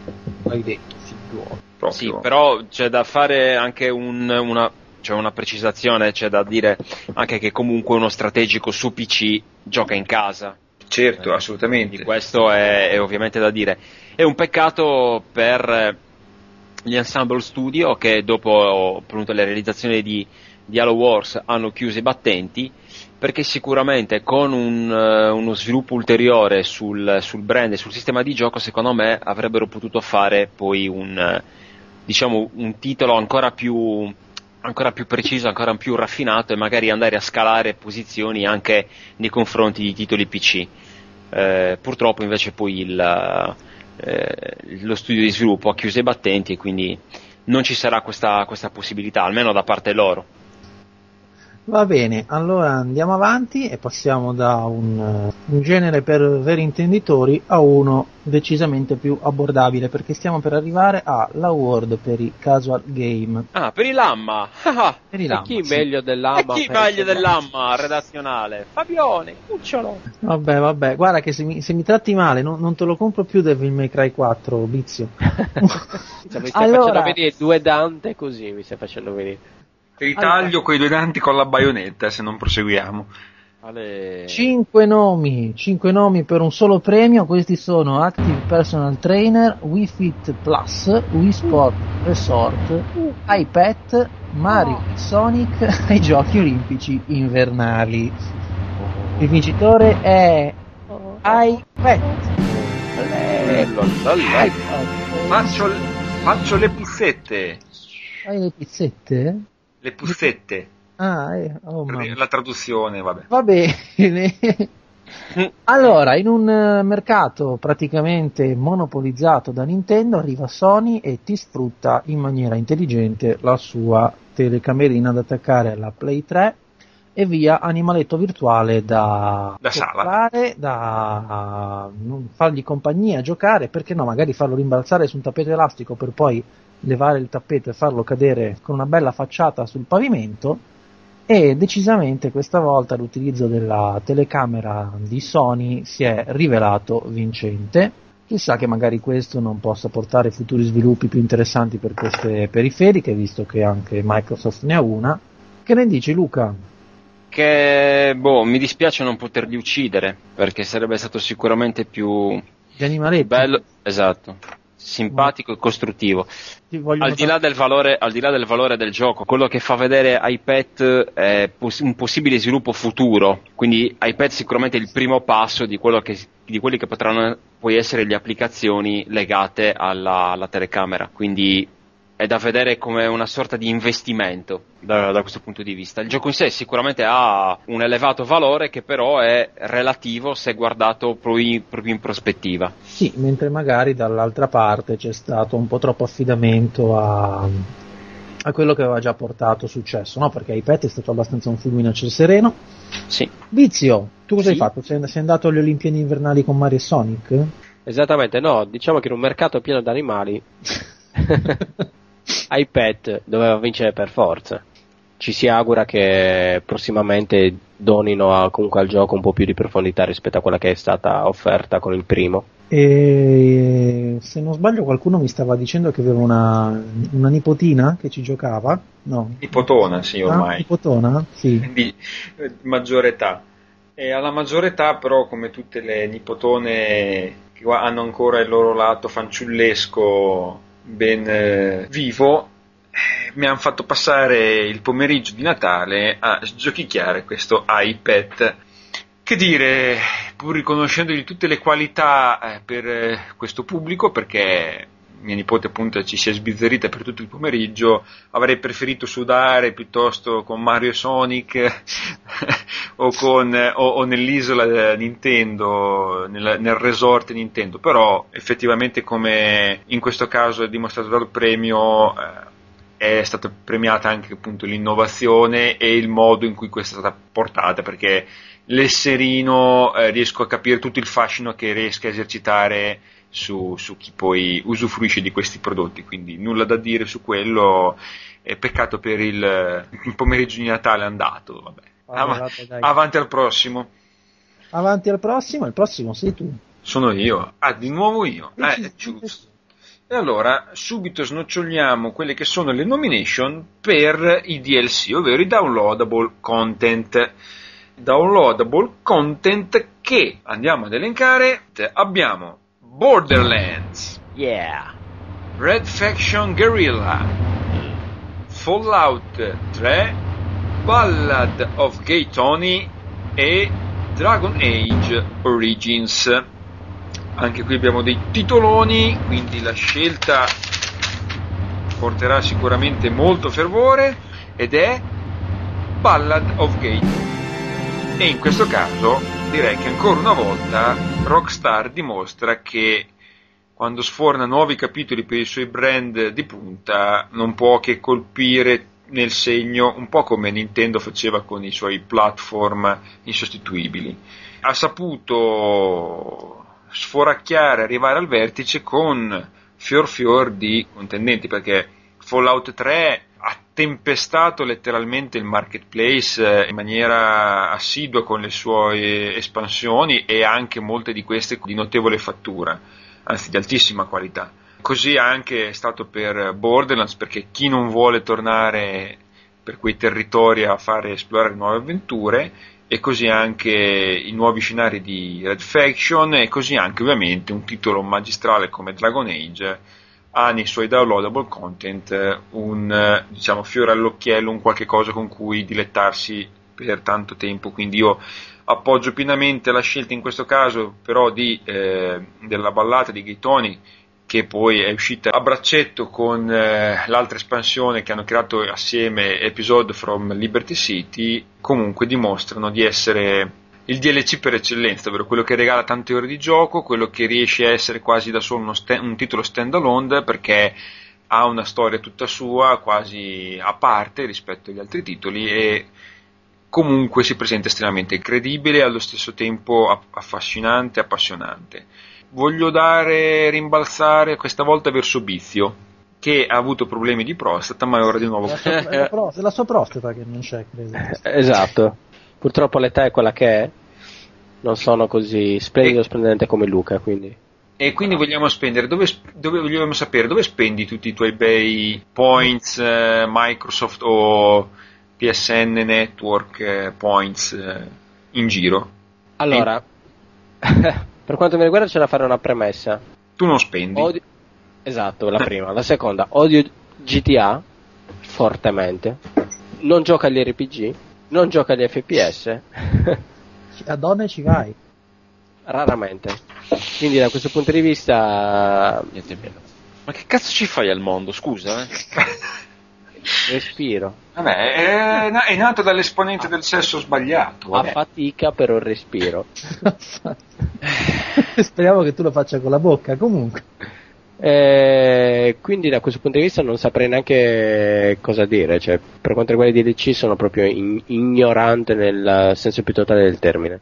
S2: Hai detto, figliuolo.
S1: Proprio.
S4: Sì, però c'è da fare anche un- una, cioè una precisazione, c'è da dire anche che comunque uno strategico su PC gioca in casa.
S1: Certo,
S4: Di
S1: assolutamente.
S4: questo è, è ovviamente da dire. È un peccato per eh, gli Ensemble Studio che dopo appunto, la realizzazione di, di Halo Wars hanno chiuso i battenti perché sicuramente con un, eh, uno sviluppo ulteriore sul, sul brand e sul sistema di gioco secondo me avrebbero potuto fare poi un, eh, diciamo, un titolo ancora più, ancora più preciso, ancora più raffinato e magari andare a scalare posizioni anche nei confronti di titoli PC. Eh, purtroppo invece poi il, eh, lo studio di sviluppo ha chiuso i battenti e quindi non ci sarà questa, questa possibilità, almeno da parte loro.
S2: Va bene, allora andiamo avanti e passiamo da un, eh, un genere per veri intenditori a uno decisamente più abbordabile perché stiamo per arrivare all'award per i casual game.
S4: Ah, per il Lamma! [LAUGHS] Ah,
S2: Per i
S3: E
S2: Lama,
S3: chi
S2: sì.
S3: meglio
S4: e
S3: dell'Amma?
S4: chi
S3: per-
S4: meglio del Lamma redazionale? Fabione, cucciolo!
S2: Vabbè, vabbè, guarda che se mi, se mi tratti male non, non te lo compro più Devil May Cry 4, Bizio.
S3: Cioè, [LAUGHS] mi stai
S2: Allora-
S3: facendo vedere due Dante così, mi stai facendo vedere.
S1: Ritaglio quei due danti con la baionetta se non proseguiamo.
S4: Ale...
S2: Cinque nomi, cinque nomi per un solo premio, questi sono Active Personal Trainer, Wii Fit Plus, Wii Sport Resort, iPad, Mario e Sonic [LAUGHS] ai Giochi Olimpici Invernali. Il vincitore è iPad.
S1: Faccio, faccio le puzzette.
S2: Hai le pizzette?
S1: Le puzzette.
S2: Ah, eh, oh.
S1: La traduzione, vabbè.
S2: Va bene. Allora, in un eh, mercato praticamente monopolizzato da Nintendo, arriva Sony e ti sfrutta in maniera intelligente la sua telecamerina da attaccare alla Play 3 e via animaletto virtuale da,
S1: Da
S2: toccare, da fargli compagnia, giocare, perché no, magari farlo rimbalzare su un tappeto elastico per poi levare il tappeto e farlo cadere con una bella facciata sul pavimento e decisamente questa volta l'utilizzo della telecamera di Sony si è rivelato vincente. Chissà che magari questo non possa portare futuri sviluppi più interessanti per queste periferiche, visto che anche Microsoft ne ha una. Che ne dici Luca?
S4: Che, boh, mi dispiace non poterli uccidere, perché sarebbe stato sicuramente più
S2: Gli animaletti?
S4: bello, esatto, simpatico e costruttivo. Al di, là del valore, al di là del valore del gioco, quello che fa vedere iPad è poss- un possibile sviluppo futuro. Quindi iPad sicuramente è il primo passo di, quello che, di quelli che potranno poi essere le applicazioni legate alla, alla telecamera. Quindi è da vedere come una sorta di investimento da, da questo punto di vista. Il gioco in sé sicuramente ha un elevato valore che però è relativo se guardato proprio in prospettiva.
S2: Sì, mentre magari dall'altra parte c'è stato un po' troppo affidamento a, a quello che aveva già portato successo, no? Perché iPad è stato abbastanza un fulmine a ciel sereno.
S4: Sì.
S2: Vizio, tu cosa
S4: Sì.
S2: hai fatto? Sei, sei andato alle Olimpiadi invernali con Mario e Sonic?
S3: Esattamente, no, diciamo che in un mercato pieno di animali [LAUGHS] iPad doveva vincere per forza. Ci si augura che prossimamente donino a- comunque al gioco un po' più di profondità rispetto a quella che è stata offerta con il primo.
S2: E se non sbaglio qualcuno mi stava dicendo che aveva una, una nipotina che ci giocava. No.
S1: Nipotona, sì,
S2: Ah,
S1: ormai.
S2: nipotona? Sì.
S1: di eh, maggiore età. E alla maggiore età, però, come tutte le nipotone che hanno ancora il loro lato fanciullesco ben eh, vivo, eh, mi hanno fatto passare il pomeriggio di Natale a giochicchiare questo iPad. Che dire, pur riconoscendogli tutte le qualità eh, per eh, questo pubblico, perché mia nipote appunto ci si è sbizzarrita per tutto il pomeriggio, avrei preferito sudare piuttosto con Mario Sonic [LAUGHS] o, con, o, o nell'isola eh, Nintendo, nel, nel resort Nintendo, però effettivamente come in questo caso è dimostrato dal premio eh, è stata premiata anche appunto l'innovazione e il modo in cui questa è stata portata perché l'esserino eh, riesco a capire tutto il fascino che riesca a esercitare su, su chi poi usufruisce di questi prodotti quindi nulla da dire su quello è peccato per il, il pomeriggio di Natale andato vabbè.
S2: Ah,
S1: Av-
S2: vabbè,
S1: avanti al prossimo
S2: Avanti al prossimo, il prossimo sei tu.
S1: sono io ah di nuovo io eh, giusto e allora subito snoccioliamo quelle che sono le nomination per i DLC, ovvero i downloadable content. Downloadable content che andiamo ad elencare. Abbiamo Borderlands,
S3: Yeah.
S1: Red Faction Guerrilla, Fallout 3, Ballad of Gay Tony e Dragon Age Origins. Anche qui abbiamo dei titoloni, quindi la scelta porterà sicuramente molto fervore ed è Ballad of Gay. E in questo caso direi che ancora una volta Rockstar dimostra che quando sforna nuovi capitoli per i suoi brand di punta non può che colpire nel segno un po' come Nintendo faceva con i suoi platform insostituibili. Ha saputo sforacchiare, arrivare al vertice con fior fior di contendenti perché Fallout 3 ha tempestato letteralmente il marketplace eh, in maniera assidua con le sue espansioni e anche molte di queste di notevole fattura, anzi di altissima qualità. Così anche è stato per Borderlands perché chi non vuole tornare per quei territori a fare esplorare nuove avventure e così anche i nuovi scenari di Red Faction e così anche ovviamente un titolo magistrale come Dragon Age ha nei suoi downloadable content un eh, diciamo fiore all'occhiello, un qualche cosa con cui dilettarsi per tanto tempo, quindi io appoggio pienamente la scelta in questo caso però di, eh, della ballata di Gaetoni che poi è uscita a braccetto con eh, l'altra espansione che hanno creato assieme Episode from Liberty City, comunque dimostrano di essere il DLC per eccellenza, ovvero quello che regala tante ore di gioco, quello che riesce a essere quasi da solo uno sta- un titolo standalone perché ha una storia tutta sua, quasi a parte rispetto agli altri titoli e comunque si presenta estremamente credibile e allo stesso tempo aff- affascinante e appassionante. Voglio dare rimbalzare questa volta verso Bizio, che ha avuto problemi di prostata, ma è ora di nuovo.
S2: È la sua, è la [LAUGHS] pro- è la sua prostata che non c'è, credo.
S3: Esatto. Purtroppo l'età è quella che è. Non sono così splendido e splendente come Luca, quindi.
S1: E quindi vogliamo spendere, dove, dove vogliamo sapere dove spendi tutti i tuoi bei points eh, Microsoft o PSN Network eh, points eh, in giro?
S3: Allora, [LAUGHS] per quanto mi riguarda c'è da fare una premessa.
S1: Tu non spendi.
S3: Odio- Esatto, la [LAUGHS] prima. La seconda, odio GTA fortemente. Non gioca agli RPG, non gioca agli FPS,
S2: A donne ci vai.
S3: raramente. Quindi da questo punto di vista
S4: Niente meno. Ma che cazzo ci fai al mondo, scusa? Eh? [LAUGHS]
S3: respiro.
S1: Vabbè, è, è nato dall'esponente del sesso sbagliato.
S3: A
S1: vabbè.
S3: fatica però respiro. [LAUGHS]
S2: Speriamo che tu lo faccia con la bocca. Comunque,
S3: Eh, quindi da questo punto di vista non saprei neanche cosa dire, cioè, per quanto riguarda i DLC sono proprio in- ignorante nel senso più totale del termine.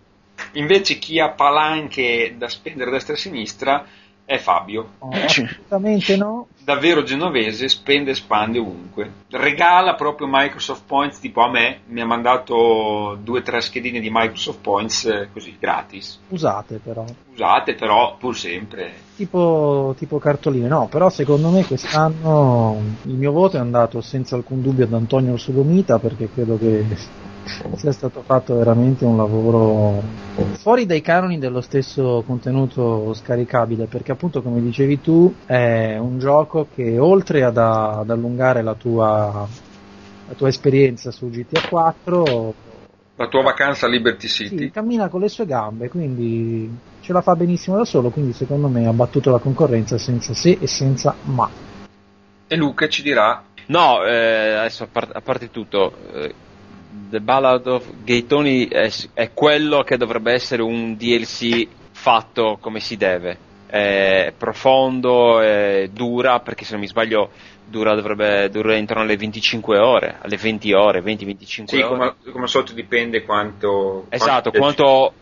S1: Invece chi ha palanche da spendere destra e sinistra è Fabio.
S2: no, assolutamente no.
S1: Davvero genovese, spende e spande ovunque. Regala proprio Microsoft Points, tipo a me, mi ha mandato due o tre schedine di Microsoft Points eh, così, gratis.
S2: Usate però.
S1: Usate però pur sempre.
S2: Tipo, tipo cartoline, no, però secondo me quest'anno il mio voto è andato senza alcun dubbio ad Antonio Sodomita perché credo che sia stato fatto veramente un lavoro fuori dai canoni dello stesso contenuto scaricabile perché appunto come dicevi tu è un gioco che oltre ad, ad allungare la tua, la tua esperienza su GTA 4
S1: La tua vacanza a Liberty City.
S2: sì, cammina con le sue gambe, quindi ce la fa benissimo da solo, quindi secondo me ha battuto la concorrenza senza se e senza ma.
S1: E Luca ci dirà
S4: No, eh, adesso a, par- a parte tutto, eh, The Ballad of Gay Tony è, è quello che dovrebbe essere un DLC fatto come si deve. È profondo, è dura, perché se non mi sbaglio dura, dovrebbe durare intorno alle 25 ore, alle 20 ore, 20-25
S1: Sì,
S4: ore.
S1: come, come al solito dipende quanto...
S4: Esatto,
S1: quanto-
S4: quanto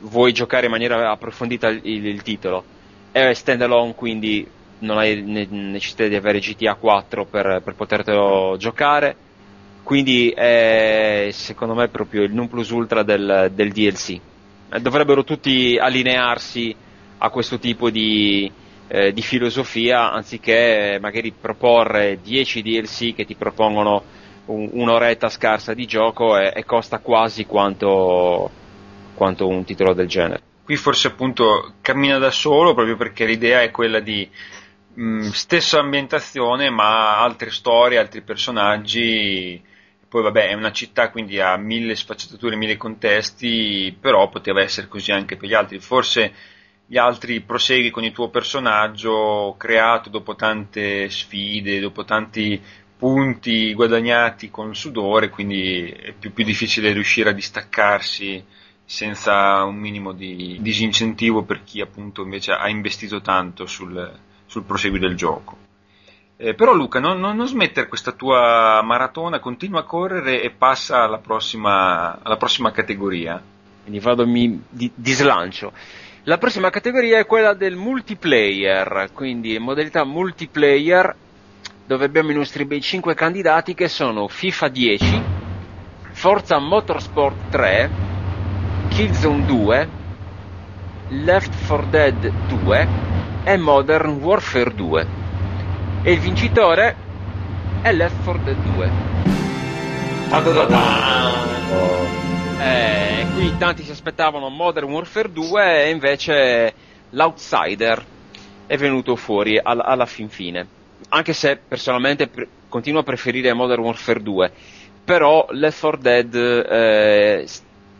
S4: vuoi giocare in maniera approfondita il, il titolo. È standalone, quindi non hai ne- necessità di avere GTA 4 per, per potertelo giocare. Quindi è secondo me proprio il non plus ultra del, del DLC. Eh, Dovrebbero tutti allinearsi a questo tipo di, eh, di filosofia anziché magari proporre 10 DLC che ti propongono un- un'oretta scarsa di gioco e, e costa quasi quanto, quanto un titolo del genere.
S1: Qui forse appunto cammina da solo proprio perché l'idea è quella di mh, stessa ambientazione ma altre storie, altri personaggi. Poi vabbè è una città quindi ha mille sfaccettature, mille contesti, però poteva essere così anche per gli altri. Forse gli altri prosegui con il tuo personaggio creato dopo tante sfide, dopo tanti punti guadagnati con sudore, quindi è più, più difficile riuscire a distaccarsi senza un minimo di disincentivo per chi appunto invece ha investito tanto sul, sul proseguo del gioco. Eh, però Luca, non, non- non smettere questa tua maratona, continua a correre e passa alla prossima, alla prossima categoria.
S4: Quindi vado mi di, di slancio. La prossima categoria è quella del multiplayer, quindi modalità multiplayer dove abbiamo i nostri bei 5 candidati che sono FIFA 10, Forza Motorsport 3, Killzone 2, Left 4 Dead 2 e Modern Warfare 2. E il vincitore è Left 4 Dead 2. Eh, qui tanti si aspettavano Modern Warfare 2 e invece l'outsider è venuto fuori al- alla fin fine. Anche se personalmente pre- continuo a preferire Modern Warfare 2, però Left 4 Dead eh,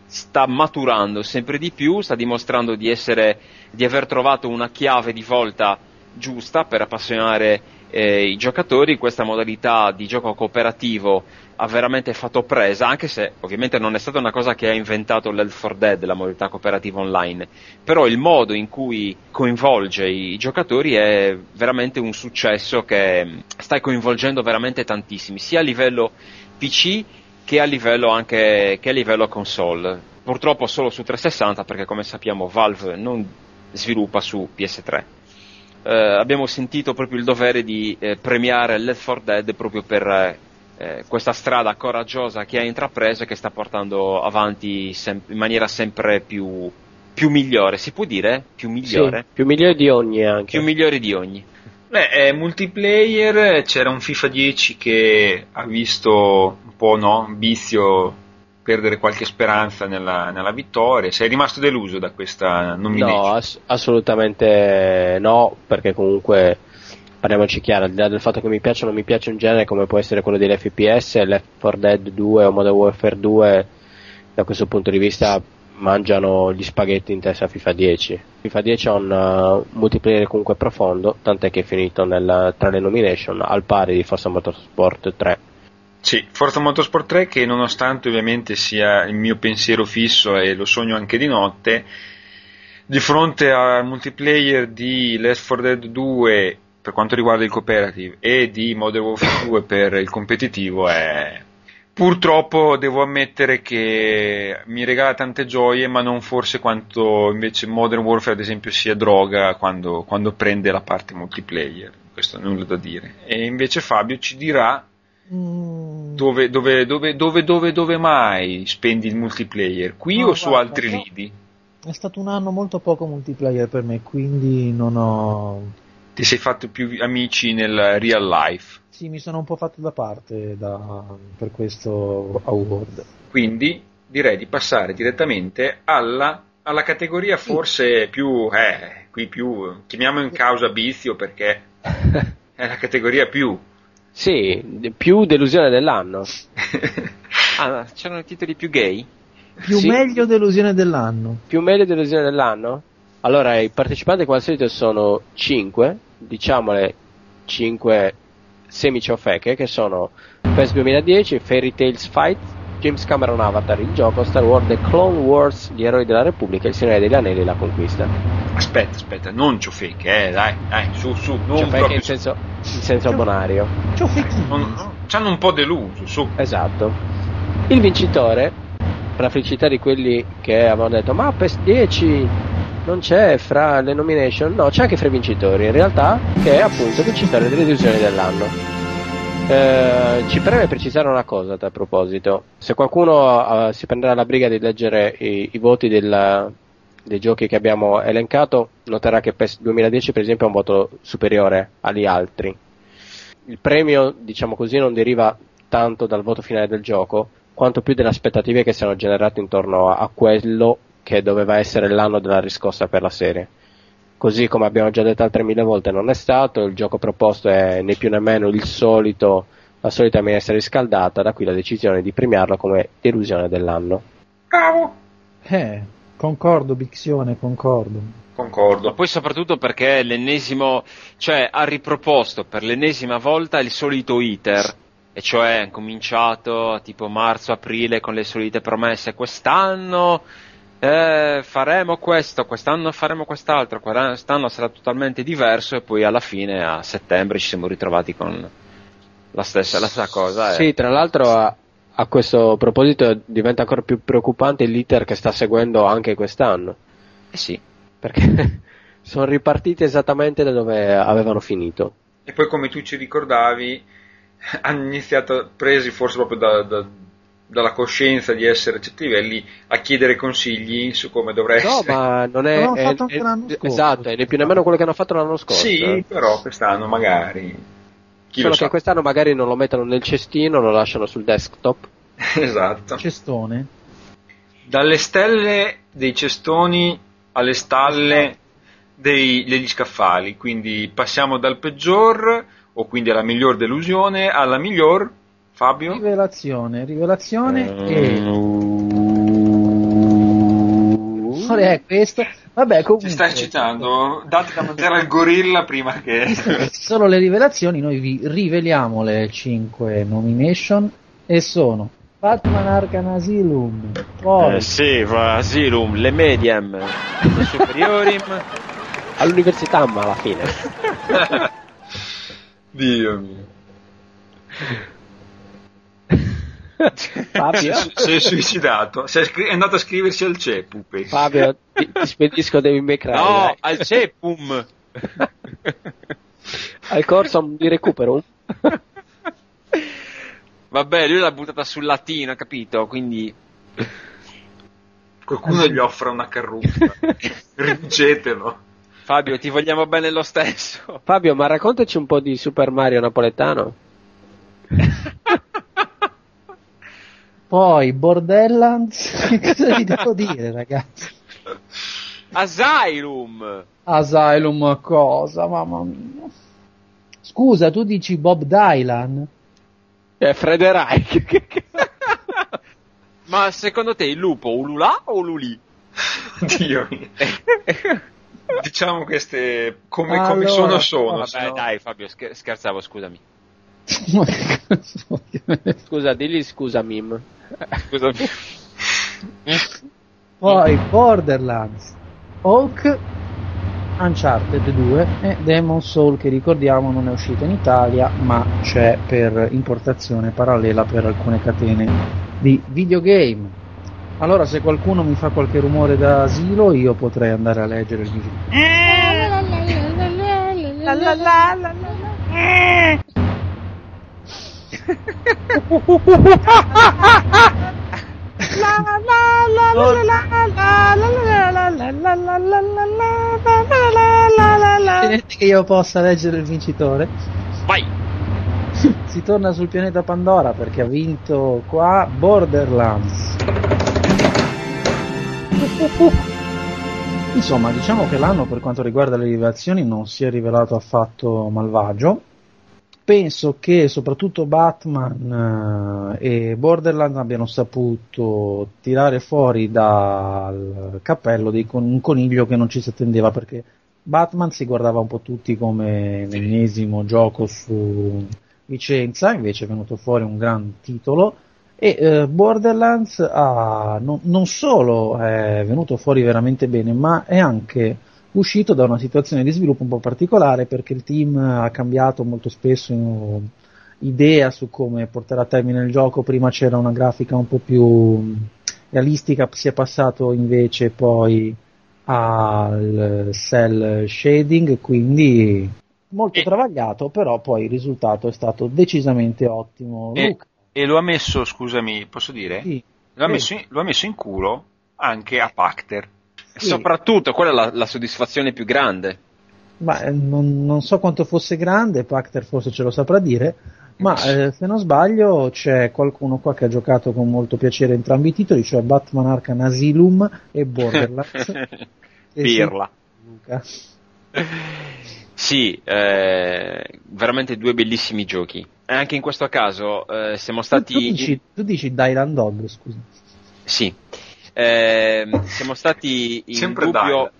S4: sta maturando sempre di più, sta dimostrando di essere di aver trovato una chiave di volta giusta per appassionare eh, i giocatori. Questa modalità di gioco cooperativo ha veramente fatto presa, anche se ovviamente non è stata una cosa che ha inventato l'Elf 4 Dead, la modalità cooperativa online, però il modo in cui coinvolge i giocatori è veramente un successo che mh, sta coinvolgendo veramente tantissimi, sia a livello PC che a livello anche che a livello console. Purtroppo solo su 360 perché come sappiamo Valve non sviluppa su PS3. Eh, abbiamo sentito proprio il dovere di eh, premiare Left 4 Dead proprio per eh, eh, questa strada coraggiosa che ha intrapreso e che sta portando avanti sem- in maniera sempre più, più migliore, si può dire? Più migliore?
S3: Sì, più migliore di ogni anche.
S4: Più migliore di ogni.
S1: Beh, eh, multiplayer, c'era un FIFA 10 che ha visto un po' no, vizio perdere qualche speranza nella, nella vittoria. Sei rimasto deluso da questa nomination?
S3: No, ass- assolutamente no, perché comunque parliamoci chiaro, al di là del fatto che mi piace o non mi piace un genere come può essere quello degli FPS, Left 4 Dead 2 o Modern Warfare 2 da questo punto di vista mangiano gli spaghetti in testa a FIFA 10. FIFA 10 ha un uh, multiplayer comunque profondo, tant'è che è finito nella- tra le nomination al pari di Forza Motorsport 3.
S1: Sì, Forza Motorsport 3 che nonostante ovviamente sia il mio pensiero fisso e lo sogno anche di notte, di fronte al multiplayer di Left 4 Dead 2 per quanto riguarda il cooperative e di Modern Warfare 2 per il competitivo è... Purtroppo devo ammettere che mi regala tante gioie, ma non forse quanto invece Modern Warfare, ad esempio, sia droga quando, quando prende la parte multiplayer. Questo nulla da dire. E invece Fabio ci dirà
S2: Mm,
S1: dove, dove, dove, dove, dove, dove mai spendi il multiplayer? Qui
S2: No,
S1: o su
S2: guarda,
S1: altri
S2: no.
S1: lidi?
S2: È stato un anno molto poco multiplayer per me, quindi non ho...
S1: Ti sei fatto più amici nel real life.
S2: Sì, mi sono un po' fatto da parte da- per questo award.
S1: Quindi direi di passare direttamente alla, alla categoria forse più, eh, qui più, chiamiamo in causa Bizio perché è la categoria più.
S3: Sì, più delusione dell'anno. [LAUGHS]
S4: Ah, c'erano titoli più gay?
S2: Più
S3: Sì.
S2: meglio delusione dell'anno.
S3: Più meglio delusione dell'anno? Allora, i partecipanti come al solito sono 5, diciamole 5 semi-ciofeche, che sono PES 2010, Fairy Tales Fight, James Cameron Avatar, il gioco Star Wars The Clone Wars, gli eroi della Repubblica, il Signore degli Anelli e la Conquista.
S1: Aspetta, aspetta, non ciofeche, eh, dai, dai, su, su, non
S3: Cioè,
S1: proprio
S3: in senso, in senso bonario.
S2: Ciao Fecchini.
S1: non- ci hanno un po' deluso, su.
S3: Esatto. Il vincitore, per la felicità di quelli che avevano detto ma PES 10 non c'è fra le nomination, no c'è anche fra i vincitori, in realtà che è appunto il vincitore delle delusioni dell'anno. Eh, ci preme precisare una cosa a proposito, se qualcuno eh, si prenderà la briga di leggere i, i voti del- dei giochi che abbiamo elencato, noterà che PES 2010 per esempio ha un voto superiore agli altri. Il premio, diciamo così, non deriva tanto dal voto finale del gioco, quanto più dalle aspettative che si erano generate intorno a, a quello che doveva essere l'anno della riscossa per la serie. Così come abbiamo già detto altre mille volte non è stato, il gioco proposto è né più né meno il solito, la solita minestra riscaldata, da qui la decisione di premiarlo come delusione dell'anno.
S1: Bravo!
S2: Eh, concordo, Bixione, concordo.
S4: Ma
S1: Concordo.
S4: poi soprattutto perché è l'ennesimo, cioè ha riproposto per l'ennesima volta il solito iter, e cioè ha cominciato tipo marzo-aprile con le solite promesse, quest'anno eh, faremo questo, quest'anno faremo quest'altro, quest'anno sarà totalmente diverso e poi alla fine a settembre ci siamo ritrovati con la stessa, la stessa cosa. eh.
S3: Sì, tra l'altro a, a questo proposito diventa ancora più preoccupante l'iter che sta seguendo anche quest'anno.
S4: Eh sì.
S3: perché [LAUGHS] sono ripartiti esattamente da dove avevano finito.
S1: E poi come tu ci ricordavi, hanno iniziato, presi forse proprio da- da- dalla coscienza di essere a certi livelli, a chiedere consigli su come dovrà
S3: No,
S1: essere.
S3: ma non è, è-
S2: fatto anche
S3: è- esatto, è né più nemmeno quello che hanno fatto l'anno scorso.
S1: Sì, però quest'anno magari. Chi
S3: Solo
S1: lo
S3: che
S1: sa?
S3: quest'anno magari non lo mettono nel cestino, lo lasciano sul desktop. [LAUGHS]
S1: esatto.
S2: Cestone.
S1: Dalle stelle dei cestoni alle stalle dei- degli scaffali. Quindi passiamo dal peggior, o quindi alla miglior delusione, alla miglior. Fabio?
S2: Rivelazione, rivelazione e... Qual è questo? Vabbè, comunque...
S1: Ti stai citando? Date da mangiare al gorilla prima che. [LAUGHS]
S2: Solo le rivelazioni, noi vi riveliamo le 5 nomination e sono Batman Arkham Asylum, poi
S4: Eh, sì, va, Asylum, le medium, le superiorim. [LAUGHS]
S3: All'università, ma alla fine. [LAUGHS]
S1: Dio mio. [LAUGHS]
S3: Fabio,
S1: Si è suicidato. Si è, scri- è andato a scriversi al CEPU. penso.
S3: Fabio ti, ti spedisco May Cry.
S4: No,
S3: dai.
S4: al cepum. [LAUGHS]
S3: Al corso di recupero. [LAUGHS]
S4: Vabbè, lui l'ha buttata sul latino, capito? Quindi
S1: Qualcuno gli offre una carruffa. Rincetelo.
S4: Fabio, ti vogliamo bene lo stesso.
S3: Fabio, ma raccontaci un po' di Super Mario napoletano.
S2: Poi Borderlands, [LAUGHS] che cosa vi devo [LAUGHS] dire ragazzi?
S4: Asylum.
S2: Asylum cosa, mamma mia. Scusa, tu dici Bob Dylan?
S3: Eh, Frederick. [LAUGHS]
S4: Ma secondo te il lupo ululà o ululì?
S1: Dio mio. Diciamo queste come, come
S2: Allora,
S1: sono sono.
S4: Vabbè,
S1: sennò-
S4: dai, Fabio, scher- scherzavo, scusami.
S3: Scusa, digli scusa, Mim.
S4: Scusami.
S2: Poi Borderlands, Hulk, Uncharted 2 e Demon Soul che ricordiamo non è uscito in Italia ma c'è per importazione parallela per alcune catene di videogame. Allora se qualcuno mi fa qualche rumore da asilo io potrei andare a leggere il video. Vedete che io possa leggere il vincitore?
S4: Vai.
S2: Si torna sul pianeta Pandora perché ha vinto qua Borderlands. Insomma, diciamo che l'anno per quanto riguarda le rivelazioni non si è rivelato affatto malvagio. Penso che soprattutto Batman eh, e Borderlands abbiano saputo tirare fuori dal cappello con- un coniglio che non ci si attendeva perché Batman si guardava un po' tutti come l'ennesimo gioco su licenza, invece è venuto fuori un gran titolo. E eh, Borderlands ha, non, non solo è venuto fuori veramente bene, ma è anche uscito da una situazione di sviluppo un po' particolare perché il team ha cambiato molto spesso in- idea su come portare a termine il gioco. Prima c'era una grafica un po' più realistica, si è passato invece poi al cell shading, quindi molto
S1: E-
S2: travagliato, però poi il risultato è stato decisamente ottimo.
S1: E, e lo ha messo, scusami, posso dire?
S2: sì,
S1: Lo ha, messo in, lo ha messo in culo anche a Pacter.
S4: E soprattutto, quella è la, la soddisfazione più grande.
S2: Ma eh, non, non so quanto fosse grande, Pacter forse ce lo saprà dire, ma eh, se non sbaglio c'è qualcuno qua che ha giocato con molto piacere entrambi i titoli, cioè Batman Arkham Asylum e Borderlands. [LAUGHS] E
S4: Pirla.
S2: sì, Luca.
S4: Sì, eh, veramente due bellissimi giochi. E anche in questo caso eh, siamo
S2: Tu,
S4: stati...
S2: tu dici, tu dici Dylan Dog, scusa.
S4: Sì, Ehm, siamo stati in
S1: Sempre
S4: dubbio
S1: Dylan.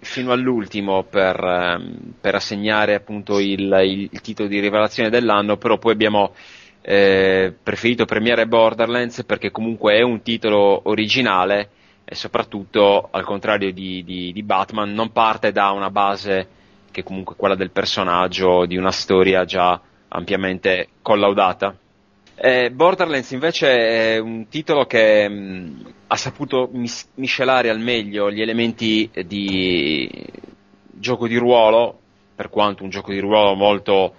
S4: fino all'ultimo per, ehm, per assegnare appunto il, il- titolo di rivelazione dell'anno, però poi abbiamo eh, preferito premiare Borderlands perché comunque è un titolo originale e soprattutto al contrario di, di- di Batman non parte da una base che è comunque quella del personaggio, di una storia già ampiamente collaudata. Eh, Borderlands invece è un titolo che mh, ha saputo mis- miscelare al meglio gli elementi di gioco di ruolo, per quanto un gioco di ruolo molto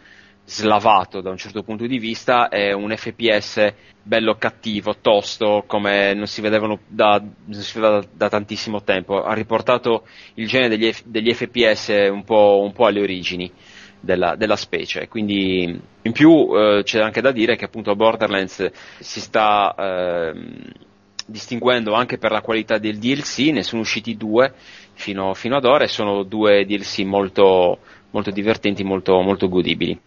S4: slavato da un certo punto di vista, è un FPS bello cattivo, tosto, come non si vedevano da, non si vedeva da, da tantissimo tempo. Ha riportato il genere degli, F- degli FPS un po', un po' alle origini della, della specie. Quindi in più eh, c'è anche da dire che appunto Borderlands si sta ehm, distinguendo anche per la qualità del DLC, ne sono usciti due fino, fino ad ora e sono due DLC molto, molto divertenti, molto, molto godibili.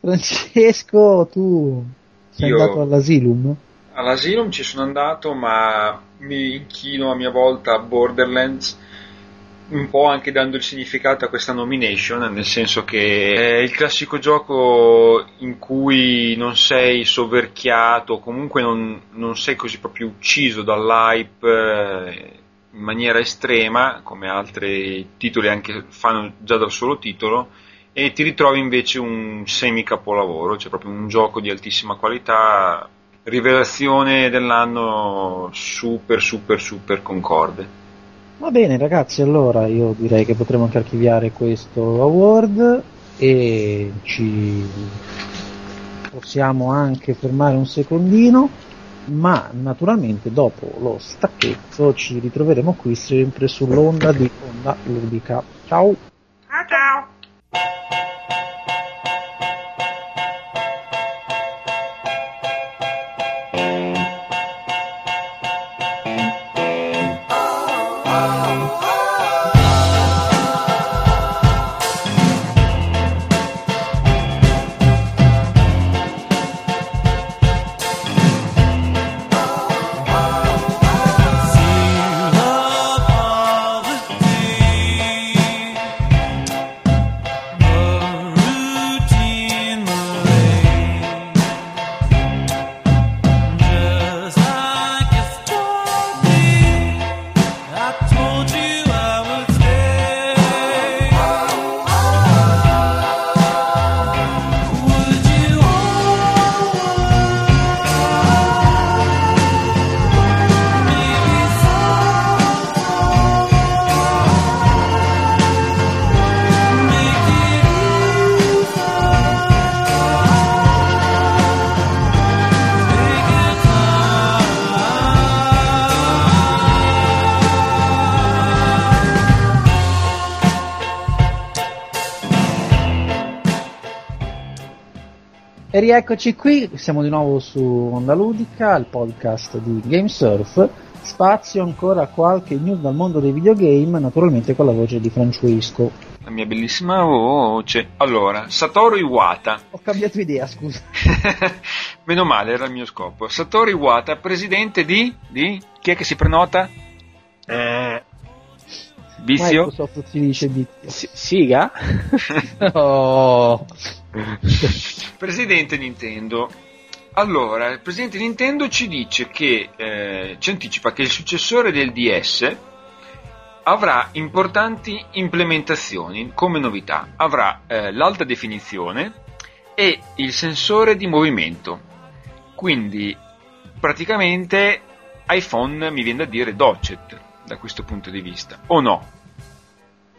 S2: Francesco, tu sei
S1: Io-
S2: andato all'Asylum?
S1: All'Asylum ci sono andato, ma mi inchino a mia volta a Borderlands, un po' anche dando il significato a questa nomination, nel senso che è il classico gioco in cui non sei soverchiato, comunque non, non sei così proprio ucciso dall'hype eh, in maniera estrema, come altri titoli anche fanno già dal solo titolo, e ti ritrovi invece un semi capolavoro, cioè proprio un gioco di altissima qualità, rivelazione dell'anno super super super concorde.
S2: Va bene ragazzi, allora io direi che potremo anche archiviare questo award e ci possiamo anche fermare un secondino, ma naturalmente dopo lo stacchetto ci ritroveremo qui sempre sull'onda di Onda Ludica. Ciao! E rieccoci qui, siamo di nuovo su Onda Ludica, il podcast di GameSurf. Spazio ancora qualche news dal mondo dei videogame, naturalmente con la voce di Francesco.
S1: La mia bellissima voce. Allora, Satoru Iwata.
S2: Ho cambiato idea, scusa. [LAUGHS]
S1: Meno male, era il mio scopo. Satoru Iwata, presidente di... di... Chi è che si prenota? Eh, Vizio?
S2: Microsoft si dice di...
S3: S- Siga? [LAUGHS]
S2: Oh. [LAUGHS]
S1: Presidente Nintendo Allora, il presidente Nintendo ci dice che eh, ci anticipa che il successore del DS avrà importanti implementazioni come novità. Avrà eh, l'alta definizione e il sensore di movimento. Quindi praticamente iPhone mi viene da dire docet da questo punto di vista, o no?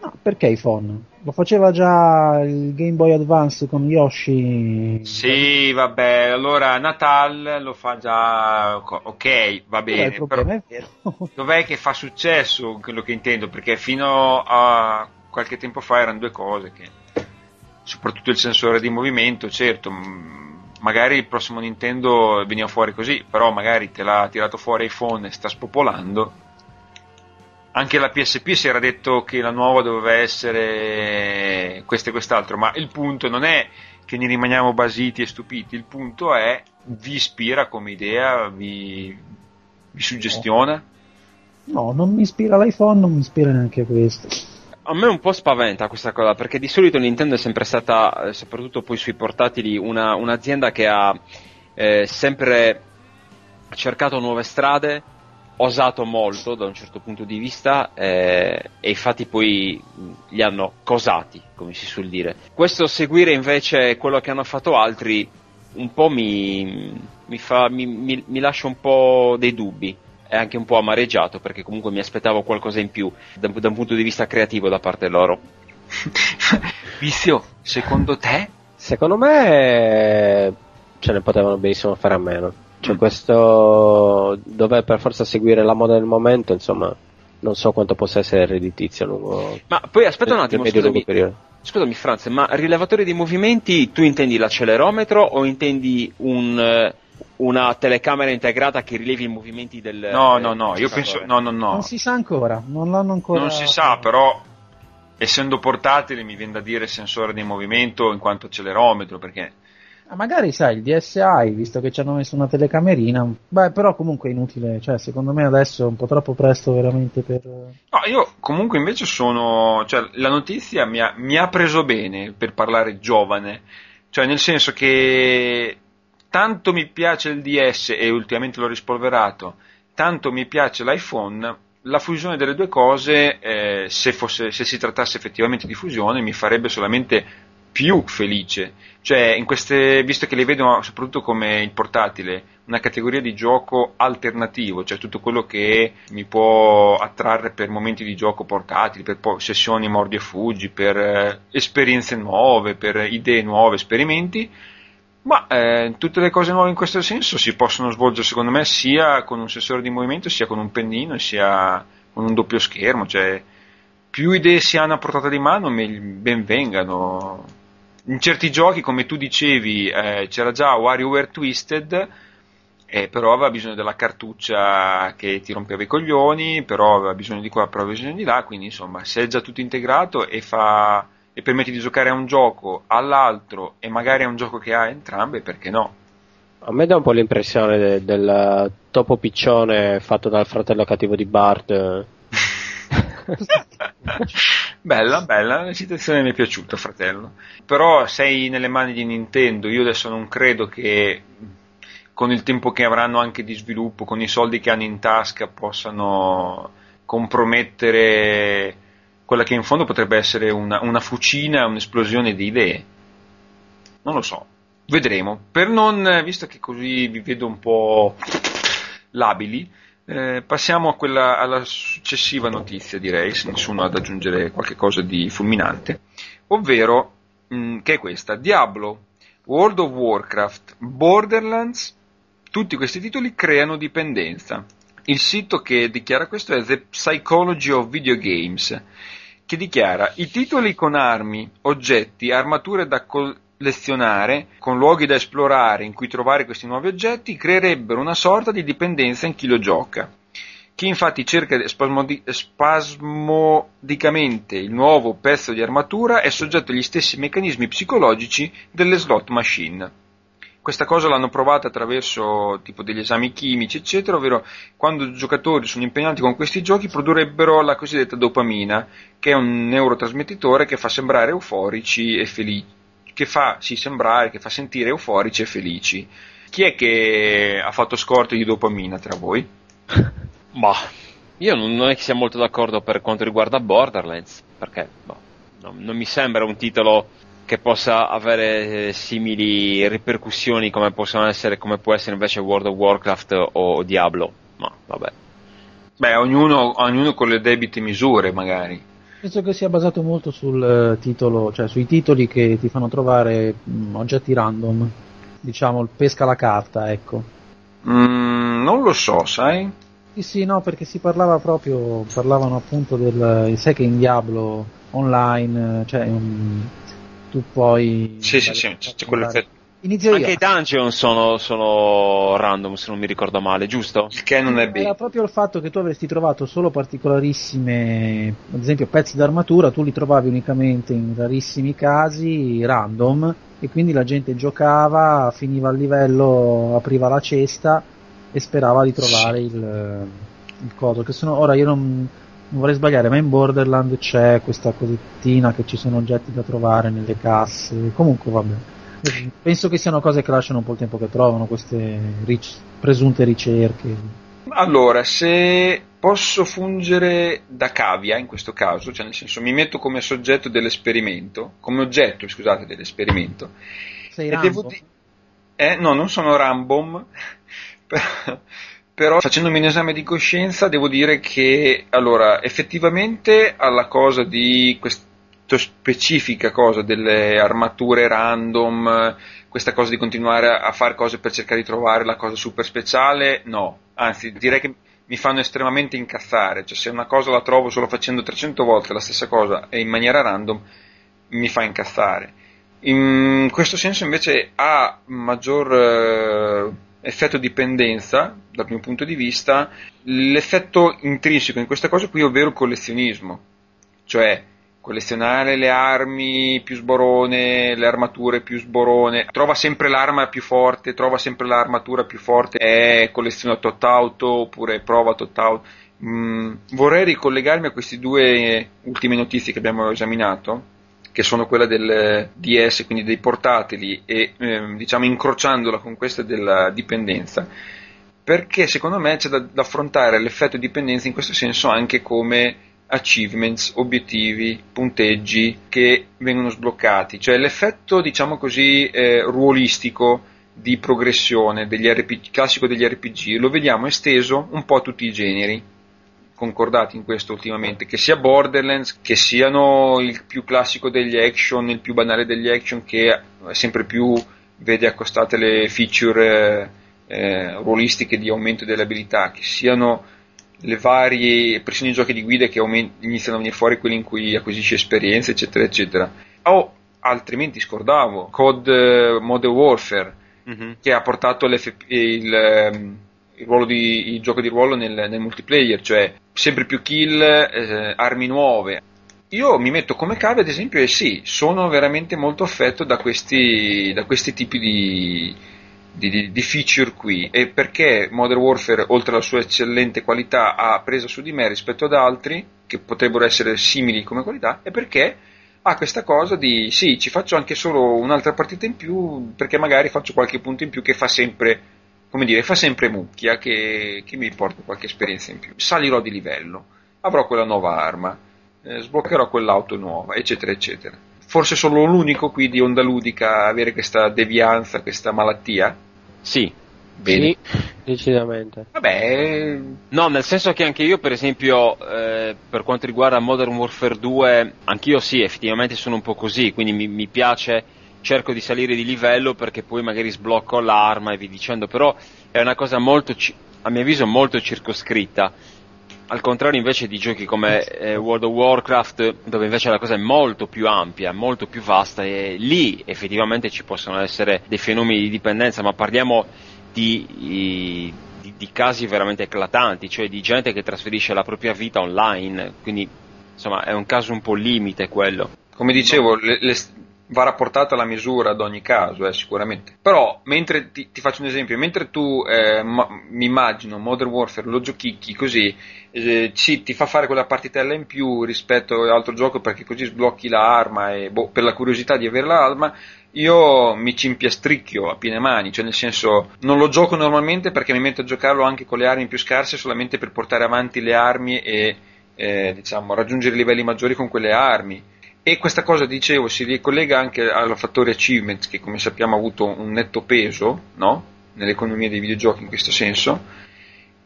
S2: No, perché iPhone? Lo faceva già il Game Boy Advance con Yoshi.
S1: Sì, vabbè, allora Natal lo fa già, ok, va bene,
S2: il problema
S1: però
S2: è vero. [LAUGHS]
S1: dov'è che fa successo quello che intendo? Perché fino a qualche tempo fa erano due cose che, soprattutto il sensore di movimento, certo, mh, magari il prossimo Nintendo veniva fuori così, però magari te l'ha tirato fuori iPhone e sta spopolando. Anche la PSP si era detto che la nuova doveva essere questo e quest'altro, ma il punto non è che ne rimaniamo basiti e stupiti, il punto è vi ispira come idea, vi, vi suggestiona?
S2: No, non mi ispira l'iPhone, non mi ispira neanche questo.
S4: A me un po' spaventa questa cosa, perché di solito Nintendo è sempre stata, eh, soprattutto poi sui portatili, una- un'azienda che ha eh, sempre cercato nuove strade, osato molto da un certo punto di vista eh, e infatti poi li hanno cosati, come si suol dire. Questo seguire invece quello che hanno fatto altri un po' mi, mi, fa, mi, mi- mi lascia un po' dei dubbi e anche un po' amareggiato perché comunque mi aspettavo qualcosa in più da, da un punto di vista creativo da parte loro. [LAUGHS]
S1: Vizio, secondo te?
S3: Secondo me ce ne potevano benissimo fare a meno. Cioè
S1: Mm.
S3: questo dover per forza seguire la moda del momento, insomma, non so quanto possa essere redditizio a lungo
S4: Ma poi aspetta un attimo, scusami, scusami Franz, ma rilevatore di movimenti tu intendi l'accelerometro o intendi un, eh, una telecamera integrata che rilevi i movimenti del
S1: No,
S4: del
S1: no, no, io penso, no, no, no.
S2: Non si sa ancora, non l'hanno ancora.
S1: Non si sa, però, essendo portatile, mi viene da dire sensore di movimento in quanto accelerometro, perché
S2: magari sai, il DSI, visto che ci hanno messo una telecamerina, beh, però comunque è inutile, cioè secondo me adesso è un po' troppo presto veramente per...
S1: No, io comunque invece sono. Cioè, la notizia mi ha, mi ha preso bene per parlare giovane. Cioè, nel senso che tanto mi piace il DS e ultimamente l'ho rispolverato, tanto mi piace l'iPhone. La fusione delle due cose, eh, se, fosse, se si trattasse effettivamente di fusione, mi farebbe solamente più felice. Cioè, queste, visto che li vedo soprattutto come il portatile, una categoria di gioco alternativo, cioè tutto quello che mi può attrarre per momenti di gioco portatili, per sessioni mordi e fuggi, per eh, esperienze nuove, per idee nuove, esperimenti. Ma eh, tutte le cose nuove in questo senso si possono svolgere secondo me sia con un sensore di movimento, sia con un pennino, sia con un doppio schermo. Cioè, più idee si hanno a portata di mano, ben vengano. In certi giochi, come tu dicevi, eh, c'era già WarioWare Twisted, eh, però aveva bisogno della cartuccia che ti rompeva i coglioni, però aveva bisogno di qua, però aveva bisogno di là, quindi insomma, se è già tutto integrato e fa e permette di giocare a un gioco, all'altro e magari a un gioco che ha entrambe, perché no?
S3: A me dà un po' l'impressione de- del topo piccione fatto dal fratello cattivo di Bart. [LAUGHS] [LAUGHS]
S1: bella, bella, la citazione mi è piaciuta, fratello. Però sei nelle mani di Nintendo, io adesso non credo che con il tempo che avranno anche di sviluppo, con i soldi che hanno in tasca, possano compromettere quella che in fondo potrebbe essere una, una fucina, un'esplosione di idee. Non lo so, vedremo. Per non, visto che così vi vedo un po' labili, eh, passiamo quella, alla successiva notizia, direi, se nessuno ha da aggiungere qualche cosa di fulminante, ovvero, mh, che è questa, Diablo, World of Warcraft, Borderlands, tutti questi titoli creano dipendenza. Il sito che dichiara questo è The Psychology of Video Games, che dichiara i titoli con armi, oggetti, armature da collezionare, con luoghi da esplorare in cui trovare questi nuovi oggetti, creerebbero una sorta di dipendenza in chi lo gioca. Chi infatti cerca spasmodi- spasmodicamente il nuovo pezzo di armatura è soggetto agli stessi meccanismi psicologici delle slot machine. Questa cosa l'hanno provata attraverso tipo degli esami chimici, eccetera, ovvero quando i giocatori sono impegnati con questi giochi produrrebbero la cosiddetta dopamina, che è un neurotrasmettitore che fa sembrare euforici e felici, che fa sì, sembrare, che fa sentire euforici e felici. Chi è che ha fatto scorte di dopamina tra voi?
S4: Ma [LAUGHS] io non, è che sia molto d'accordo per quanto riguarda Borderlands, perché boh, non, non mi sembra un titolo che possa avere eh, simili ripercussioni come possono essere, come può essere invece World of Warcraft o Diablo. Ma vabbè.
S1: Beh, ognuno, ognuno con le debite misure, magari.
S2: Penso che sia basato molto sul eh, titolo, cioè sui titoli che ti fanno trovare mh, oggetti random. Diciamo, il pesca la carta, ecco.
S1: Mm, non lo so, sai?
S2: Sì, sì, no, perché si parlava proprio, parlavano appunto del, sai che in Diablo online, cioè um, tu puoi...
S1: Sì, sì, sì, c'è quell'effetto.
S2: Inizio
S4: Anche
S2: io.
S4: i dungeon sono, sono random, se non mi ricordo male, giusto?
S1: Il che non è
S2: Era
S1: bene.
S2: proprio il fatto che tu avresti trovato solo particolarissime, ad esempio pezzi d'armatura, tu li trovavi unicamente in rarissimi casi random e quindi la gente giocava, finiva il livello, apriva la cesta e sperava di trovare il, il coso. Che sono, ora io non, non vorrei sbagliare, ma in Borderland c'è questa cosettina che ci sono oggetti da trovare nelle casse. Comunque vabbè. Penso che siano cose che lasciano un po' il tempo che trovano queste ric- presunte ricerche.
S1: Allora, se posso fungere da cavia in questo caso, cioè nel senso mi metto come soggetto dell'esperimento, come oggetto, scusate, dell'esperimento,
S2: Sei Rambo?
S1: devo di- eh, no, non sono Rambom, [LAUGHS] però- però facendomi un esame di coscienza devo dire che, allora, effettivamente alla cosa di questa specifica cosa delle armature random, questa cosa di continuare a fare cose per cercare di trovare la cosa super speciale, no, anzi direi che mi fanno estremamente incazzare, cioè se una cosa la trovo solo facendo 300 volte la stessa cosa e in maniera random mi fa incazzare. In questo senso invece ha maggior eh, effetto dipendenza dal mio punto di vista l'effetto intrinseco in questa cosa qui, ovvero il collezionismo, cioè collezionare le armi più sborone, le armature più sborone, trova sempre l'arma più forte, trova sempre l'armatura più forte, è colleziona tot auto oppure prova tot auto. Mm, vorrei ricollegarmi a queste due ultime notizie che abbiamo esaminato, che sono quella del DS, quindi dei portatili, e ehm, diciamo incrociandola con questa della dipendenza, perché secondo me c'è da, da affrontare l'effetto dipendenza in questo senso anche come achievements, obiettivi, punteggi che vengono sbloccati, cioè l'effetto diciamo così eh, ruolistico di progressione degli RPG, classico degli RPG lo vediamo esteso un po' a tutti i generi concordati in questo ultimamente, che sia Borderlands, che siano il più classico degli action, il più banale degli action, che sempre più vede accostate le feature eh, ruolistiche di aumento delle abilità, che siano le varie, persino i giochi di guida che aument- iniziano a venire fuori quelli in cui acquisisci esperienza, eccetera, eccetera. O altrimenti scordavo, COD eh, Modern Warfare,
S4: Mhm.
S1: che ha portato l'FP il, ehm, il ruolo di, il gioco di ruolo nel, nel multiplayer, cioè sempre più kill, eh, armi nuove. Io mi metto come cave, ad esempio, e sì, sono veramente molto affetto da questi, da questi tipi di, di, di- feature qui. E perché Modern Warfare, oltre alla sua eccellente qualità, ha preso su di me rispetto ad altri, che potrebbero essere simili come qualità, e perché ha questa cosa di sì, ci faccio anche solo un'altra partita in più, perché magari faccio qualche punto in più che fa sempre, come dire, fa sempre mucchia, che, che mi porta qualche esperienza in più. Salirò di livello, avrò quella nuova arma, eh, sbloccherò quell'auto nuova, eccetera, eccetera. Forse sono l'unico qui di onda ludica a avere questa devianza, questa malattia?
S4: Sì.
S1: Bene.
S3: Sì, decisamente.
S1: Vabbè,
S4: No, nel senso che anche io, per esempio, eh, per quanto riguarda Modern Warfare 2, anch'io sì, effettivamente sono un po' così, quindi mi, mi piace, cerco di salire di livello perché poi magari sblocco l'arma e vi dicendo, però è una cosa molto, a mio avviso, molto circoscritta. Al contrario invece di giochi come eh, World of Warcraft, dove invece la cosa è molto più ampia, molto più vasta, e lì effettivamente ci possono essere dei fenomeni di dipendenza, ma parliamo di, di- di casi veramente eclatanti, cioè di gente che trasferisce la propria vita online, quindi insomma è un caso un po' limite quello.
S1: come dicevo, le- le- va rapportata alla misura ad ogni caso, eh, sicuramente. Però, mentre ti, ti faccio un esempio, mentre tu eh, mi immagino Modern Warfare lo giochicchi così, eh, ci, ti fa fare quella partitella in più rispetto all'altro gioco perché così sblocchi l'arma e boh, per la curiosità di avere l'arma, io mi ci impiastricchio a piene mani, cioè nel senso non lo gioco normalmente perché mi metto a giocarlo anche con le armi più scarse solamente per portare avanti le armi e eh, diciamo raggiungere livelli maggiori con quelle armi. E questa cosa, dicevo, si ricollega anche al fattore achievements che come sappiamo ha avuto un netto peso no? nell'economia dei videogiochi in questo senso,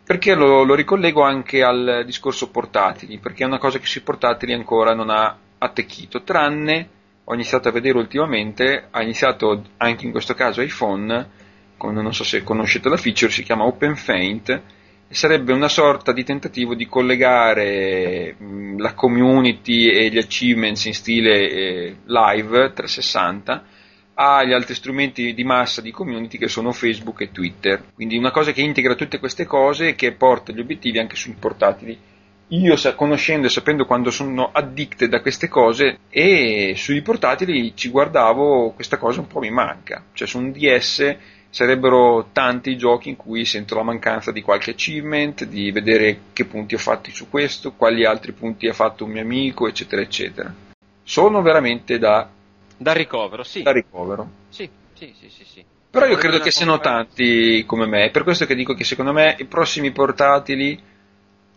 S1: perché lo, lo ricollego anche al discorso portatili, perché è una cosa che sui portatili ancora non ha attecchito, tranne ho iniziato a vedere ultimamente, ha iniziato anche in questo caso iPhone, con, non so se conoscete la feature, si chiama OpenFaint, sarebbe una sorta di tentativo di collegare mh, la community e gli achievements in stile eh, live 360 agli altri strumenti di massa di community che sono Facebook e Twitter. Quindi una cosa che integra tutte queste cose e che porta gli obiettivi anche sui portatili io conoscendo e sapendo quando sono addicted a queste cose e sui portatili ci guardavo questa cosa un po' mi manca cioè su un DS sarebbero tanti i giochi in cui sento la mancanza di qualche achievement di vedere che punti ho fatto su questo quali altri punti ha fatto un mio amico eccetera eccetera sono veramente da,
S4: Da ricovero, sì.
S1: da ricovero
S4: Sì, sì, sì, sì, sì.
S1: però io credo che siano tanti come me, è per questo che dico che secondo me i prossimi portatili,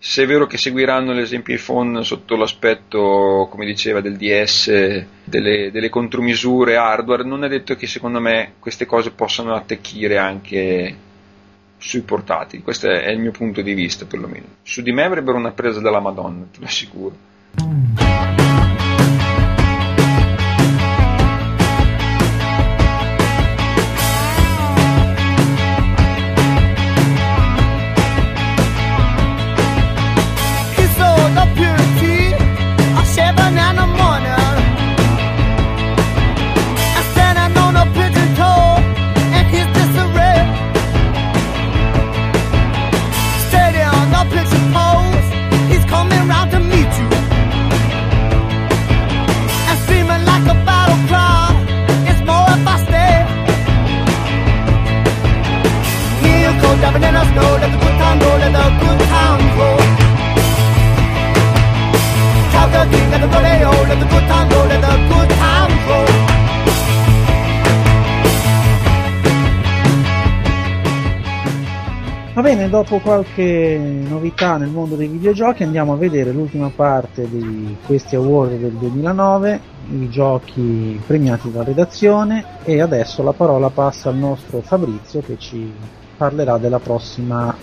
S1: se è vero che seguiranno l'esempio iPhone sotto l'aspetto, come diceva, del DS, delle, delle contromisure hardware, non è detto che secondo me queste cose possano attecchire anche sui portatili, questo è il mio punto di vista perlomeno. Su di me avrebbero una presa della Madonna, te lo assicuro.
S5: Let the good time go, let the good time roll.
S2: Va bene, dopo qualche novità nel mondo dei videogiochi andiamo a vedere l'ultima parte di questi award del 2009, i giochi premiati dalla redazione e adesso la parola passa al nostro Fabrizio che ci parlerà della prossima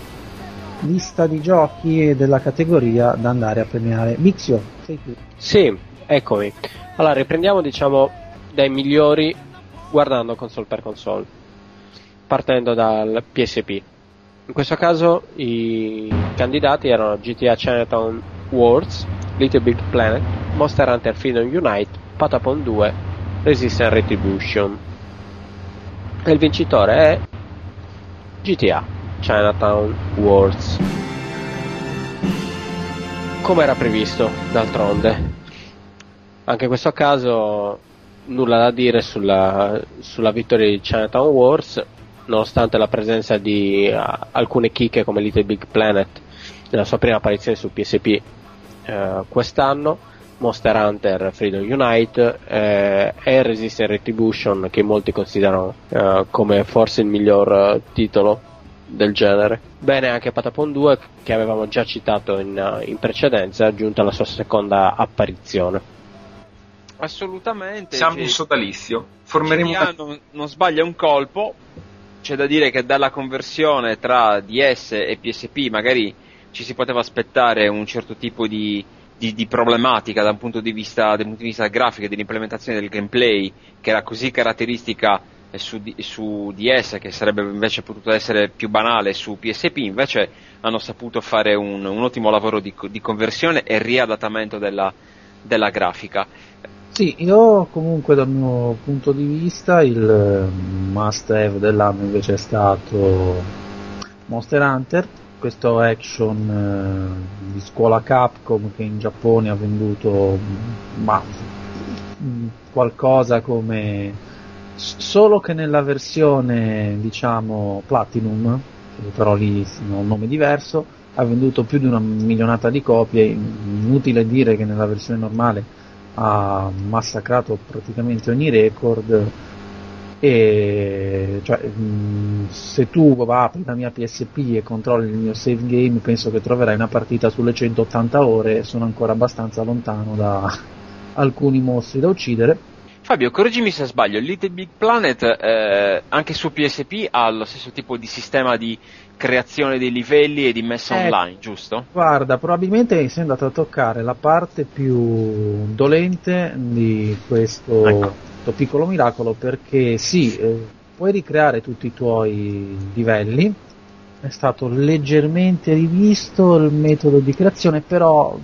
S2: lista di giochi e della categoria da andare a premiare. Vizio, sei tu.
S3: Sì, eccomi. Allora, riprendiamo diciamo dai migliori guardando console per console, partendo dal PSP. In questo caso i candidati erano GTA Chinatown Wars, Little Big Planet, Monster Hunter Freedom Unite, Patapon 2, Resistance Retribution. E il vincitore è GTA Chinatown Wars. Come era previsto, d'altronde. Anche in questo caso nulla da dire sulla, sulla vittoria di Chinatown Wars, nonostante la presenza di uh, alcune chicche come Little Big Planet nella sua prima apparizione su PSP eh, quest'anno, Monster Hunter Freedom Unite eh, e Resistance Retribution che molti considerano eh, come forse il miglior eh, titolo del genere. Bene anche Patapon 2 che avevamo già citato in, eh, in precedenza, giunta alla sua seconda apparizione.
S4: Assolutamente.
S1: Siamo
S4: cioè,
S1: in sodalizio, formeremo
S4: GTA non, non sbaglia un colpo. C'è da dire che dalla conversione tra DS e PSP magari ci si poteva aspettare un certo tipo di, di- di problematica da un punto di vista, dal punto di vista grafico e dell'implementazione del gameplay che era così caratteristica su, su DS che sarebbe invece potuto essere più banale su PSP, invece hanno saputo fare un, un ottimo lavoro di, di conversione e riadattamento della, della grafica.
S2: Sì, io comunque dal mio punto di vista il eh, must have dell'anno invece è stato Monster Hunter, questo action eh, di scuola Capcom che in Giappone ha venduto mm, ma, mh, qualcosa come solo che nella versione diciamo Platinum, però lì ha un nome diverso, ha venduto più di una milionata di copie, inutile dire che nella versione normale ha massacrato praticamente ogni record e cioè, mh, se tu apri la mia PSP e controlli il mio save game penso che troverai una partita sulle 180 ore sono ancora abbastanza lontano da [LAUGHS] alcuni mostri da uccidere.
S4: Fabio, correggimi se sbaglio, Little Big Planet eh, anche su PSP ha lo stesso tipo di sistema di creazione dei livelli e di messa
S2: Eh,
S4: online, giusto?
S2: Guarda, probabilmente sei andato a toccare la parte più dolente di questo,
S4: Ecco.
S2: questo piccolo miracolo perché sì, eh, puoi ricreare tutti i tuoi livelli, è stato leggermente rivisto il metodo di creazione, però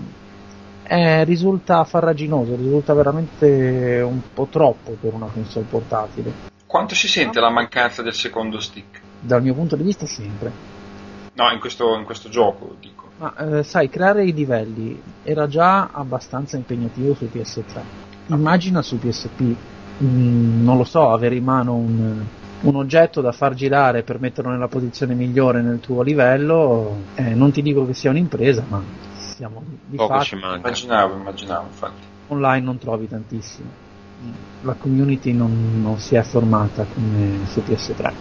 S2: eh, risulta farraginoso, risulta veramente un po' troppo per una console portatile.
S1: Quanto si sente la mancanza del secondo stick?
S2: Dal mio punto di vista sempre.
S1: No, in questo, in questo gioco, dico.
S2: Ma eh, sai, creare i livelli era già abbastanza impegnativo su PS3. Immagina su PSP, mm, non lo so, avere in mano un, un oggetto da far girare per metterlo nella posizione migliore nel tuo livello. eh, non ti dico che sia un'impresa, ma siamo di
S4: Poco
S2: fatto
S4: ci manca.
S1: Immaginavo, immaginavo, infatti.
S2: online non trovi tantissimo. La community non, non si è formata come su PS3.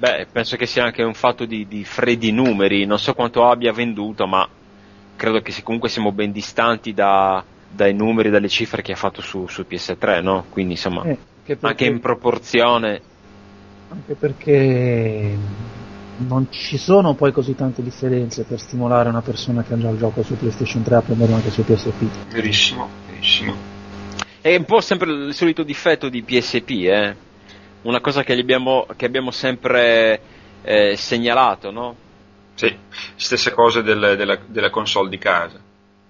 S4: Beh, penso che sia anche un fatto di, di freddi numeri, non so quanto abbia venduto, ma credo che comunque siamo ben distanti da- dai numeri, dalle cifre che ha fatto su, su PS3, no? Quindi insomma,
S2: Eh, che
S4: anche
S2: perché-
S4: in proporzione,
S2: anche perché non ci sono poi così tante differenze per stimolare una persona che ha già il gioco su PlayStation 3 a prenderlo anche su PSP.
S1: Verissimo, verissimo.
S4: è un po' sempre il solito difetto di PSP, eh? Una cosa che, abbiamo, che abbiamo sempre eh, segnalato, no?
S1: Sì, stesse cose del- della, della console di casa,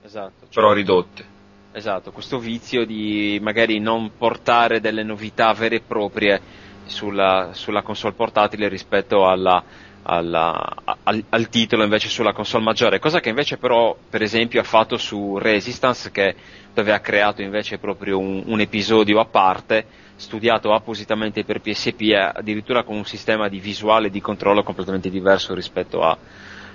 S4: Esatto. cioè-
S1: però ridotte.
S4: Esatto, questo vizio di magari non portare delle novità vere e proprie sulla, sulla console portatile rispetto alla- alla- al, al titolo invece sulla console maggiore, cosa che invece però per esempio ha fatto su Resistance che dove ha creato invece proprio un, un episodio a parte studiato appositamente per PSP addirittura con un sistema di visuale e di controllo completamente diverso rispetto a-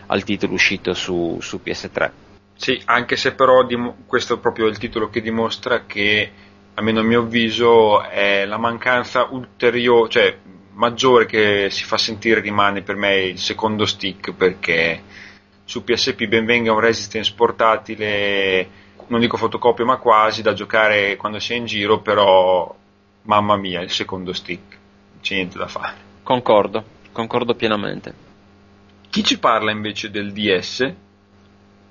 S4: al titolo uscito su, su PS3.
S1: Sì, anche se però dim- questo è proprio il titolo che dimostra che, almeno a mio avviso, è la mancanza ulteriore, cioè maggiore che si fa sentire rimane per me il secondo stick perché su PSP ben venga un Resistance portatile, non dico fotocopia ma quasi, da giocare quando si è in giro, però mamma mia, il secondo stick, non c'è niente da fare.
S4: Concordo, concordo pienamente.
S1: Chi ci parla invece del DS?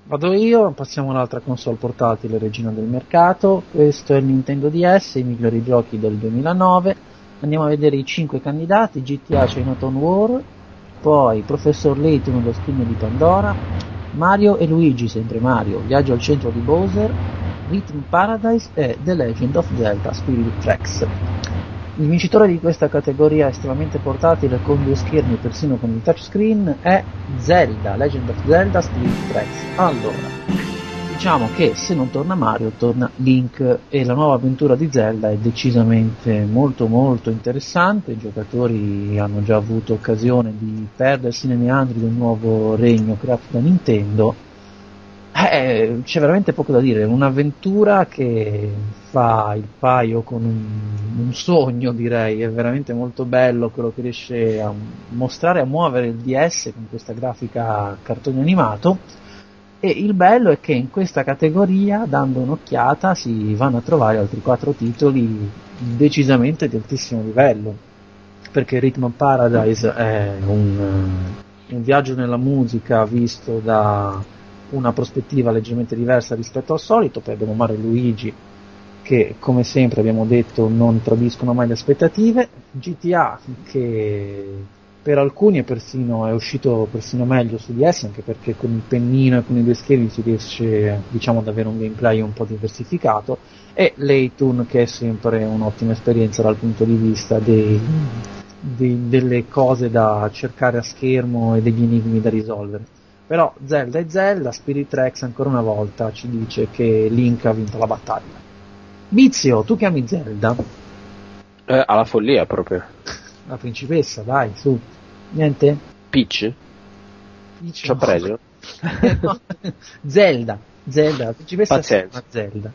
S2: Vado io, passiamo all'altra console portatile regina del mercato. Questo è il Nintendo DS, i migliori giochi del 2009. Andiamo a vedere i 5 candidati: GTA Chinatown War, poi Professor Layton lo scrigno di Pandora, Mario e Luigi, sempre Mario, Viaggio al centro di Bowser, Rhythm Paradise e The Legend of Zelda Spirit Tracks. Il vincitore di questa categoria estremamente portatile con due schermi persino con il touchscreen è Zelda, Legend of Zelda Spirit Tracks. Allora, diciamo che se non torna Mario torna Link e la nuova avventura di Zelda è decisamente molto molto interessante, i giocatori hanno già avuto occasione di perdersi nei meandri del nuovo regno creato da Nintendo. Eh, c'è veramente poco da dire, un'avventura che fa il paio con un, un sogno direi, è veramente molto bello quello che riesce a mostrare, a muovere il DS con questa grafica cartone animato. E il bello è che in questa categoria, dando un'occhiata, si vanno a trovare altri quattro titoli decisamente di altissimo livello, perché Rhythm Paradise è un, un viaggio nella musica visto da una prospettiva leggermente diversa rispetto al solito, poi abbiamo Mario e Luigi che come sempre abbiamo detto non tradiscono mai le aspettative, GTA che per alcuni è persino è uscito persino meglio su DS anche perché con il pennino e con i due schermi si riesce diciamo ad avere un gameplay un po' diversificato. E Laytoon che è sempre un'ottima esperienza dal punto di vista dei, dei- delle cose da cercare a schermo e degli enigmi da risolvere. Però Zelda e Zelda, Spirit Rex ancora una volta ci dice che Link ha vinto la battaglia. Vizio, tu chiami Zelda,
S3: Eh, alla follia proprio. [LAUGHS]
S2: la principessa, dai, su. Niente?
S3: Peach?
S2: Dici
S3: Ci ho
S2: no.
S3: preso? [LAUGHS]
S2: No. Zelda, Zelda, la principessa
S3: Pazienza.
S2: Zelda.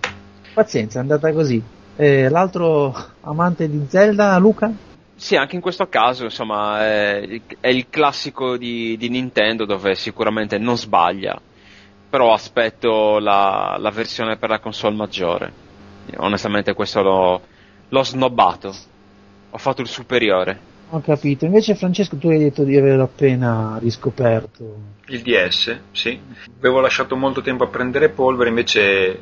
S2: Pazienza, è andata così. Eh, l'altro amante di Zelda, Luca?
S4: Sì, anche in questo caso, insomma, è, è il classico di, di Nintendo dove sicuramente non sbaglia, però aspetto la, la versione per la console maggiore. Onestamente questo l'ho, l'ho snobbato, ho fatto il superiore.
S2: Ho capito. Invece Francesco tu hai detto di averlo appena riscoperto.
S1: Il DS, sì. Avevo lasciato molto tempo a prendere polvere, invece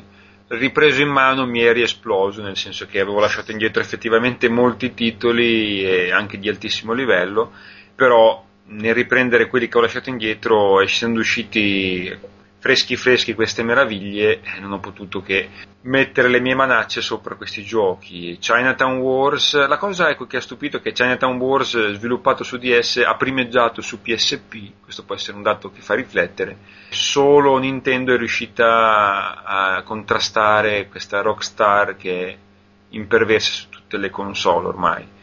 S1: ripreso in mano mi è riesploso, nel senso che avevo lasciato indietro effettivamente molti titoli e anche di altissimo livello, però nel riprendere quelli che ho lasciato indietro, essendo usciti freschi freschi queste meraviglie, eh, non ho potuto che mettere le mie manacce sopra questi giochi. Chinatown Wars, la cosa ecco, che ha stupito è che Chinatown Wars sviluppato su DS ha primeggiato su PSP, questo può essere un dato che fa riflettere, solo Nintendo è riuscita a contrastare questa Rockstar che imperversa su tutte le console ormai.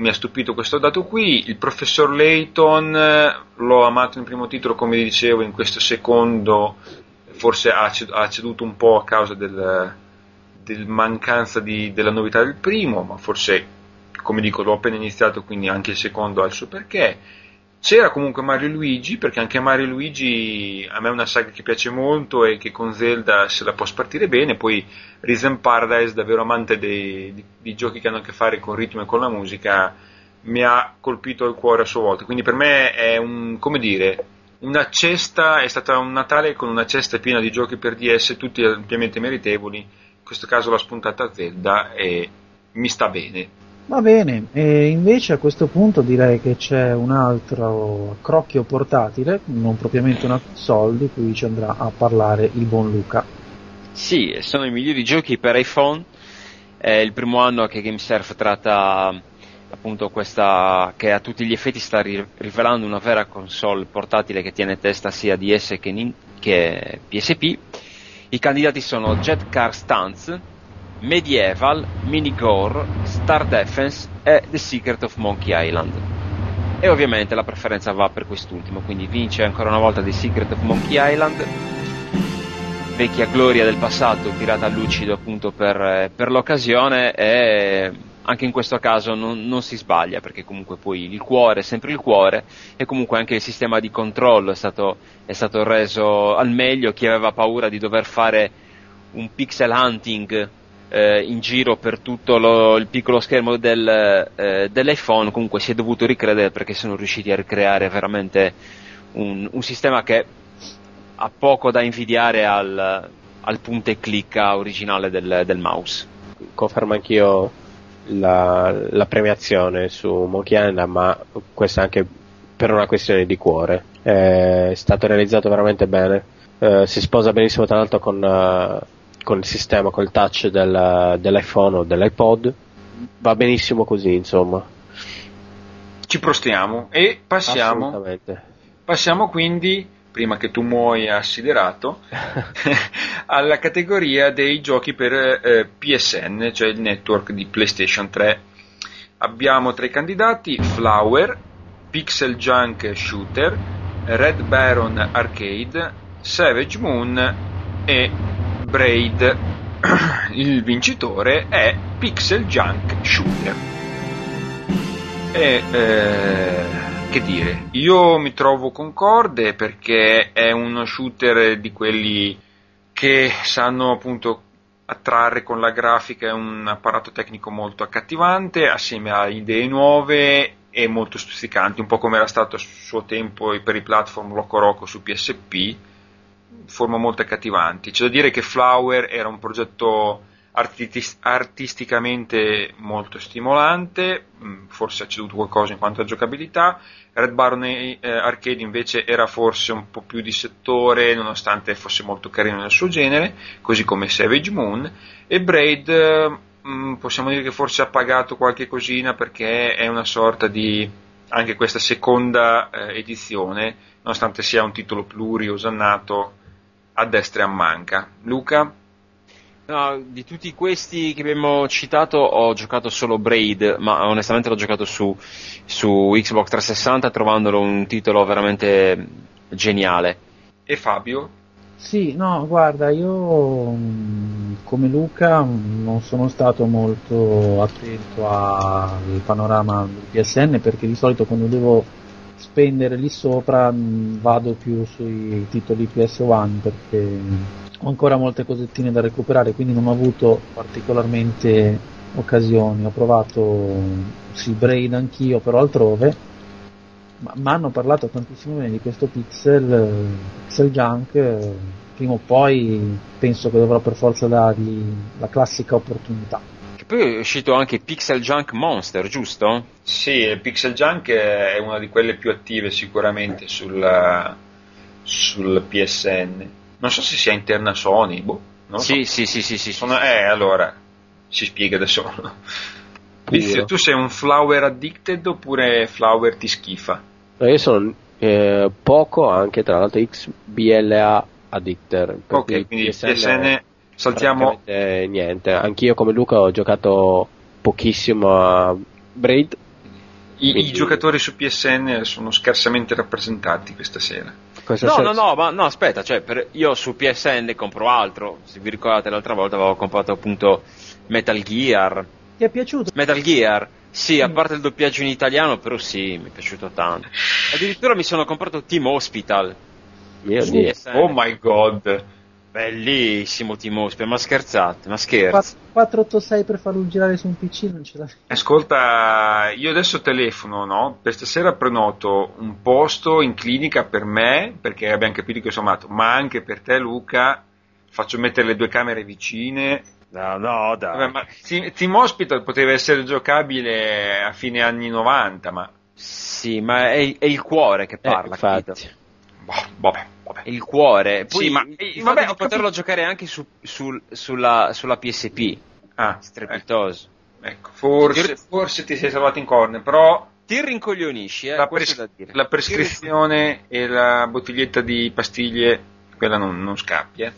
S1: Mi ha stupito questo dato qui, il professor Layton eh, l'ho amato in primo titolo come dicevo, in questo secondo forse ha ceduto un po' a causa del, del mancanza di- della novità del primo, ma forse come dico l'ho appena iniziato quindi anche il secondo ha il suo perché. C'era comunque Mario Luigi, perché anche Mario Luigi a me è una saga che piace molto e che con Zelda se la può spartire bene. Poi Risen Paradise, davvero amante dei, di, di giochi che hanno a che fare con il ritmo e con la musica, mi ha colpito il cuore a sua volta. Quindi per me è un, come dire, una cesta, è stata un Natale con una cesta piena di giochi per DS, tutti ampiamente meritevoli. In questo caso l'ha spuntata Zelda e mi sta bene.
S2: Va bene, e invece a questo punto direi che c'è un altro crocchio portatile, non propriamente una console, di cui ci andrà a parlare il buon Luca.
S4: Sì, sono i migliori giochi per iPhone. È il primo anno che GameSurf tratta appunto questa che a tutti gli effetti sta ri- rivelando una vera console portatile che tiene testa sia DS che, Nin- che PSP. I candidati sono Jet Car Stunts, Medieval, Mini Gore, Star Defense e The Secret of Monkey Island. E ovviamente la preferenza va per quest'ultimo, quindi vince ancora una volta The Secret of Monkey Island vecchia gloria del passato tirata a lucido appunto per, eh, per l'occasione e anche in questo caso non, non si sbaglia perché comunque poi il cuore è sempre il cuore e comunque anche il sistema di controllo è stato, è stato reso al meglio chi aveva paura di dover fare un pixel hunting eh, in giro per tutto lo- il piccolo schermo del, eh, dell'iPhone comunque si è dovuto ricredere perché sono riusciti a ricreare veramente un, un sistema che ha poco da invidiare al, al punta e clicca originale del, del mouse.
S3: Confermo anch'io la, la premiazione su Monkey Island, ma questa anche per una questione di cuore. È stato realizzato veramente bene. Eh, si sposa benissimo tra l'altro con, eh, con il sistema, col touch del- dell'iPhone o dell'iPod. Va benissimo così, insomma.
S1: Ci prostiamo e passiamo, passiamo quindi, prima che tu muoia assiderato, [LAUGHS] alla categoria dei giochi per eh, PSN, cioè il network di PlayStation 3. Abbiamo tre candidati, Flower, Pixel Junk Shooter, Red Baron Arcade, Savage Moon e Braid. [CLEARS THROAT] Il vincitore è Pixel Junk Shooter. E eh, che dire, io mi trovo concorde perché è uno shooter di quelli che sanno appunto attrarre con la grafica e un apparato tecnico molto accattivante assieme a idee nuove e molto stuzzicanti, un po' come era stato a suo tempo per i platform Loco Roco su PSP, forma molto accattivanti. C'è da dire che Flower era un progetto artis- artisticamente molto stimolante, mh, forse ha ceduto qualcosa in quanto a giocabilità. Red Baron eh, Arcade invece era forse un po' più di settore, nonostante fosse molto carino nel suo genere, così come Savage Moon. E Braid eh, possiamo dire che forse ha pagato qualche cosina perché è una sorta di anche questa seconda eh, edizione, nonostante sia un titolo pluri osannato a destra e a manca. Luca?
S4: No, di tutti questi che abbiamo citato ho giocato solo Braid, ma onestamente l'ho giocato su, su Xbox 360 trovandolo un titolo veramente geniale.
S1: E Fabio?
S2: Sì, no, guarda, io mh, come Luca mh, non sono stato molto attento al panorama del PSN perché di solito quando devo spendere lì sopra mh, vado più sui titoli PS1 perché ho ancora molte cosettine da recuperare, quindi non ho avuto particolarmente occasioni. Ho provato sì, Braid anch'io, però altrove. Ma mi hanno parlato tantissimo bene di questo Pixel, eh, Pixel Junk. eh, Prima o poi penso che dovrò per forza dargli la classica opportunità.
S4: Poi è uscito anche Pixel Junk Monster, giusto?
S1: Sì, il Pixel Junk è una di quelle più attive sicuramente sul, sul PSN. Non so se sia interna Sony, boh.
S4: Sì,
S1: so.
S4: sì, sì, sì, sì, sì.
S1: Sono- eh, allora, si spiega da solo. Vizio, tu sei un flower addicted oppure flower ti schifa?
S3: Io sono eh, poco anche tra l'altro XBLA addicter. per
S1: Ok, quindi
S3: PSN
S1: PSN saltiamo
S3: niente. Anch'io come Luca ho giocato pochissimo a Braid.
S1: I, i
S3: Quindi-
S1: giocatori su PSN sono scarsamente rappresentati questa sera.
S3: Questa
S4: No,
S3: sera-
S4: no, no, ma no, aspetta, cioè, per- io su PSN compro altro. Se vi ricordate l'altra volta avevo comprato appunto Metal Gear.
S2: Ti è piaciuto?
S4: Metal Gear, sì, a
S2: Mm.
S4: parte il doppiaggio in italiano, però sì, mi è piaciuto tanto. Addirittura mi sono comprato Team Hospital.
S3: Mio Dio.
S1: Oh my god.
S4: Bellissimo Team Hospital, ma scherzate, ma scherzi.
S2: 4- 486 per farlo girare su un PC non ce la
S1: Ascolta, io adesso telefono, no? Per stasera prenoto un posto in clinica per me, perché abbiamo capito che sono malato, ma anche per te Luca. Faccio mettere le due camere vicine.
S4: No, no, dai.
S1: Vabbè, ma Team Team Hospital poteva essere giocabile a fine anni 90, ma
S4: Sì, ma è, è il cuore che
S3: Eh,
S4: parla, capito?
S3: infatti.
S1: boh, vabbè, vabbè.
S4: Il cuore. Poi,
S1: Sì, ma-
S4: il
S1: eh, vabbè,
S4: di poterlo
S1: capito.
S4: giocare anche su- sul- sulla, sulla PSP.
S1: Ah,
S4: Strepitoso.
S1: ecco, forse, forse ti sei salvato in corner, però
S4: Ti rincoglionisci, eh?
S1: la, pres- la prescrizione e la bottiglietta di pastiglie, quella non, non scappi, eh.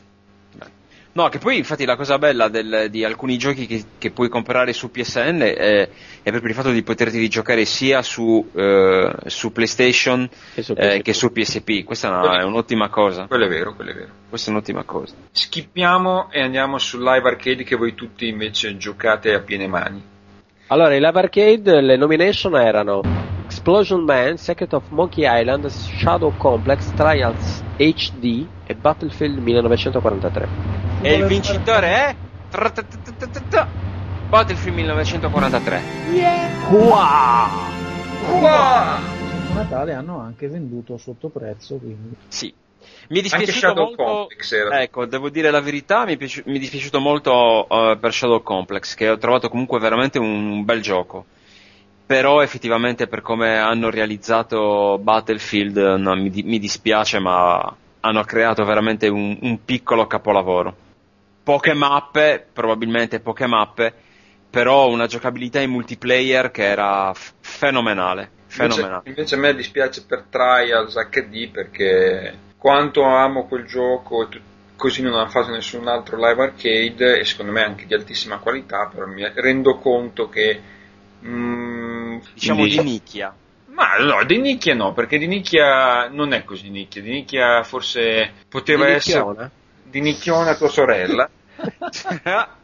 S4: No, che poi infatti la cosa bella del- di alcuni giochi che, che puoi comprare su PSN è, è proprio il fatto di poterti giocare sia su, eh, su PlayStation
S3: Che su
S4: eh,
S3: PSP.
S4: che su PSP. Questa è, una- è un'ottima cosa.
S1: Quello è vero, quello è vero.
S4: Questa è un'ottima cosa.
S1: Schippiamo e andiamo sul live arcade che voi tutti invece giocate a piene mani.
S3: Allora, in live arcade le nomination erano Explosion Man, Secret of Monkey Island, Shadow Complex, Trials HD e Battlefield 1943.
S4: E il vincitore è. Tra-ta-ta-ta-ta-ta. Battlefield 1943.
S2: A Natale hanno anche venduto sotto prezzo, quindi
S4: Sì. Mi è dispiaciuto
S1: Shadow
S4: molto.
S1: Complex era.
S4: Ecco, devo dire la verità, mi è, piaci- mi è dispiaciuto molto eh, per Shadow Complex, che ho trovato comunque veramente un, un bel gioco. Però effettivamente per come hanno realizzato Battlefield no, mi, di- mi dispiace, ma hanno creato veramente un, un piccolo capolavoro. Poche mappe, probabilmente poche mappe, però una giocabilità in multiplayer che era f- fenomenale.
S1: Invece,
S4: Fenomenale.
S1: invece a me dispiace per Trials HD perché quanto amo quel gioco e tu- così non hanno fatto nessun altro live arcade e secondo me anche di altissima qualità, però mi rendo conto che mm,
S4: Diciamo
S1: di-
S4: di nicchia.
S1: Ma no, di nicchia no, perché di nicchia non è così nicchia, di nicchia forse poteva
S3: Di
S1: essere
S3: nicchiona?
S1: di nicchiona tua sorella. [LAUGHS]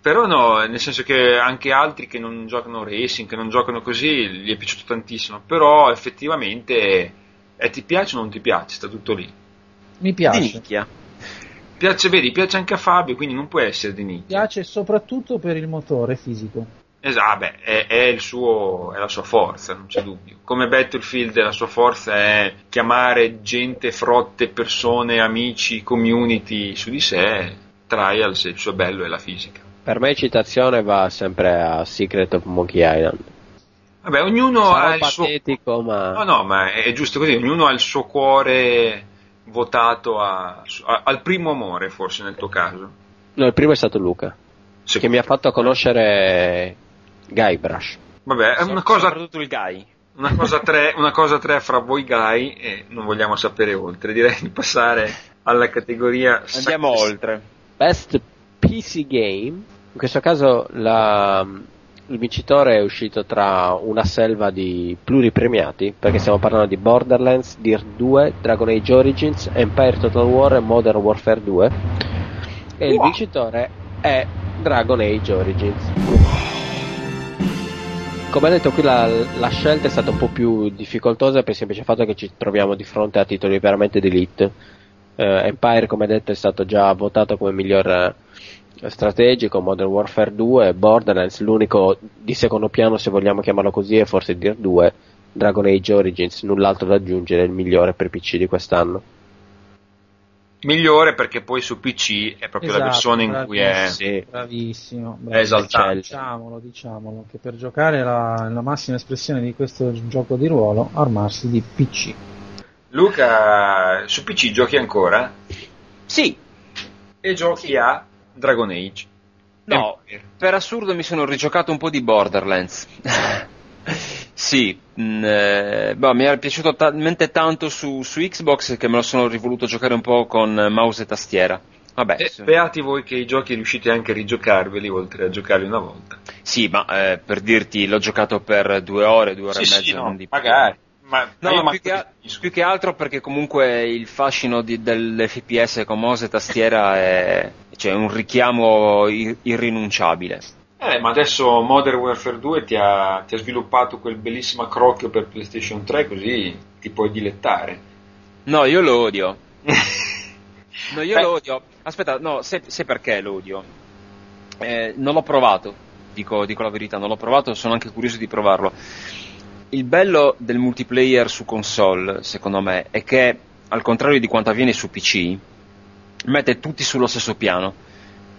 S1: Però no, nel senso che anche altri che non giocano racing, che non giocano così, gli è piaciuto tantissimo. Però effettivamente eh, ti piace o non ti piace, sta tutto lì.
S2: mi
S4: Di
S2: piace.
S4: nicchia.
S1: Piace, vedi, piace anche a Fabio, quindi non può essere di
S2: Mi
S1: nicchia.
S2: piace soprattutto per il motore fisico.
S1: Esatto, beh, è, è il suo, è la sua forza, non c'è dubbio. Come Battlefield la sua forza è chiamare gente, frotte, persone, amici, community su di sé. Trials, il suo bello è la fisica.
S3: Per me citazione va sempre a Secret of Monkey Island.
S1: Vabbè, ognuno
S3: Sarà
S1: ha il suo...
S3: patetico, ma...
S1: No, no, ma è giusto così, ognuno ha il suo cuore votato a- a- al primo amore, forse nel tuo caso.
S3: No, il primo è stato Luca, che mi ha fatto conoscere Guybrush.
S1: Vabbè, è una cosa,
S4: Soprattutto il Guy.
S1: una cosa tre, una cosa tre fra voi guy e non vogliamo sapere oltre. Direi di passare alla categoria
S4: Andiamo
S1: Success-
S4: oltre.
S3: Best PC Game. In questo caso la- il vincitore è uscito tra una selva di pluripremiati, perché stiamo parlando di Borderlands, Dirt 2, Dragon Age Origins, Empire Total War e Modern Warfare 2. E il vincitore è Dragon Age Origins. Come detto qui la, la scelta è stata un po' più difficoltosa per il semplice fatto che ci troviamo di fronte a titoli veramente di elite. Eh, Empire, come detto, è stato già votato come miglior eh, strategico, Modern Warfare 2, Borderlands, l'unico di secondo piano, se vogliamo chiamarlo così, è forse Dir 2, Dragon Age Origins, null'altro da aggiungere, il migliore per PC di quest'anno.
S1: Migliore perché poi su PC è proprio la
S2: Esatto,
S1: versione in cui è...
S3: Sì.
S2: Bravissimo,
S1: È esaltante.
S2: Diciamolo, diciamolo, che per giocare la, la massima espressione di questo gioco di ruolo, armarsi di PC.
S1: Luca, su PC giochi ancora?
S4: Sì,
S1: E giochi a Dragon Age?
S4: No,
S1: Empire.
S4: per assurdo mi sono rigiocato un po' di Borderlands. [LAUGHS] sì, mh, eh, boh, mi era piaciuto talmente tanto su, su Xbox che me lo sono rivoluto giocare un po' con mouse e tastiera. Vabbè,
S1: Eh,
S4: sì.
S1: beati voi che i giochi riuscite anche a rigiocarveli oltre a giocarli una volta.
S4: sì, ma eh, per dirti, l'ho giocato per due ore, due ore e mezza, non di più.
S1: magari. Ma,
S4: No, ma- più, che, a- più che altro perché comunque il fascino di- dell'FPS con mouse e tastiera è cioè, un richiamo ir- irrinunciabile.
S1: Eh, ma adesso Modern Warfare 2 ti ha, ti ha sviluppato quel bellissimo accrocchio per PlayStation 3 così ti puoi dilettare.
S4: No, io lo odio. [LAUGHS] No, io
S1: Beh.
S4: lo odio. Aspetta, no, sai, sai perché lo odio? Eh, non l'ho provato, dico, dico la verità, non l'ho provato, sono anche curioso di provarlo. Il bello del multiplayer su console, secondo me, è che, al contrario di quanto avviene su PC, mette tutti sullo stesso piano.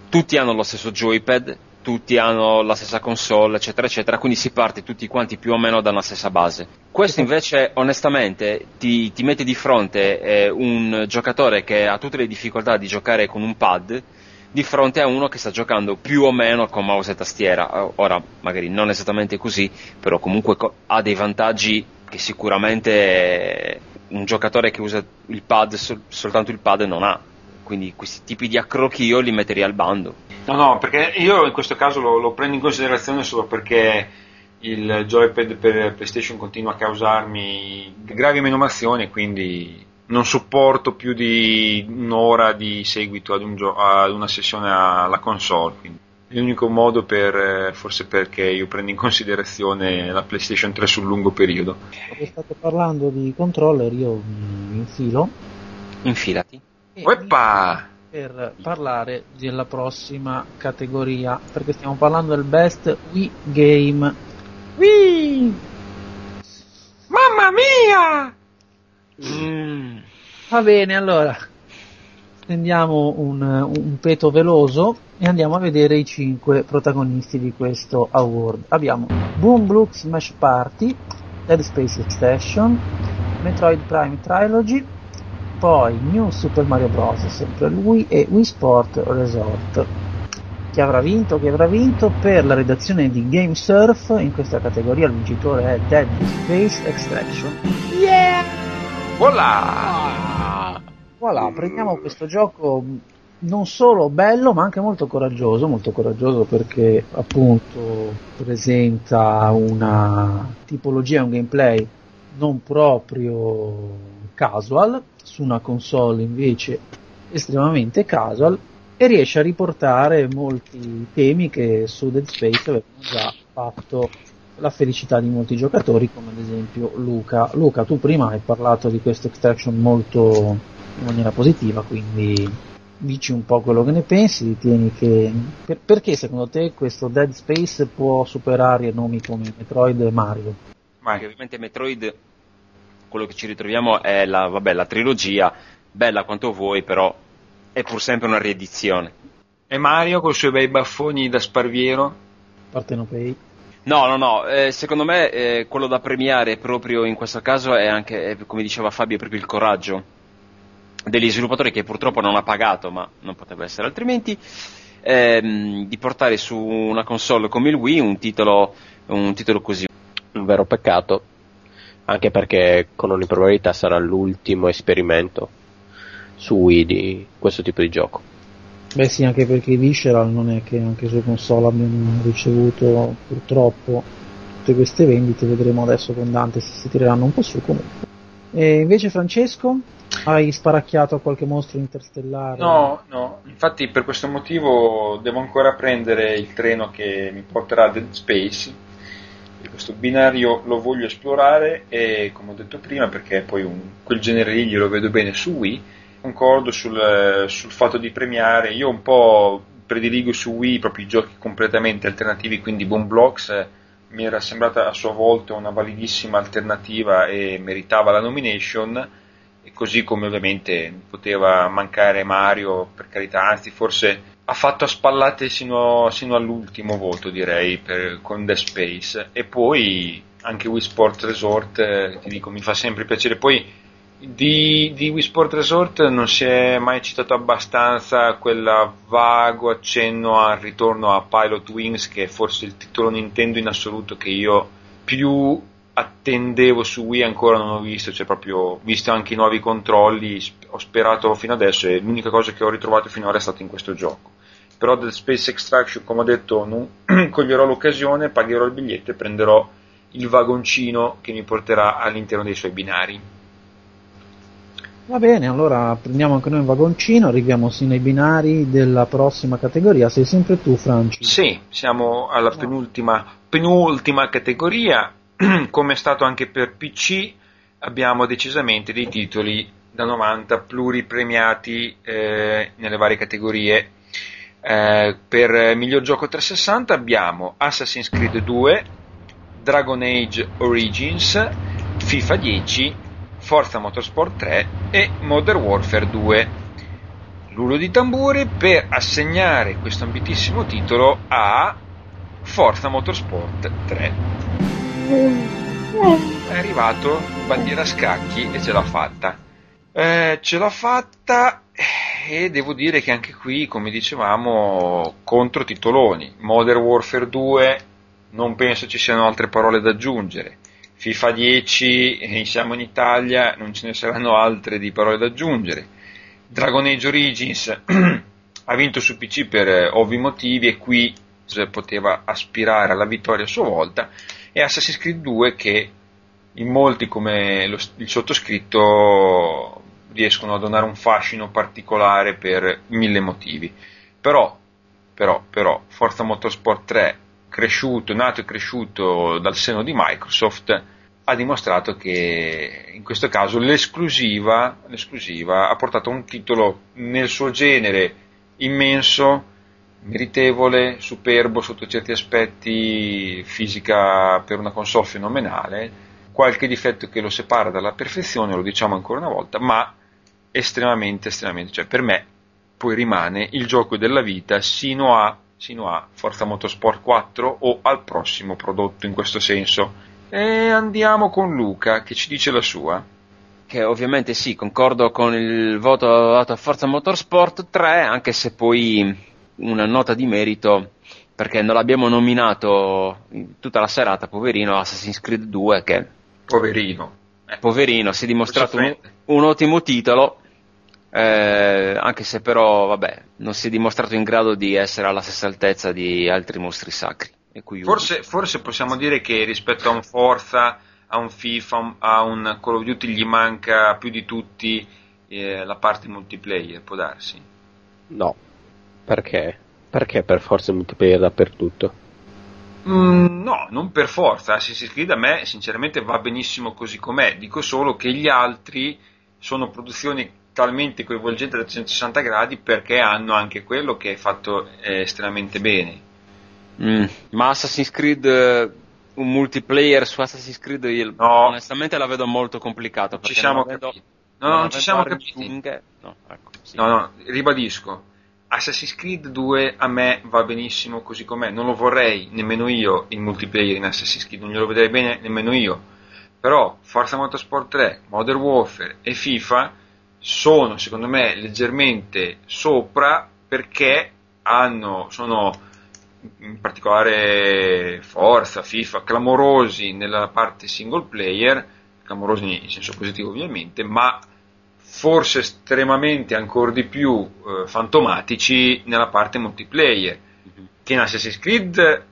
S4: Tutti hanno lo stesso joypad, tutti hanno la stessa console, eccetera, eccetera, quindi si parte tutti quanti più o meno da una stessa base. Questo invece, onestamente, ti, ti mette di fronte eh, un giocatore che ha tutte le difficoltà di giocare con un pad di fronte a uno che sta giocando più o meno con mouse e tastiera. Ora, magari non esattamente così, però comunque co- ha dei vantaggi che sicuramente eh, un giocatore che usa il pad, sol- soltanto il pad, non ha. Quindi questi tipi di accrocchi io li metterei al bando.
S1: No, no, perché io in questo caso lo, lo prendo in considerazione solo perché il joypad per PlayStation continua a causarmi gravi menomazioni e quindi non sopporto più di un'ora di seguito ad, un gio- ad una sessione alla console. Quindi è l'unico modo per, forse perché io prendo in considerazione la PlayStation 3 sul lungo periodo.
S2: State parlando di controller, io mi infilo
S4: Infilati.
S1: Ueppa!
S2: per parlare della prossima categoria, perché stiamo parlando del best Wii game. Wii!
S1: Mamma mia!
S4: Mm.
S2: Va bene, allora stendiamo un, un peto veloso e andiamo a vedere i cinque protagonisti di questo award. Abbiamo Boom Blue Smash Party, Dead Space Extension, Metroid Prime Trilogy, poi New Super Mario Bros. sempre lui e Wii Sport Resort. Chi avrà vinto? Chi avrà vinto? Per la redazione di Game Surf in questa categoria il vincitore è Dead Space Extraction.
S1: Voilà!
S2: Voilà, prendiamo questo gioco mh, non solo bello ma anche molto coraggioso, molto coraggioso perché appunto presenta una tipologia, un gameplay non proprio casual, su una console invece estremamente casual e riesce a riportare molti temi che su Dead Space avevano già fatto la felicità di molti giocatori come ad esempio Luca. Luca, tu prima hai parlato di questo extraction molto in maniera positiva, quindi dici un po' quello che ne pensi, ritieni che per- perché secondo te questo Dead Space può superare nomi come Metroid e Mario?
S4: Perché ovviamente Metroid, quello che ci ritroviamo è la, vabbè, la trilogia, bella quanto vuoi, però è pur sempre una riedizione.
S1: E Mario con i suoi bei baffoni da sparviero?
S2: Partenopei.
S4: No, no, no, eh, secondo me eh, quello da premiare proprio in questo caso è anche, eh, come diceva Fabio, proprio il coraggio degli sviluppatori che purtroppo non ha pagato, ma non poteva essere altrimenti, ehm, di portare su una console come il Wii un titolo, un titolo così.
S3: Un vero peccato, anche perché con ogni probabilità sarà l'ultimo esperimento su Wii di questo tipo di gioco.
S2: Beh sì, anche perché Visceral non è che anche su console abbiano ricevuto purtroppo tutte queste vendite, vedremo adesso con Dante se si tireranno un po' su comunque. E invece Francesco, hai sparacchiato a qualche mostro interstellare?
S1: No, no, infatti per questo motivo devo ancora prendere il treno che mi porterà a Dead Space. E questo binario lo voglio esplorare e come ho detto prima perché poi un- quel genere lì glielo vedo bene su Wii, concordo sul, sul fatto di premiare, io un po' prediligo su Wii proprio i giochi completamente alternativi, quindi Boom Blocks eh, mi era sembrata a sua volta una validissima alternativa e meritava la nomination e così come ovviamente poteva mancare Mario, per carità, anzi forse ha fatto a spallate sino, sino all'ultimo voto direi per- con The Space e poi anche Wii Sport Resort, eh, ti dico, mi fa sempre piacere. Poi di, di Wii Sport Resort non si è mai citato abbastanza quel vago accenno al ritorno a Pilot Wings che è forse il titolo Nintendo in assoluto che io più attendevo su Wii ancora non ho visto, cioè proprio visto anche i nuovi controlli, ho sperato fino adesso e l'unica cosa che ho ritrovato finora è stata in questo gioco. Però del Space Extraction, come ho detto, non [CLEARS THROAT] coglierò l'occasione, pagherò il biglietto e prenderò il vagoncino che mi porterà all'interno dei suoi binari.
S2: Va bene, allora prendiamo anche noi un vagoncino, arriviamo sì nei binari della prossima categoria. Sei sempre tu, Franci.
S1: Sì, siamo alla penultima, penultima categoria, [CLEARS THROAT] come è stato anche per PC, abbiamo decisamente dei titoli da 90 pluripremiati eh, nelle varie categorie. Eh, per miglior gioco 360 abbiamo Assassin's Creed 2, Dragon Age Origins, FIFA 10, Forza Motorsport 3 e Modern Warfare 2. L'ulo di tamburi per assegnare questo ambitissimo titolo a Forza Motorsport 3. È arrivato bandiera scacchi e ce l'ha fatta. Eh, ce l'ha fatta e devo dire che anche qui, come dicevamo, contro titoloni. Modern Warfare 2, non penso ci siano altre parole da aggiungere. FIFA 10, eh, siamo in Italia, non ce ne saranno altre di parole da aggiungere. Dragon Age Origins [CLEARS THROAT] ha vinto su PC per eh, ovvi motivi e qui se poteva aspirare alla vittoria a sua volta. E Assassin's Creed 2 che in molti come lo- il sottoscritto riescono a donare un fascino particolare per mille motivi. Però, però, però, Forza Motorsport 3, cresciuto, nato e cresciuto dal seno di Microsoft, ha dimostrato che in questo caso l'esclusiva, l'esclusiva ha portato un titolo nel suo genere immenso, meritevole, superbo sotto certi aspetti, fisica per una console fenomenale, qualche difetto che lo separa dalla perfezione, lo diciamo ancora una volta, ma estremamente, estremamente, cioè per me poi rimane il gioco della vita sino a, sino a Forza Motorsport 4 o al prossimo prodotto in questo senso. E andiamo con Luca che ci dice la sua.
S4: Che ovviamente sì, concordo con il voto dato a Forza Motorsport 3, anche se poi una nota di merito perché non l'abbiamo nominato in tutta la serata, poverino, Assassin's Creed 2 che
S1: Poverino. Eh,
S4: poverino si è dimostrato un, un ottimo titolo, eh, anche se però vabbè, non si è dimostrato in grado di essere alla stessa altezza di altri mostri sacri. E qui
S1: Forse, forse possiamo dire che rispetto a un Forza, a un FIFA, a un Call of Duty gli manca più di tutti eh, la parte multiplayer, può darsi.
S3: No. Perché? Perché per forza il multiplayer dappertutto?
S1: Mm, no, non per forza. Assassin's Creed a me sinceramente va benissimo così com'è. Dico solo che gli altri sono produzioni talmente coinvolgenti a 360 gradi perché hanno anche quello che è fatto eh, estremamente bene.
S4: Mm, ma Assassin's Creed, eh, un multiplayer su Assassin's Creed, io
S1: No.
S4: onestamente la vedo molto complicato.
S1: Ci siamo capiti. No, no, non ci siamo capiti.
S4: no, ecco, sì.
S1: No, no, ribadisco. Assassin's Creed 2 a me va benissimo così com'è. Non lo vorrei nemmeno io il multiplayer in Assassin's Creed, non glielo vedrei bene nemmeno io. Però Forza Motorsport 3, Modern Warfare e FIFA sono secondo me leggermente sopra perché hanno, sono in particolare Forza, FIFA, clamorosi nella parte single player, clamorosi in senso positivo ovviamente, ma forse estremamente ancora di più eh, fantomatici nella parte multiplayer. Che in Assassin's Creed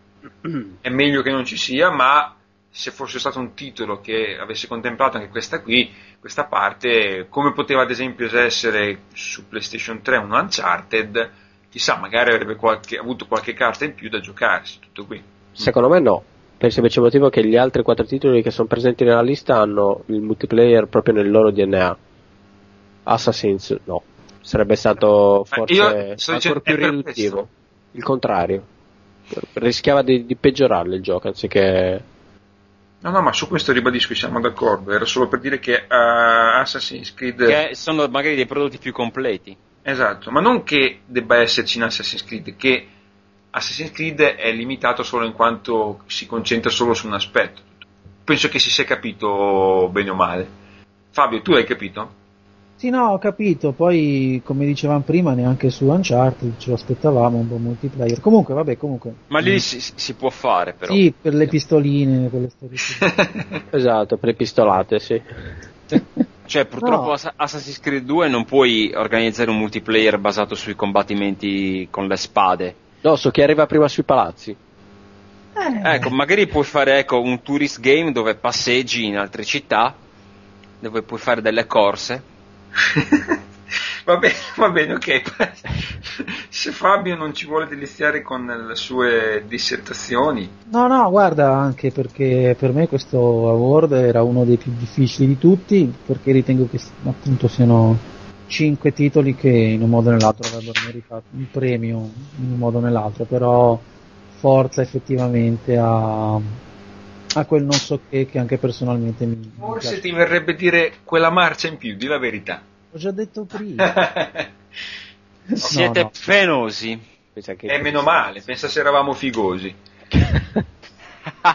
S1: è meglio che non ci sia, ma se fosse stato un titolo che avesse contemplato anche questa qui, questa parte, come poteva ad esempio essere su PlayStation 3 un Uncharted, chissà, magari avrebbe qualche- avuto qualche carta in più da giocarsi, tutto qui.
S3: Secondo me no, per il semplice motivo che gli altri quattro titoli che sono presenti nella lista hanno il multiplayer proprio nel loro DNA. Assassin's no, sarebbe stato
S1: Ma
S3: forse ancora
S1: dicendo-
S3: più riduttivo.
S1: questo.
S3: Il contrario, rischiava di, di peggiorarlo il gioco anziché...
S1: No, no, ma su questo ribadisco, siamo d'accordo, era solo per dire che eh, Assassin's Creed...
S4: Che sono magari dei prodotti più completi.
S1: Esatto, ma non che debba esserci in Assassin's Creed, che Assassin's Creed è limitato solo in quanto si concentra solo su un aspetto. Penso che si sia capito bene o male. Fabio, tu hai capito?
S2: Sì, no, ho capito. Poi, come dicevamo prima, neanche su Uncharted ce lo aspettavamo un buon multiplayer. Comunque, vabbè, comunque.
S4: Ma lì si, si può fare però.
S2: Sì, per le pistoline, quelle storie. [LAUGHS]
S3: Esatto, per le pistolate, sì. [LAUGHS]
S4: Cioè, purtroppo
S2: No.
S4: Ass- Assassin's Creed 2 non puoi organizzare un multiplayer basato sui combattimenti con le spade.
S3: No, so chi arriva prima sui palazzi.
S4: Ecco, magari puoi fare ecco, un tourist game dove passeggi in altre città, dove puoi fare delle corse. [LAUGHS]
S1: va bene, va bene, ok. [LAUGHS] Se Fabio non ci vuole deliziare con le sue dissertazioni,
S2: No, no, guarda, anche perché per me questo award era uno dei più difficili di tutti, perché ritengo che appunto siano cinque titoli che in un modo o nell'altro avrebbero meritato un premio in un modo o nell'altro, però Forza effettivamente ha, ha quel non so che che anche personalmente mi, mi
S1: forse
S2: piace.
S1: ti verrebbe dire quella marcia in più, di la verità.
S2: Ho già detto prima. [LAUGHS]
S4: Siete
S2: no.
S4: penosi.
S3: Pensa che-
S1: E meno male, pensa se eravamo figosi. [LAUGHS]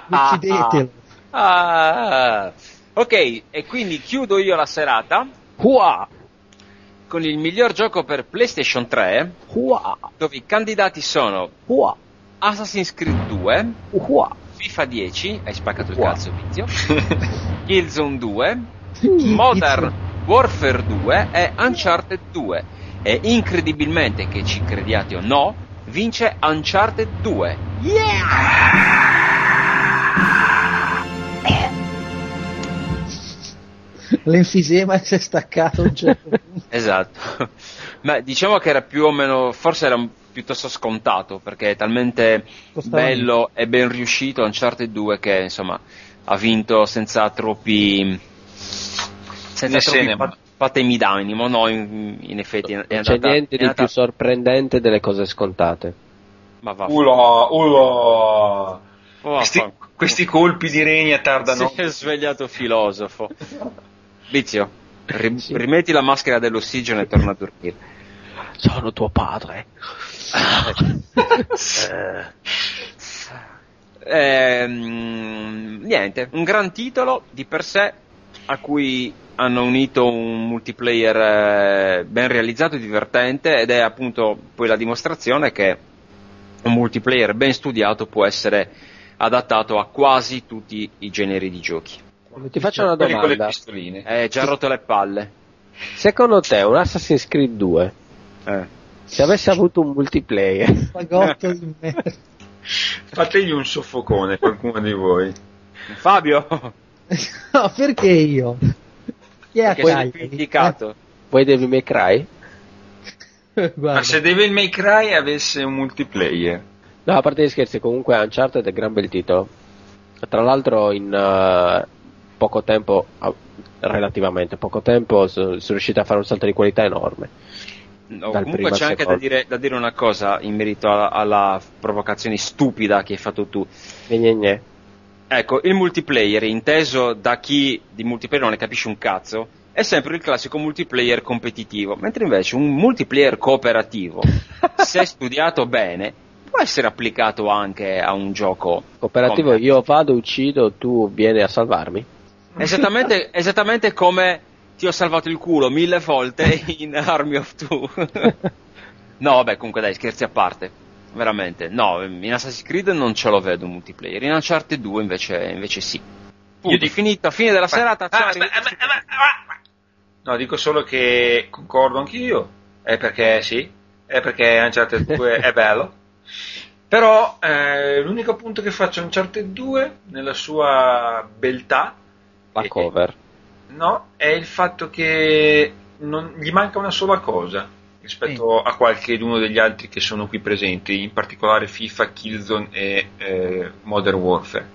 S2: Decidetelo. [LAUGHS]
S4: Ah, ok, e quindi chiudo io la serata
S3: Hua!
S4: con il miglior gioco per PlayStation 3,
S3: Hua!
S4: dove i candidati sono
S3: Hua!
S4: Assassin's Creed 2,
S3: Hua!
S4: FIFA 10, hai spaccato il
S3: Wow.
S4: cazzo Vizio, [LAUGHS] Killzone 2, Modern Warfare 2 e Uncharted 2. E incredibilmente, che ci crediate o no, vince Uncharted 2.
S2: L'enfisema si è staccato un certo [LAUGHS] punto.
S4: Esatto. Ma diciamo che era più o meno, forse era un- piuttosto scontato, perché è talmente
S2: Costava
S4: bello e ben riuscito Uncharted 2 che insomma ha vinto senza troppi senza troppi
S1: se ne-
S4: pat- patemi d'animo, no, in, in effetti è
S3: Non c'è
S4: andata-
S3: niente
S4: è
S3: di
S4: andata-
S3: più sorprendente delle cose scontate.
S4: ma va,
S1: Ulo, ulo.
S4: va-
S1: Questi, questi colpi di regna tardano.
S4: si è svegliato filosofo. [LAUGHS] Vizio, ri-
S3: Sì.
S4: rimetti la maschera dell'ossigeno e torna a dormire.
S3: Sono tuo padre.
S4: Ehm, niente, un gran titolo di per sé a cui hanno unito un multiplayer eh, ben realizzato e divertente ed è appunto poi la dimostrazione che un multiplayer ben studiato può essere adattato a quasi tutti i generi di giochi.
S3: Ti faccio una domanda.
S1: pistoline.
S4: Eh, già rotto le palle.
S3: Secondo te un Assassin's Creed 2,
S4: Eh.
S3: Se avesse avuto un multiplayer, [LAUGHS]
S2: Fagotto di merda.
S1: Fategli un soffocone, qualcuno di voi.
S4: Fabio, [LAUGHS]
S2: No, perché io? Chi è
S4: che sei indicato.
S3: vuoi Devil May Cry? [LAUGHS]
S2: Eh,
S1: Ma se Devil May Cry avesse un multiplayer,
S3: No, a parte gli scherzi, comunque Uncharted è gran bel titolo. Tra l'altro in eh, poco tempo, ah, relativamente poco tempo, sono sono riusciti a fare un salto di qualità enorme.
S4: No, comunque c'è anche da dire, da dire una cosa in merito alla, alla provocazione stupida che hai fatto tu.
S3: Gne, gne.
S4: Ecco, il multiplayer, inteso da chi di multiplayer non ne capisce un cazzo, è sempre il classico multiplayer competitivo, mentre invece un multiplayer cooperativo, [LAUGHS] se studiato bene, può essere applicato anche a un gioco
S3: Cooperativo,
S4: completo.
S3: io vado, uccido, tu vieni a salvarmi.
S4: Esattamente, esattamente come ti ho salvato il culo mille volte [LAUGHS] in Army of Two. [LAUGHS] no, vabbè, comunque dai, scherzi a parte. Veramente, no, in Assassin's Creed non ce lo vedo multiplayer, in Uncharted 2 invece, invece sì. Punto,
S1: dico-
S4: finito, fine della serata, ciao,
S1: Ah,
S4: arrivederci.
S1: aspetta, ma- ma- ma- ma- No, dico solo che concordo anch'io, è perché sì, è perché Uncharted [LAUGHS] 2 è bello. Però eh, l'unico punto che faccio a Uncharted 2 nella sua beltà
S3: La
S1: è-
S3: cover.
S1: No, è il fatto che non- gli manca una sola cosa rispetto a qualche uno degli altri che sono qui presenti, in particolare FIFA, Killzone e eh, Modern Warfare.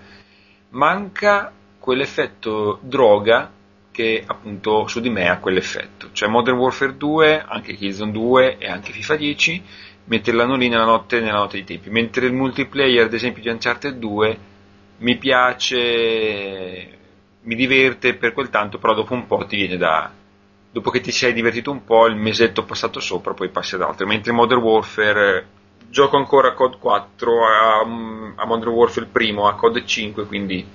S1: Manca quell'effetto droga che appunto su di me ha quell'effetto. Cioè Modern Warfare 2, anche Killzone 2 e anche FIFA 10 metteranno lì nella notte, nella notte dei tempi. Mentre il multiplayer, ad esempio, di Uncharted 2 mi piace, mi diverte per quel tanto, però dopo un po' ti viene da. Dopo che ti sei divertito un po', il mesetto passato sopra, poi passi ad altro. Mentre in Modern Warfare eh, gioco ancora a COD 4, a, a Modern Warfare primo, a COD 5, quindi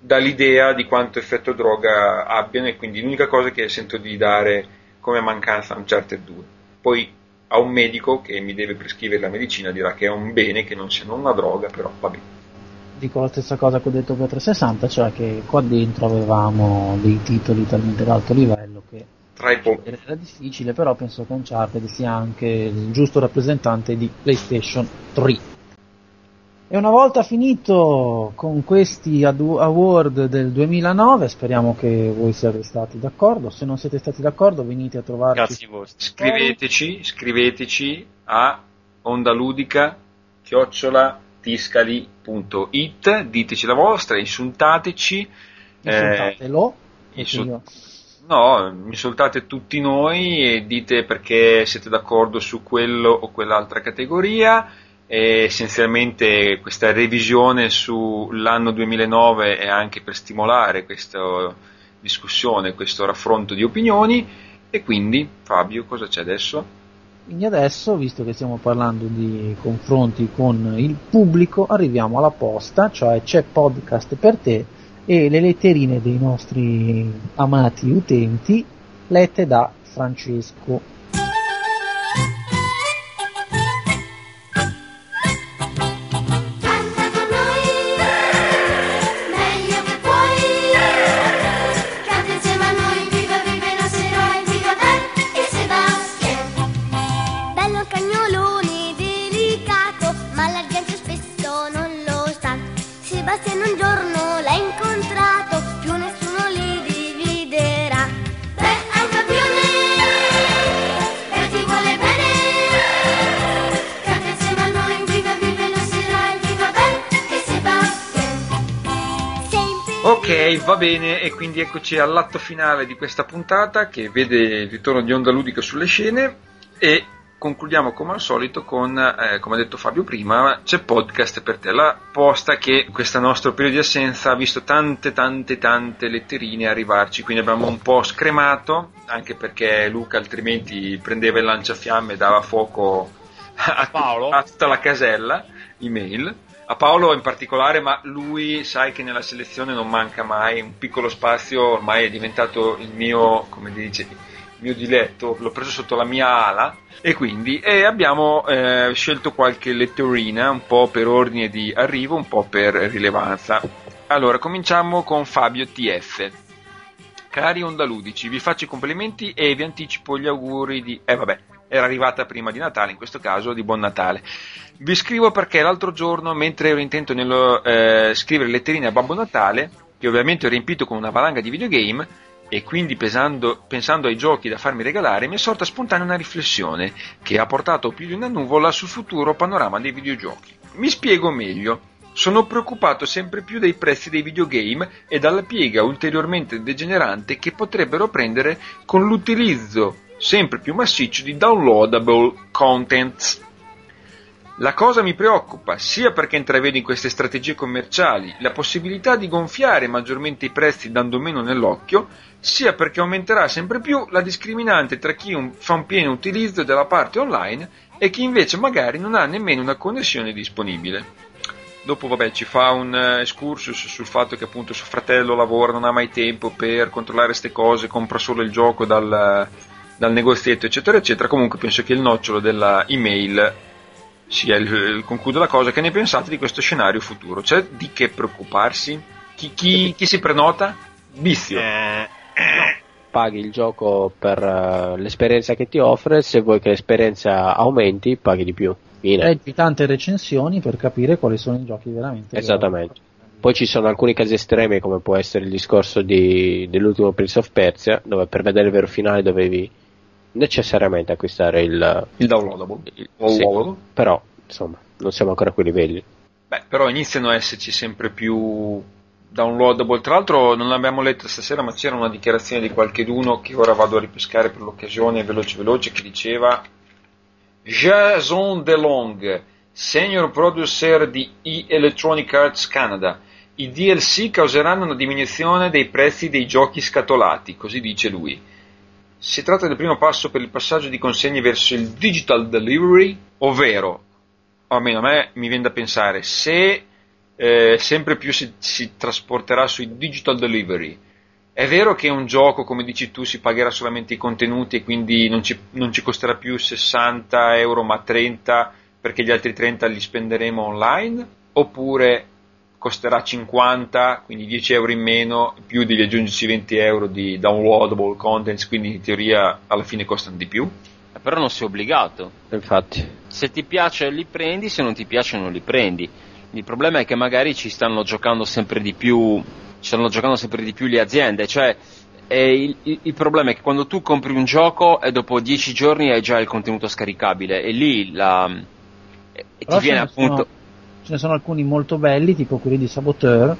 S1: dà l'idea di quanto effetto droga abbiano e quindi l'unica cosa che sento di dare come mancanza a Uncharted 2. Poi a un medico che mi deve prescrivere la medicina dirà che è un bene che non sia una droga, però vabbè.
S2: Dico la stessa cosa che ho detto per 360, cioè che qua dentro avevamo dei titoli talmente d'alto livello che
S1: Tra i po-
S2: era difficile, però penso che Uncharted sia anche il giusto rappresentante di PlayStation 3. E una volta finito con questi award del 2009, speriamo che voi siate stati d'accordo. Se non siete stati d'accordo, venite a trovarci.
S4: Cazzi vostri.
S1: Scriveteci, scriveteci a ondaludica chiocciola tiscali.it, diteci la vostra, insultateci. eh,
S2: Insultatelo. e
S1: insul-
S2: io-
S1: No, insultate tutti noi e dite perché siete d'accordo su quello o quell'altra categoria. E essenzialmente questa revisione sull'anno 2009 è anche per stimolare questa discussione, questo raffronto di opinioni. E quindi, Fabio, cosa c'è adesso?
S2: Quindi adesso, visto che stiamo parlando di confronti con il pubblico, arriviamo alla posta, cioè c'è podcast per te e le letterine dei nostri amati utenti lette da Francesco.
S6: Bene, e
S1: quindi eccoci all'atto finale di questa puntata che vede il ritorno di Onda Ludica sulle scene e concludiamo come al solito con, eh, come ha detto Fabio prima, c'è podcast per te, la posta che questo nostro periodo di assenza ha visto tante tante tante letterine arrivarci, quindi abbiamo un po' scremato, anche perché Luca altrimenti prendeva il lanciafiamme e dava fuoco a,
S4: Paolo?
S1: a tutta la casella email a Paolo in particolare, ma lui sai che nella selezione non manca mai un piccolo spazio, ormai è diventato il mio, come dice, il mio diletto, l'ho preso sotto la mia ala e quindi e abbiamo eh, scelto qualche letterina, un po' per ordine di arrivo, un po' per rilevanza. Allora, cominciamo con Fabio TF. Cari Ondaludici, vi faccio i complimenti e vi anticipo gli auguri di... Eh vabbè, era arrivata prima di Natale, in questo caso di Buon Natale. Vi scrivo perché l'altro giorno, mentre ero intento nello eh, scrivere letterine a Babbo Natale, che ovviamente ho riempito con una valanga di videogame, e quindi pesando- pensando ai giochi da farmi regalare, mi è sorta spontanea una riflessione che ha portato più di una nuvola sul futuro panorama dei videogiochi. Mi spiego meglio. Sono preoccupato sempre più dei prezzi dei videogame e dalla piega ulteriormente degenerante che potrebbero prendere con l'utilizzo sempre più massiccio di downloadable content. La cosa mi preoccupa sia perché intravedo in queste strategie commerciali la possibilità di gonfiare maggiormente i prezzi dando meno nell'occhio, sia perché aumenterà sempre più la discriminante tra chi fa un pieno utilizzo della parte online e chi invece magari non ha nemmeno una connessione disponibile. Dopo vabbè ci fa un eh, excursus sul fatto che appunto suo fratello lavora, non ha mai tempo per controllare queste cose, compra solo il gioco dal, dal negozietto eccetera eccetera. Comunque penso che il nocciolo della email sia il, il concludo della cosa. Che ne pensate di questo scenario futuro? C'è di che preoccuparsi? Chi, chi- chi si prenota? Vizio.
S4: Eh,
S3: Pa- paghi il gioco per eh, l'esperienza che ti offre, se vuoi che l'esperienza aumenti, paghi di più. Fine.
S2: Leggi tante recensioni per capire quali sono i giochi veramente. che
S3: Esattamente. Poi ci sono alcuni casi estremi, come può essere il discorso di- dell'ultimo Prince of Persia, dove per vedere il vero finale dovevi necessariamente acquistare il,
S1: Il downloadable.
S3: il-
S1: O
S3: sì, però insomma non siamo ancora a quei livelli.
S1: Beh, però iniziano a esserci sempre più downloadable. Tra l'altro non l'abbiamo letto stasera, ma c'era una dichiarazione di qualcheduno che ora vado a ripescare per l'occasione veloce veloce che diceva Jason DeLong, senior producer di E Electronic Arts Canada. I DLC causeranno una diminuzione dei prezzi dei giochi scatolati, così dice lui. Si tratta del primo passo per il passaggio di consegne verso il digital delivery, ovvero o almeno a me mi viene da pensare, se eh, sempre più si, si trasporterà sui digital delivery, è vero che un gioco, come dici tu, si pagherà solamente i contenuti e quindi non ci, non ci costerà più 60 euro ma 30 perché gli altri 30 li spenderemo online? Oppure costerà 50, quindi 10 euro in meno, più devi aggiungerci 20 euro di downloadable contents, quindi in teoria alla fine costano di più?
S4: Eh, Però non sei obbligato.
S3: Infatti.
S4: Se ti piace li prendi, se non ti piace non li prendi. Il problema è che magari ci stanno giocando sempre di più, ci stanno giocando sempre di più le aziende, cioè e il, il- il problema è che quando tu compri un gioco e dopo 10 giorni hai già il contenuto scaricabile e lì la, e ti viene
S2: ne sono-
S4: appunto
S2: ce ne sono alcuni molto belli, tipo quelli di Saboteur.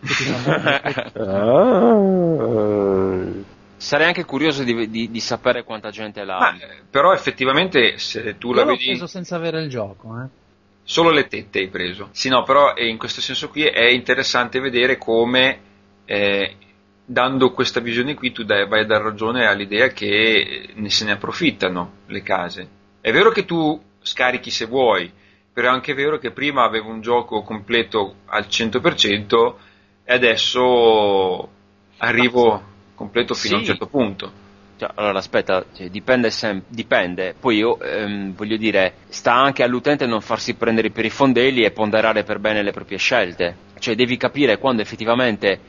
S2: [LAUGHS]
S4: sarei anche curioso di, di- di sapere quanta gente l'ha
S1: Ma, eh, però effettivamente se tu
S2: Io
S1: la
S2: l'ho
S1: vedi...
S2: preso senza avere il gioco, eh.
S1: Solo le tette hai preso. Sì, no, però eh, in questo senso qui è interessante vedere come, eh, dando questa visione qui, tu dai- vai a dar ragione all'idea che ne se ne approfittano le case. È vero che tu scarichi se vuoi, però è anche vero che prima avevo un gioco completo al 100% e adesso arrivo completo fino a un
S4: Sì.
S1: certo punto.
S4: Cioè, allora aspetta, cioè, dipende, sem- dipende. Poi io ehm, voglio dire, sta anche all'utente non farsi prendere per i fondelli e ponderare per bene le proprie scelte. Cioè devi capire quando effettivamente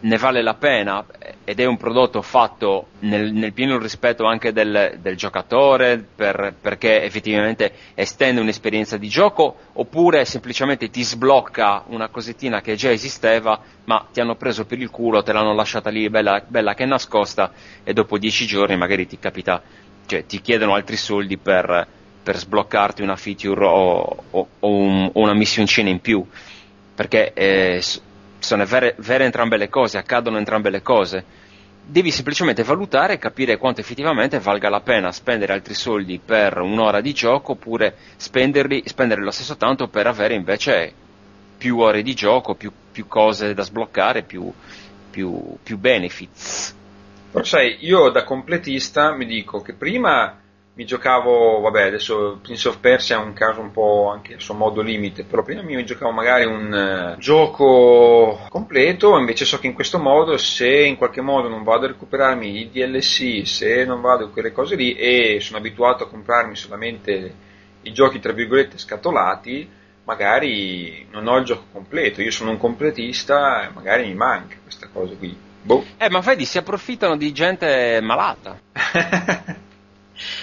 S4: ne vale la pena ed è un prodotto fatto nel, nel pieno rispetto anche del, del giocatore per- perché effettivamente estende un'esperienza di gioco oppure semplicemente ti sblocca una cosettina che già esisteva ma ti hanno preso per il culo, te l'hanno lasciata lì bella, bella che è nascosta e dopo dieci giorni magari ti capita, cioè ti chiedono altri soldi per, per sbloccarti una feature o, o- o un- o una missioncina in più. Perché eh, sono vere, vere entrambe le cose, accadono entrambe le cose. Devi semplicemente valutare e capire quanto effettivamente valga la pena spendere altri soldi per un'ora di gioco oppure spenderli, spendere lo stesso tanto per avere invece più ore di gioco, più, più cose da sbloccare, più, più, più benefits.
S1: Però sai, io da completista mi dico che prima mi giocavo, vabbè, adesso Prince of Persia è un caso un po' anche a suo modo limite, però prima mi giocavo magari un eh, gioco completo, invece so che in questo modo se in qualche modo non vado a recuperarmi i DLC, se non vado quelle cose lì e sono abituato a comprarmi solamente i giochi tra virgolette scatolati, magari non ho il gioco completo, io sono un completista e magari mi manca questa cosa qui. Boh.
S4: Eh, ma vedi, si approfittano di gente malata. [LAUGHS]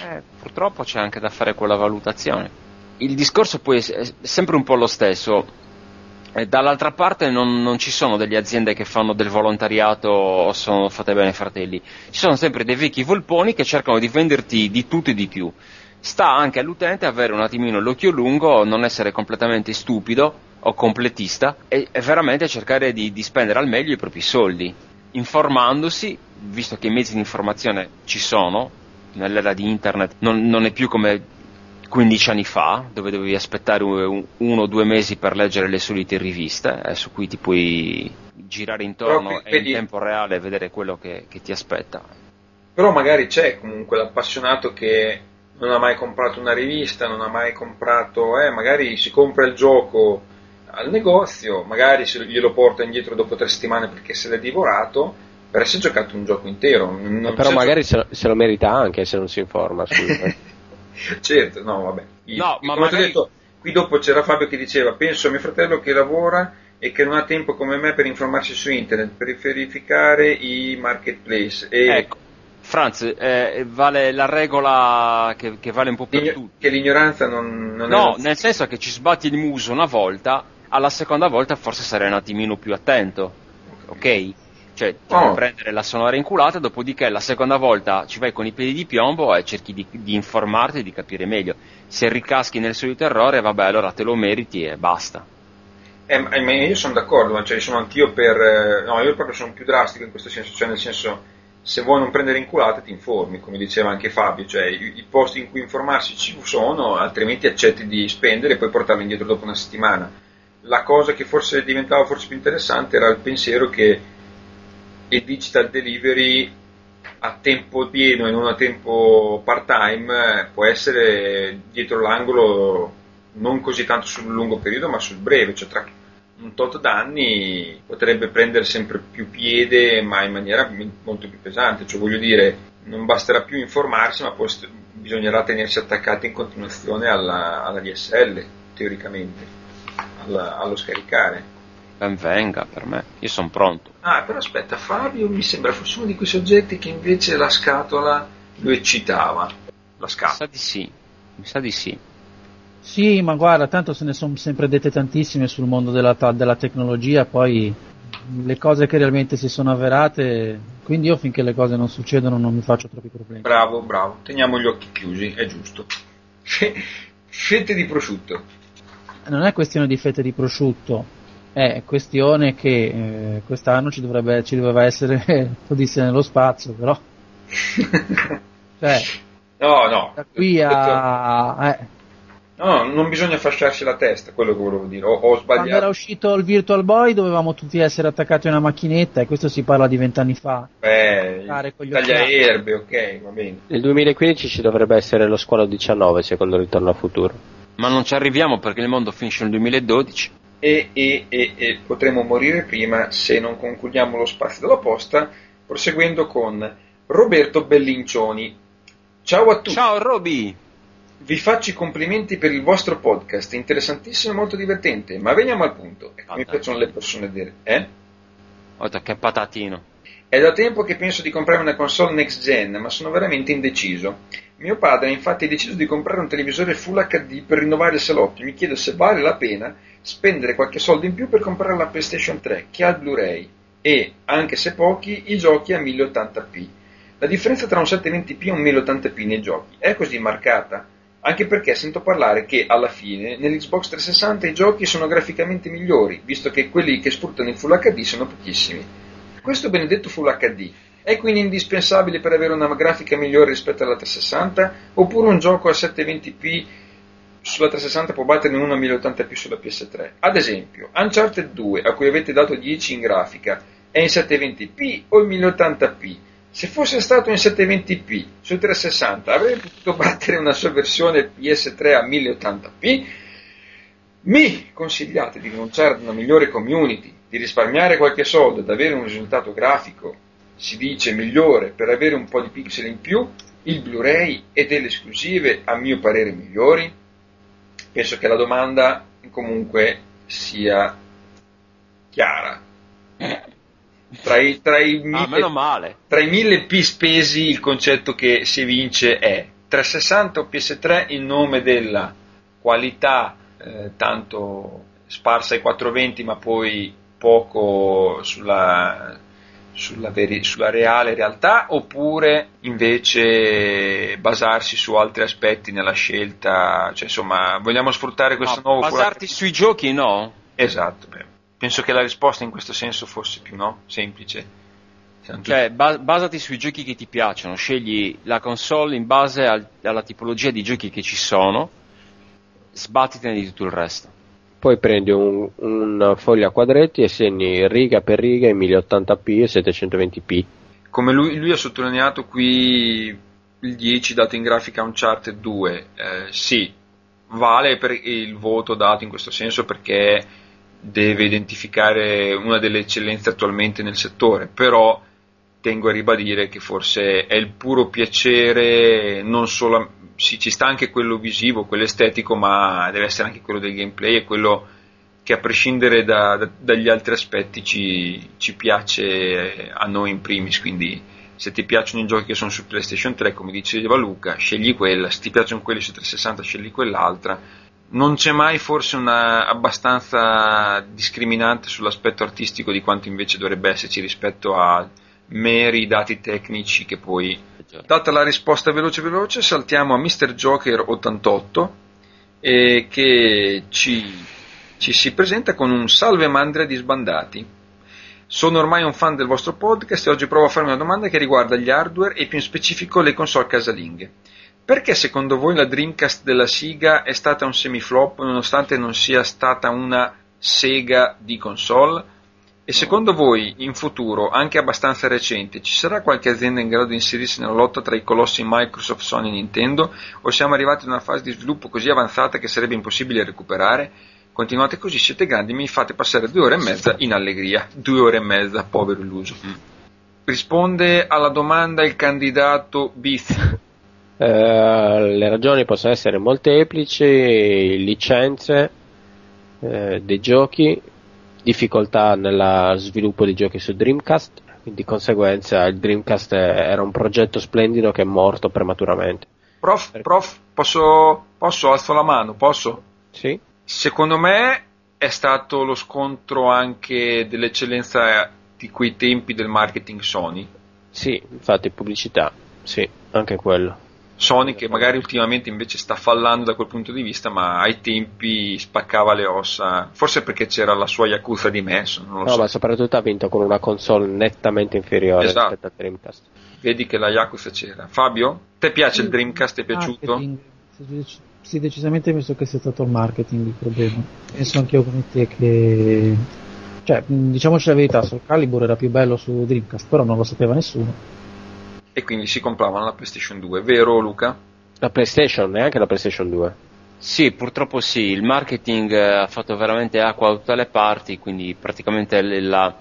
S4: Eh, purtroppo c'è anche da fare quella valutazione. Il discorso poi è sempre un po' lo stesso. E dall'altra parte non, non ci sono delle aziende che fanno del volontariato o sono fatte bene fratelli. Ci sono sempre dei vecchi volponi che cercano di venderti di tutto e di più. Sta anche all'utente avere un attimino l'occhio lungo, non essere completamente stupido o completista e, e veramente cercare di, di spendere al meglio i propri soldi, informandosi, visto che i mezzi di informazione ci sono, nell'era di internet non, non è più come 15 anni fa, dove dovevi aspettare un- uno o due mesi per leggere le solite riviste, eh, su cui ti puoi girare intorno e in tempo reale vedere quello che, che ti aspetta.
S1: Però magari c'è comunque l'appassionato che non ha mai comprato una rivista, non ha mai comprato, eh, magari si compra il gioco al negozio, magari glielo porta indietro dopo tre settimane perché se l'è divorato, per essere giocato un gioco intero. Non
S3: Però
S1: c'è-
S3: magari se lo, se lo merita anche se non si informa. [LAUGHS]
S1: certo, no, vabbè.
S4: No, ma
S1: Come ti ho
S4: magari-
S1: detto, qui dopo c'era Fabio che diceva, penso a mio fratello che lavora e che non ha tempo come me per informarsi su internet, per verificare i marketplace e
S4: Ecco, Franz, eh, vale la regola che, che vale un po' per
S1: l'igno-
S4: tutti.
S1: che l'ignoranza non, non
S4: No,
S1: è...
S4: nel senso che ci sbatti il muso una volta, alla seconda volta forse sarei un attimino più attento, ok? Cioè, ti
S1: Oh.
S4: puoi prendere la sonora inculata, dopodiché la seconda volta ci vai con i piedi di piombo e cerchi di, di informarti e di capire meglio. Se ricaschi nel solito errore, vabbè, allora te lo meriti e basta.
S1: Eh, ma- ma io sono d'accordo, ma cioè, sono anch'io per... eh, No, io proprio sono più drastico in questo senso, cioè nel senso, se vuoi non prendere inculate ti informi, come diceva anche Fabio, cioè i, i posti in cui informarsi ci sono, altrimenti accetti di spendere e poi portarli indietro dopo una settimana. La cosa che forse diventava forse più interessante era il pensiero che il digital delivery a tempo pieno e non a tempo part-time eh, può essere dietro l'angolo non così tanto sul lungo periodo ma sul breve, cioè tra un tot d'anni potrebbe prendere sempre più piede ma in maniera molto più pesante, cioè voglio dire non basterà più informarsi ma poi st- bisognerà tenersi attaccati in continuazione alla, alla DSL teoricamente, alla- allo scaricare.
S4: Ben venga per me, io sono pronto.
S1: Ah, però aspetta, Fabio mi sembra fosse uno di quei soggetti che invece la scatola lo eccitava. La
S4: Mi
S1: scatola.
S4: sa di sì, mi sa di sì.
S2: Sì, ma guarda, tanto se ne sono sempre dette tantissime sul mondo della, ta- della tecnologia, poi le cose che realmente si sono avverate, quindi io finché le cose non succedono non mi faccio troppi problemi.
S1: Bravo, bravo. Teniamo gli occhi chiusi, è giusto. Fette di prosciutto.
S2: Non è questione di fette di prosciutto, è questione che eh, quest'anno ci, dovrebbe, ci doveva essere [LAUGHS] Odissea nello spazio, però [LAUGHS] cioè,
S1: no, no.
S2: da qui a... eh,
S1: No, non bisogna fasciarsi la testa, quello che volevo dire. Ho, ho
S2: quando era
S1: sbagliato.
S2: uscito il Virtual Boy dovevamo tutti essere attaccati a una macchinetta e questo si parla di vent'anni fa.
S1: Eh,
S2: Fare con gli
S1: taglia
S2: occhiali.
S1: erbe, ok, va bene.
S3: Nel 2015 ci dovrebbe essere lo squalo 19 secondo Ritorno al futuro.
S4: Ma non ci arriviamo perché il mondo finisce nel 2012.
S1: E, e, e, e potremo morire prima se non concludiamo lo spazio della posta, proseguendo con Roberto Bellincioni. Ciao a tutti.
S4: Ciao Roby!
S1: Vi faccio i complimenti per il vostro podcast, interessantissimo e molto divertente, ma veniamo al punto. Ecco, mi piacciono le persone dire, eh?
S4: Detto che patatino.
S1: È da tempo che penso di comprare una console next gen, ma sono veramente indeciso. Mio padre ha infatti deciso di comprare un televisore Full HD per rinnovare il salotto e mi chiedo se vale la pena spendere qualche soldo in più per comprare la PlayStation 3 che ha il Blu-ray e, anche se pochi, i giochi a 1080p. La differenza tra un 720p e un 1080p nei giochi è così marcata? Anche perché sento parlare che alla fine nell'Xbox 360 i giochi sono graficamente migliori, visto che quelli che sfruttano il Full HD sono pochissimi. Questo benedetto Full HD è quindi indispensabile per avere una grafica migliore rispetto alla 360? Oppure un gioco a 720p sulla 360 può battere in una 1080p sulla PS3? Ad esempio, Uncharted 2, a cui avete dato 10 in grafica, è in 720p o in 1080p? Se fosse stato in 720p su 360 avrebbe potuto battere una sua versione PS3 a 1080p? Mi consigliate di rinunciare ad una migliore community, di risparmiare qualche soldo ed avere un risultato grafico, si dice migliore, per avere un po' di pixel in più, il Blu-ray e delle esclusive a mio parere migliori? Penso che la domanda comunque sia chiara. Tra i, tra i
S4: Ah,
S1: mille-
S4: male.
S1: tra i 1000 P spesi il concetto che si vince è 360 o PS3 in nome della qualità eh, tanto sparsa ai 420 ma poi poco sulla, sulla, veri- sulla reale realtà oppure invece basarsi su altri aspetti nella scelta cioè insomma vogliamo sfruttare questo
S4: Ma
S1: nuovo
S4: basarti sui giochi no?
S1: esatto beh. penso che la risposta in questo senso fosse più no? semplice
S4: Cioè, ba- basati sui giochi che ti piacciono, scegli la console in base al- alla tipologia di giochi che ci sono, sbattitene di tutto il resto.
S3: Poi prendi un, un foglio a quadretti e segni riga per riga in 1080p e 720p.
S1: come lui, lui ha sottolineato qui il 10 dato in grafica Uncharted 2, eh, sì, vale per il voto dato in questo senso perché deve identificare una delle eccellenze attualmente nel settore, però tengo a ribadire che forse è il puro piacere, non solo, sì, ci sta anche quello visivo, quello estetico, ma deve essere anche quello del gameplay e quello che a prescindere da- da- dagli altri aspetti ci, ci piace a noi in primis, quindi se ti piacciono i giochi che sono su PlayStation 3, come diceva Luca, scegli quella, se ti piacciono quelli su 360 scegli quell'altra. Non c'è mai forse una abbastanza discriminante sull'aspetto artistico di quanto invece dovrebbe esserci rispetto a meri dati tecnici che poi Data la risposta veloce veloce, saltiamo a Mr. Joker 88 eh, che ci, ci si presenta con un salve mandria di sbandati. Sono ormai un fan del vostro podcast e oggi provo a farmi una domanda che riguarda gli hardware e più in specifico le console casalinghe. Perché secondo voi la Dreamcast della Sega è stata un semiflop nonostante non sia stata una Sega di console? E secondo voi, in futuro, anche abbastanza recente, ci sarà qualche azienda in grado di inserirsi nella lotta tra i colossi Microsoft, Sony e Nintendo? O siamo arrivati a una fase di sviluppo così avanzata che sarebbe impossibile recuperare? Continuate così, siete grandi, mi fate passare due ore e mezza in allegria. Due ore e mezza, povero illuso. Risponde alla domanda il candidato Beat.
S3: Eh, le ragioni possono essere molteplici, licenze eh, dei giochi, difficoltà nel sviluppo di giochi su Dreamcast, di conseguenza il Dreamcast era un progetto splendido che è morto prematuramente.
S1: Prof, prof, posso, posso, alzo la mano, posso?
S3: Sì?
S1: Secondo me è stato lo scontro anche dell'eccellenza di quei tempi del marketing Sony.
S3: Sì, infatti pubblicità, sì, anche quello.
S1: Sony che magari ultimamente invece sta fallando da quel punto di vista, ma ai tempi spaccava le ossa, forse perché c'era la sua Yakuza di lo
S3: No,
S1: so.
S3: ma soprattutto ha vinto con una console nettamente inferiore
S1: Esatto.
S3: rispetto al Dreamcast.
S1: Vedi che la Yakuza c'era. Fabio, te piace il Dreamcast? Ti è piaciuto?
S2: Marketing. Sì, dec- Sì, decisamente penso che sia stato il marketing il problema. Penso anch'io come te che... Cioè, diciamoci la verità, Soul Calibur era più bello su Dreamcast, però non lo sapeva nessuno.
S1: E quindi si compravano la PlayStation 2, vero Luca?
S3: La PlayStation, neanche la PlayStation 2.
S4: Sì, purtroppo sì, il marketing eh, ha fatto veramente acqua da tutte le parti, quindi praticamente la-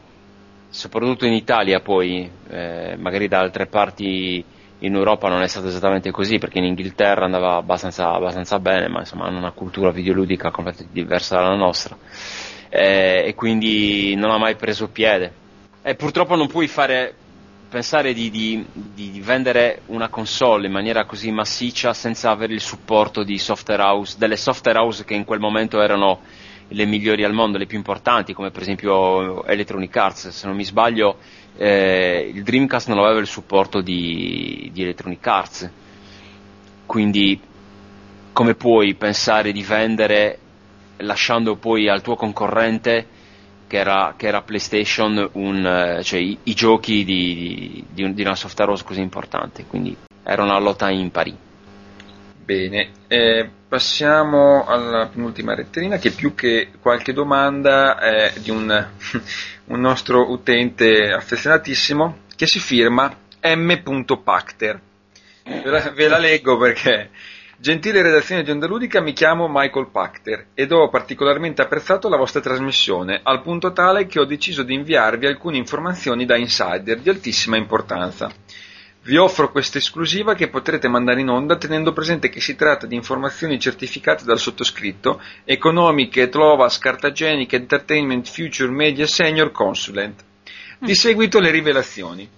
S4: soprattutto in Italia poi, eh, magari da altre parti in Europa non è stato esattamente così, perché in Inghilterra andava abbastanza, abbastanza bene, ma insomma hanno una cultura videoludica completamente diversa dalla nostra, Eh, e quindi non ha mai preso piede. E purtroppo non puoi fare pensare di, di- di vendere una console in maniera così massiccia senza avere il supporto di software house, delle software house che in quel momento erano le migliori al mondo, le più importanti, come per esempio Electronic Arts. Se non mi sbaglio, eh, il Dreamcast non aveva il supporto di, di Electronic Arts. Quindi, come puoi pensare di vendere lasciando poi al tuo concorrente che era, che era PlayStation un, eh, cioè, i, i giochi di, di- di un- di una software house così importante, quindi era una lotta impari.
S1: Bene, eh, passiamo alla penultima retterina che più che qualche domanda è di un, [LAUGHS] un nostro utente affezionatissimo che si firma m.pacter. Ve la, ve la leggo perché Gentile redazione di Onda Ludica, mi chiamo Michael Pachter ed ho particolarmente apprezzato la vostra trasmissione, al punto tale che ho deciso di inviarvi alcune informazioni da insider di altissima importanza. Vi offro questa esclusiva che potrete mandare in onda tenendo presente che si tratta di informazioni certificate dal sottoscritto, economiche, Tlovas, Cartagenic, Entertainment, Future Media Senior Consulent. Di seguito le rivelazioni.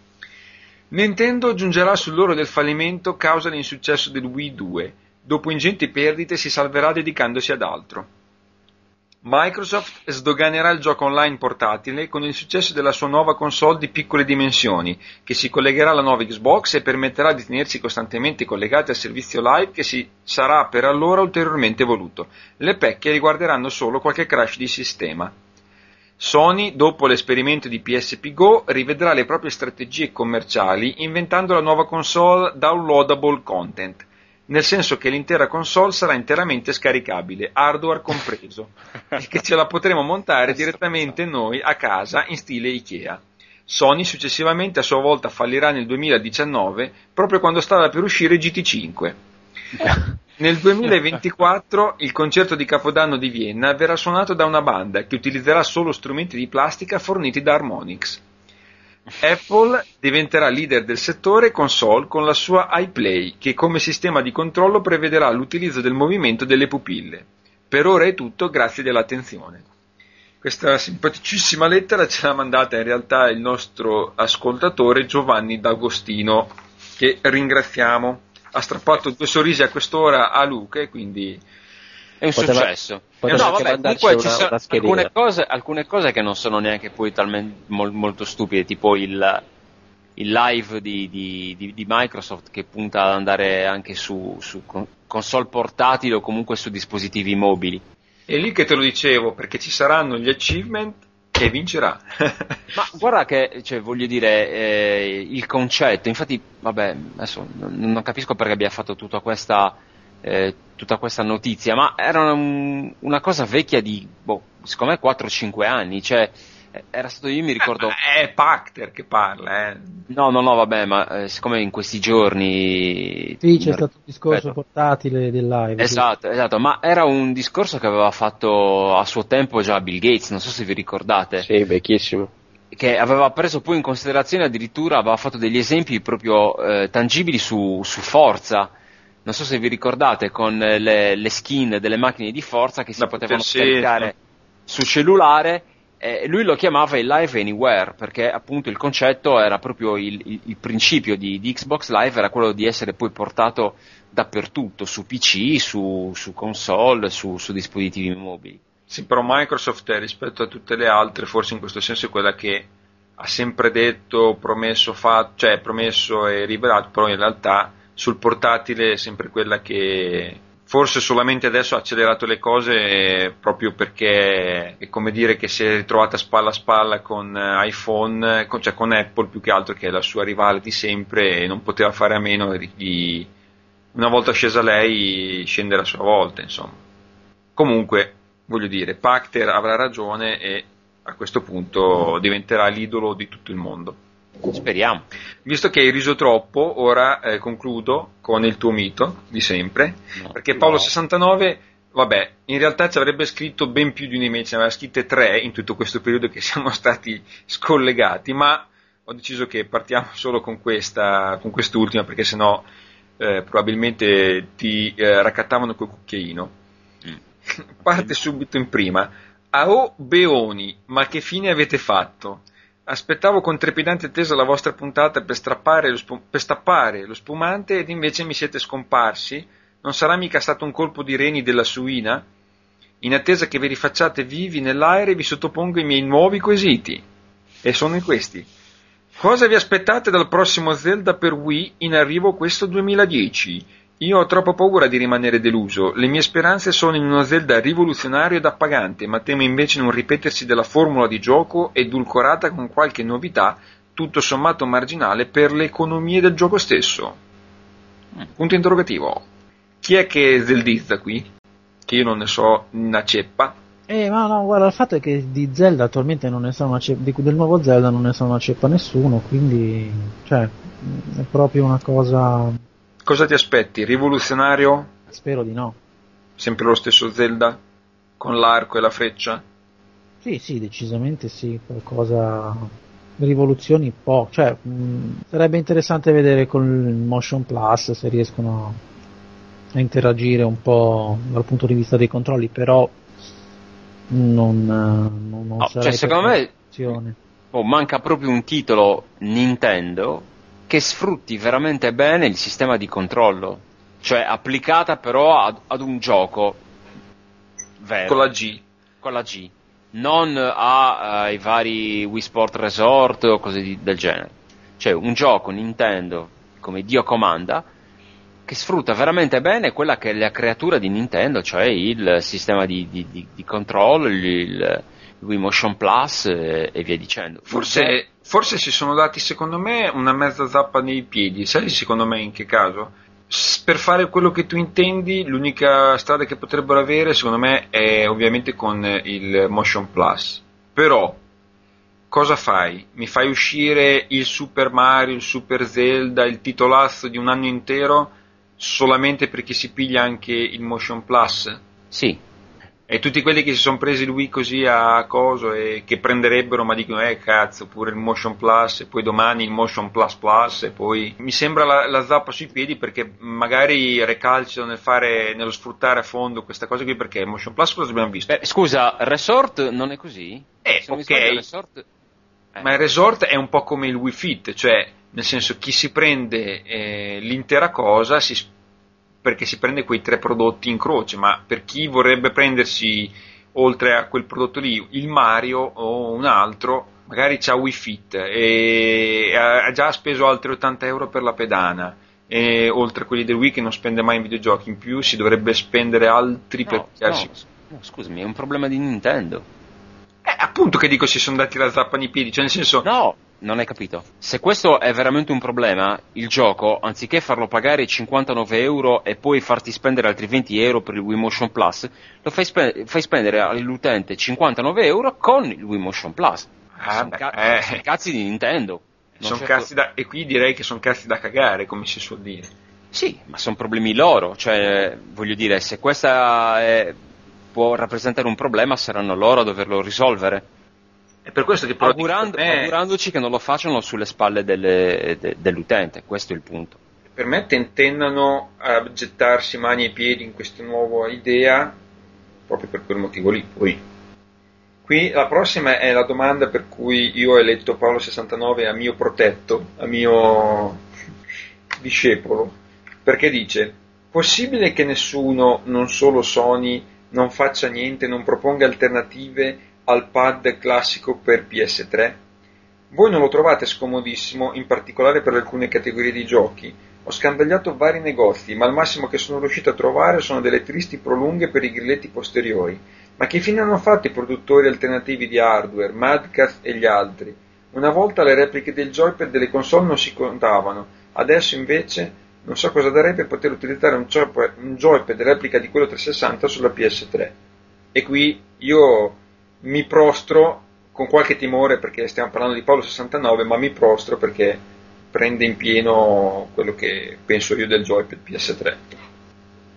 S1: Nintendo giungerà sull'oro del fallimento causa l'insuccesso del Wii 2. Dopo ingenti perdite si salverà dedicandosi ad altro. Microsoft sdoganerà il gioco online portatile con il successo della sua nuova console di piccole dimensioni, che si collegherà alla nuova Xbox e permetterà di tenersi costantemente collegati al servizio live che si sarà per allora ulteriormente evoluto. Le pecche riguarderanno solo qualche crash di sistema. Sony, dopo l'esperimento di PSP Go, rivedrà le proprie strategie commerciali inventando la nuova console downloadable content, nel senso che l'intera console sarà interamente scaricabile, hardware compreso, [LAUGHS] e che ce la potremo montare direttamente noi a casa in stile Ikea. Sony successivamente a sua volta fallirà nel 2019, proprio quando stava per uscire GT5. [LAUGHS] Nel 2024 il concerto di Capodanno di Vienna verrà suonato da una banda che utilizzerà solo strumenti di plastica forniti da Harmonix. Apple diventerà leader del settore console con la sua iPlay, che come sistema di controllo prevederà l'utilizzo del movimento delle pupille. Per ora è tutto, grazie dell'attenzione. Questa simpaticissima lettera ce l'ha mandata in realtà il nostro ascoltatore Giovanni D'Agostino, che ringraziamo. Ha strappato due sorrisi a quest'ora a Luca e quindi
S4: È un
S3: Poteva-
S4: successo.
S3: poteva
S4: no, vabbè, comunque ci sono alcune cose, alcune cose che non sono neanche poi talmente mol- molto stupide, tipo il, il live di, di- di- di Microsoft che punta ad andare anche su, su con- console portatili o comunque su dispositivi mobili.
S1: è lì che te lo dicevo, perché ci saranno gli achievement e vincerà. [LAUGHS]
S4: Ma guarda che, cioè, voglio dire, eh, il concetto, infatti, vabbè, adesso non, non capisco perché abbia fatto tutta questa, eh, tutta questa notizia, ma era un- una cosa vecchia di, boh, secondo me 4-5 anni, cioè, eh, era stato, io mi ricordo...
S1: È Pacter che parla, eh.
S4: No, no, no, vabbè, ma eh, siccome in questi giorni...
S2: Sì, c'è stato un discorso
S4: Aspetta.
S2: portatile del live. sì.
S4: Esatto, esatto, ma era un discorso che aveva fatto a suo tempo già Bill Gates, non so se vi ricordate.
S3: Sì, vecchissimo.
S4: che aveva preso poi in considerazione addirittura aveva fatto degli esempi proprio eh, tangibili su, su Forza. Non so se vi ricordate con eh, le, le skin delle macchine di Forza che si
S1: Da
S4: potevano scaricare sul cellulare e lui lo chiamava il Live Anywhere perché appunto il concetto era proprio il, il- il principio di, di Xbox Live era quello di essere poi portato dappertutto, su PC, su, su console, su, su dispositivi mobili.
S1: Sì, però Microsoft eh, rispetto a tutte le altre, forse in questo senso è quella che ha sempre detto, promesso, fatto, cioè promesso e rivelato, però in realtà sul portatile è sempre quella che forse solamente adesso ha accelerato le cose proprio perché è come dire che si è ritrovata spalla a spalla con eh, iPhone, con- cioè con Apple più che altro che è la sua rivale di sempre e non poteva fare a meno di una volta scesa lei scendere a sua volta, insomma. Comunque, voglio dire, Pacter avrà ragione e a questo punto diventerà l'idolo di tutto il mondo.
S4: Speriamo.
S1: Visto che hai riso troppo, ora eh, concludo con il tuo mito di sempre,
S4: No.
S1: perché Paolo
S3: No.
S1: 69, vabbè, in realtà ci avrebbe scritto ben più di un email, ce ne aveva scritte tre in tutto questo periodo che [LAUGHS] siamo stati scollegati, ma ho deciso che partiamo solo con questa, con quest'ultima, perché sennò eh, probabilmente ti eh, raccattavano col cucchiaino.
S4: Mm. [LAUGHS]
S1: Parte subito in prima. Ao Beoni, ma che fine avete fatto? Aspettavo con trepidante attesa la vostra puntata per, lo spu- per stappare lo spumante ed invece mi siete scomparsi. Non sarà mica stato un colpo di reni della suina? In attesa che vi rifacciate vivi nell'aere vi sottopongo i miei nuovi quesiti. E sono questi. Cosa vi aspettate dal prossimo Zelda per Wii in arrivo questo 2010? Io ho troppo paura di rimanere deluso. Le mie speranze sono in uno Zelda rivoluzionario ed appagante, ma temo invece in un ripetersi della formula di gioco edulcorata con qualche novità, tutto sommato marginale, per le economie del gioco stesso. Punto interrogativo. Chi è che zeldizza qui? Che io non ne so una ceppa.
S2: Eh, ma no, guarda, il fatto è che di Zelda attualmente non ne sa una ceppa, del nuovo Zelda non ne sa una ceppa nessuno, quindi, cioè, è proprio una cosa,
S1: Cosa ti aspetti? Rivoluzionario?
S2: spero di no.
S1: Sempre lo stesso Zelda? Con l'arco e la freccia?
S2: Sì, sì, decisamente sì, qualcosa, rivoluzioni po', cioè, mh, sarebbe interessante vedere con il Motion Plus se riescono a interagire un po' dal punto di vista dei controlli, però non, non, non
S4: No, cioè, secondo me oh, manca proprio un titolo Nintendo che sfrutti veramente bene il sistema di controllo, cioè applicata però ad, ad un gioco vero,
S1: Con la G.
S4: con la G, non a- ai vari Wii Sport Resort o cose di- del genere. Cioè un gioco Nintendo come Dio comanda che sfrutta veramente bene quella che è la creatura di Nintendo, cioè il sistema di, di, di, di controllo, il, il Wii Motion Plus e, e via dicendo.
S1: Forse, forse si sono dati, secondo me, una mezza zappa nei piedi. Sai, secondo me, in che caso? Per fare quello che tu intendi, l'unica strada che potrebbero avere, secondo me, è ovviamente con il Motion Plus. Però, cosa fai? Mi fai uscire il Super Mario, il Super Zelda, il titolazzo di un anno intero solamente perché si piglia anche il Motion Plus?
S4: Sì,
S1: E tutti quelli che si sono presi Wii così a coso e che prenderebbero ma dicono eh cazzo pure il Motion Plus e poi domani il Motion Plus Plus e poi mi sembra la, la zappa sui piedi perché magari recalciano nel fare, nello sfruttare a fondo questa cosa qui perché il Motion Plus cosa abbiamo visto?
S4: Beh, scusa, Resort non è così?
S1: Eh,
S4: Se
S1: ok.
S4: sbaglio, Resort... eh.
S1: Ma il resort è un po' come il Wii Fit, cioè nel senso chi si prende eh, l'intera cosa si perché si prende quei tre prodotti in croce, ma per chi vorrebbe prendersi oltre a quel prodotto lì il Mario o un altro, magari c'ha Wii Fit e ha già speso altri 80 euro per la pedana. E oltre a quelli del Wii che non spende mai in videogiochi, in più si dovrebbe spendere altri per
S4: No, no, s- no, scusami, è un problema di Nintendo.
S1: Eh, appunto che dico si sono dati la zappa nei piedi, cioè nel senso
S4: No, non hai capito. Se questo è veramente un problema, il gioco, anziché farlo pagare 59 euro e poi farti spendere altri 20 euro per il Wii Motion Plus, lo fai, spe- fai spendere all'utente 59 euro con il Wii Motion Plus.
S1: Ah,
S4: sono
S1: beh,
S4: ca-
S1: eh.
S4: sono cazzi di Nintendo. Certo-
S1: cazzi da, e qui direi che sono cazzi da cagare, come si suol dire.
S4: Sì, ma sono problemi loro. Cioè, voglio dire, se questa è- può rappresentare un problema, saranno loro a doverlo risolvere.
S1: È per questo che però
S4: Augurando-
S1: me,
S4: augurandoci che non lo facciano sulle spalle delle- de- dell'utente, questo è il punto.
S1: per me tentennano a gettarsi mani e piedi in questa nuova idea proprio per quel motivo lì. Poi, qui la prossima è la domanda per cui io ho eletto Paolo 69 a mio protetto, a mio discepolo, perché dice possibile che nessuno, non solo Sony, non faccia niente, non proponga alternative al pad classico per PS3? Voi non lo trovate scomodissimo, in particolare per alcune categorie di giochi? Ho scandagliato vari negozi, ma il massimo che sono riuscito a trovare sono delle tristi prolunghe per i grilletti posteriori. Ma che fine hanno fatto i produttori alternativi di hardware, Madcast e gli altri? Una volta le repliche del joypad delle console non si contavano, adesso invece non so cosa darebbe poter utilizzare un joypad, un joypad replica di quello 360 sulla PS3. E qui io mi prostro con qualche timore perché stiamo parlando di Paolo 69, ma mi prostro perché prende in pieno quello che penso io del joypad PS3.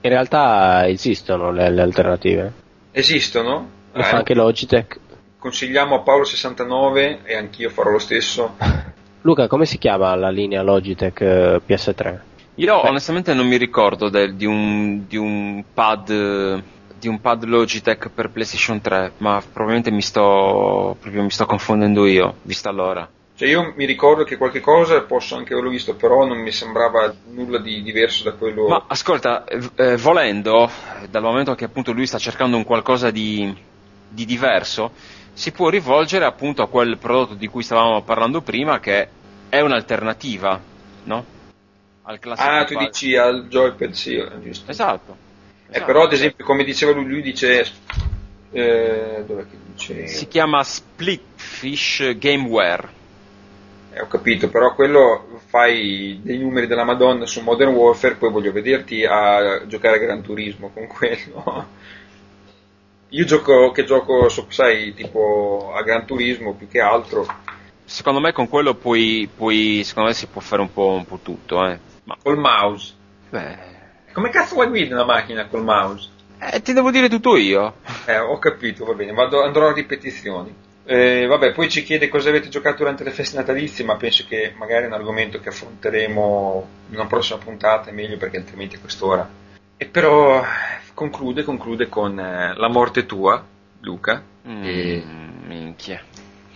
S3: In realtà esistono le, le alternative.
S1: Esistono?
S3: Lo
S1: Eh,
S3: fa anche Logitech.
S1: Consigliamo a Paolo 69 e anch'io farò lo stesso. [LAUGHS]
S3: Luca, come si chiama la linea Logitech eh, PS3?
S4: Io
S3: Beh.
S4: onestamente non mi ricordo del- di, un, di un pad eh, di un pad Logitech per PlayStation 3, ma probabilmente mi sto proprio mi sto confondendo io, vista l'ora.
S1: Cioè io mi ricordo che qualche cosa posso anche averlo visto, però non mi sembrava nulla di diverso da quello...
S4: Ma ascolta, eh, volendo, dal momento che appunto lui sta cercando un qualcosa di, di diverso, si può rivolgere appunto a quel prodotto di cui stavamo parlando prima, che è un'alternativa, no? Al classico
S1: ah, tu
S4: pad.
S1: dici al joypad, sì, giusto.
S4: Esatto.
S1: Eh,
S4: Esatto.
S1: però ad esempio, come diceva lui, lui dice... Eh, dice?
S4: Si chiama Splitfish Gameware.
S1: Eh, ho capito, però quello fai dei numeri della Madonna su Modern Warfare, poi voglio vederti a giocare a Gran Turismo con quello. [LAUGHS] Io gioco, che gioco, sai, tipo a Gran Turismo più che altro,
S4: Secondo me con quello puoi, puoi- secondo me si può fare un po', un po' tutto, eh. Ma,
S1: col mouse.
S4: beh,
S1: Come cazzo la guidi una macchina col mouse?
S4: eh, ti devo dire tutto io.
S1: Eh, ho capito, va bene, vado, andrò a ripetizioni. Eh, vabbè, poi ci chiede cosa avete giocato durante le feste natalizie, ma penso che magari è un argomento che affronteremo in una prossima puntata, è meglio perché altrimenti a quest'ora. E però conclude, conclude con eh, la morte tua, Luca. E
S4: Mm, minchia.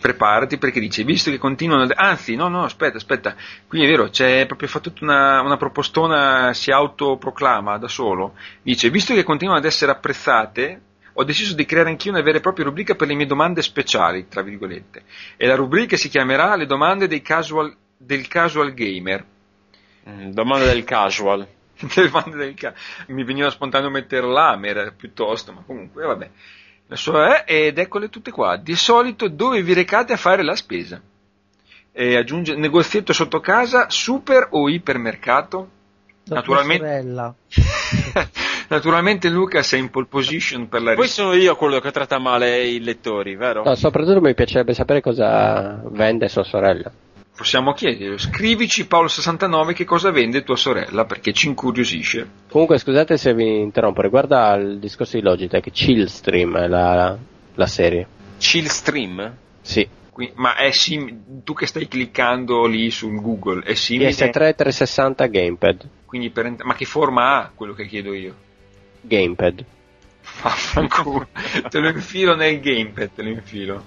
S1: Preparati perché dice, visto che continuano, ad- anzi, no, no, aspetta, aspetta, qui è vero, c'è proprio fatto tutta una, una propostona, si autoproclama da solo, dice, visto che continuano ad essere apprezzate, ho deciso di creare anch'io una vera e propria rubrica per le mie domande speciali, tra virgolette, e la rubrica si chiamerà Le domande dei casual, del casual gamer.
S4: Mm, domanda del casual. [LAUGHS]
S1: Domande del ca- Mi veniva spontaneo mettere l'Amer piuttosto, ma comunque, vabbè. La sua è, ed eccole tutte qua. Di solito dove vi recate a fare la spesa? E aggiunge negozietto sotto casa, super o ipermercato?
S2: Da
S1: Naturalmente-. [LAUGHS] Naturalmente Luca sei in pole position per la
S4: Poi
S1: risposta.
S4: sono io quello che tratta male i lettori, vero?
S3: No, soprattutto mi piacerebbe sapere cosa vende sua sorella.
S1: Possiamo chiedere, scrivici Paolo69 che cosa vende tua sorella perché ci incuriosisce.
S3: Comunque, scusate se vi interrompo, riguarda il discorso di Logitech, Chillstream è la, la serie.
S4: Chill Stream?
S3: Sì.
S1: Qui- ma è sim- tu che stai cliccando lì sul Google, è simile?
S3: PS3 360 Gamepad.
S1: Quindi per ma che forma ha quello che chiedo io?
S3: Gamepad.
S1: Vaffanculo. te lo infilo nel gamepad, te lo infilo.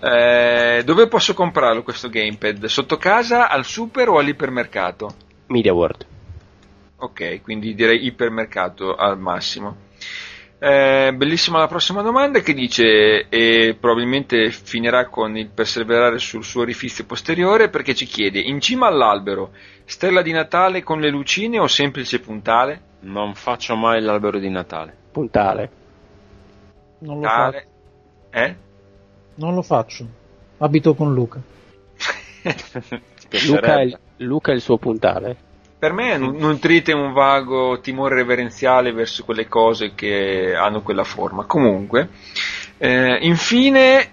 S1: Eh, dove posso comprarlo questo gamepad? Sotto casa, al super o all'ipermercato?
S3: Media World.
S1: Ok, quindi direi ipermercato al massimo. Eh, bellissima la prossima domanda che dice e probabilmente finirà con il perseverare sul suo orifizio posteriore perché ci chiede in cima all'albero stella di Natale con le lucine o semplice puntale?
S4: Non faccio mai l'albero di Natale.
S3: Puntale.
S2: Non lo, faccio.
S1: Tale. Eh?
S2: Non lo faccio. Abito con Luca. [LAUGHS]
S3: Luca è, il, Luca è il suo puntale.
S1: Per me nu- nutrite un vago timore reverenziale verso quelle cose che hanno quella forma. Comunque, eh, infine,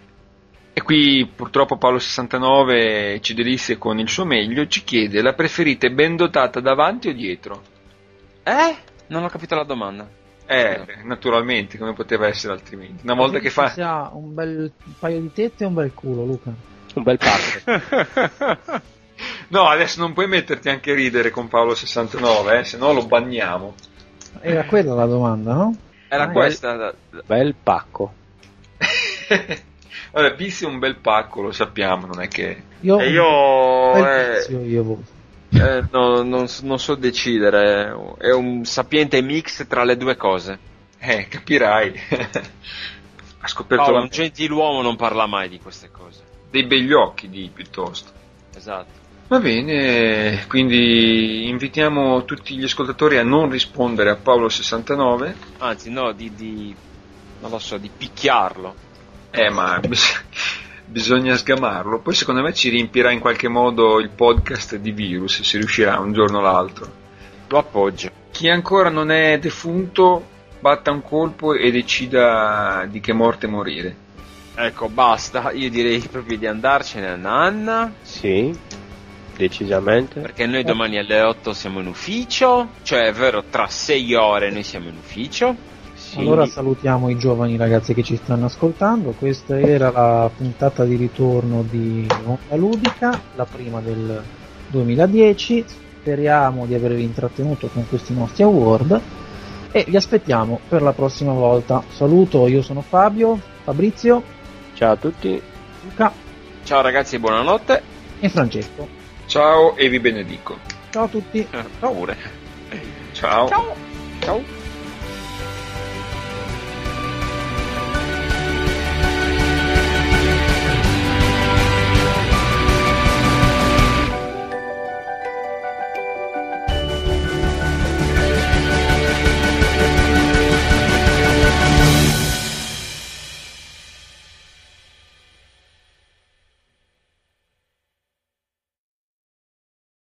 S1: e qui purtroppo Paolo 69 ci delisse con il suo meglio, ci chiede la preferite ben dotata davanti o dietro?
S4: Eh? Non ho capito la domanda.
S1: Eh, naturalmente, come poteva essere altrimenti. Una volta che fa...
S2: Si ha un bel paio di tette e un bel culo, Luca.
S3: Un bel pacco. [LAUGHS]
S1: No, adesso non puoi metterti anche a ridere con Paolo 69, eh, se no lo banniamo.
S2: Era quella la domanda, no?
S4: Era
S2: Ah,
S4: questa.
S3: bel pacco. [LAUGHS]
S1: Vabbè, Pizzi è un bel pacco, lo sappiamo, non è che...
S2: Io,
S4: E io,
S2: bel
S4: eh,
S2: tizio, io voto.
S4: Eh, no, non, non so decidere. È un sapiente mix tra le due cose.
S1: Eh, capirai. [LAUGHS] ha scoperto
S4: Paolo, un gentiluomo non parla mai di queste cose.
S1: dei begli occhi, di piuttosto.
S4: Esatto.
S1: Va bene, quindi invitiamo tutti gli ascoltatori a non rispondere a Paolo 69.
S4: Anzi, no, di, di non lo so, di picchiarlo.
S1: Eh, ma [LAUGHS] [LAUGHS] bisogna sgamarlo. Poi secondo me ci riempirà in qualche modo il podcast di virus, se riuscirà un giorno o l'altro.
S4: Lo appoggio.
S1: Chi ancora non è defunto, batta un colpo e decida di che morte morire.
S4: Ecco, basta. Io direi proprio di andarcene a Nanna.
S3: Sì, decisamente.
S4: Perché noi domani alle 8 siamo in ufficio. Cioè, è vero, tra 6 ore noi siamo in ufficio.
S3: Sì.
S2: Allora salutiamo i giovani ragazzi che ci stanno ascoltando. Questa era la puntata di ritorno di Onda Ludica, la prima del 2010. Speriamo di avervi intrattenuto con questi nostri award e vi aspettiamo per la prossima volta. Saluto, io sono Fabio, Fabrizio,
S3: Ciao a tutti.
S2: Luca
S4: Ciao ragazzi, buonanotte.
S2: e Francesco.
S1: Ciao e vi benedico.
S2: Ciao a tutti. [LAUGHS]
S4: Pure.
S1: Ciao.
S4: Ciao.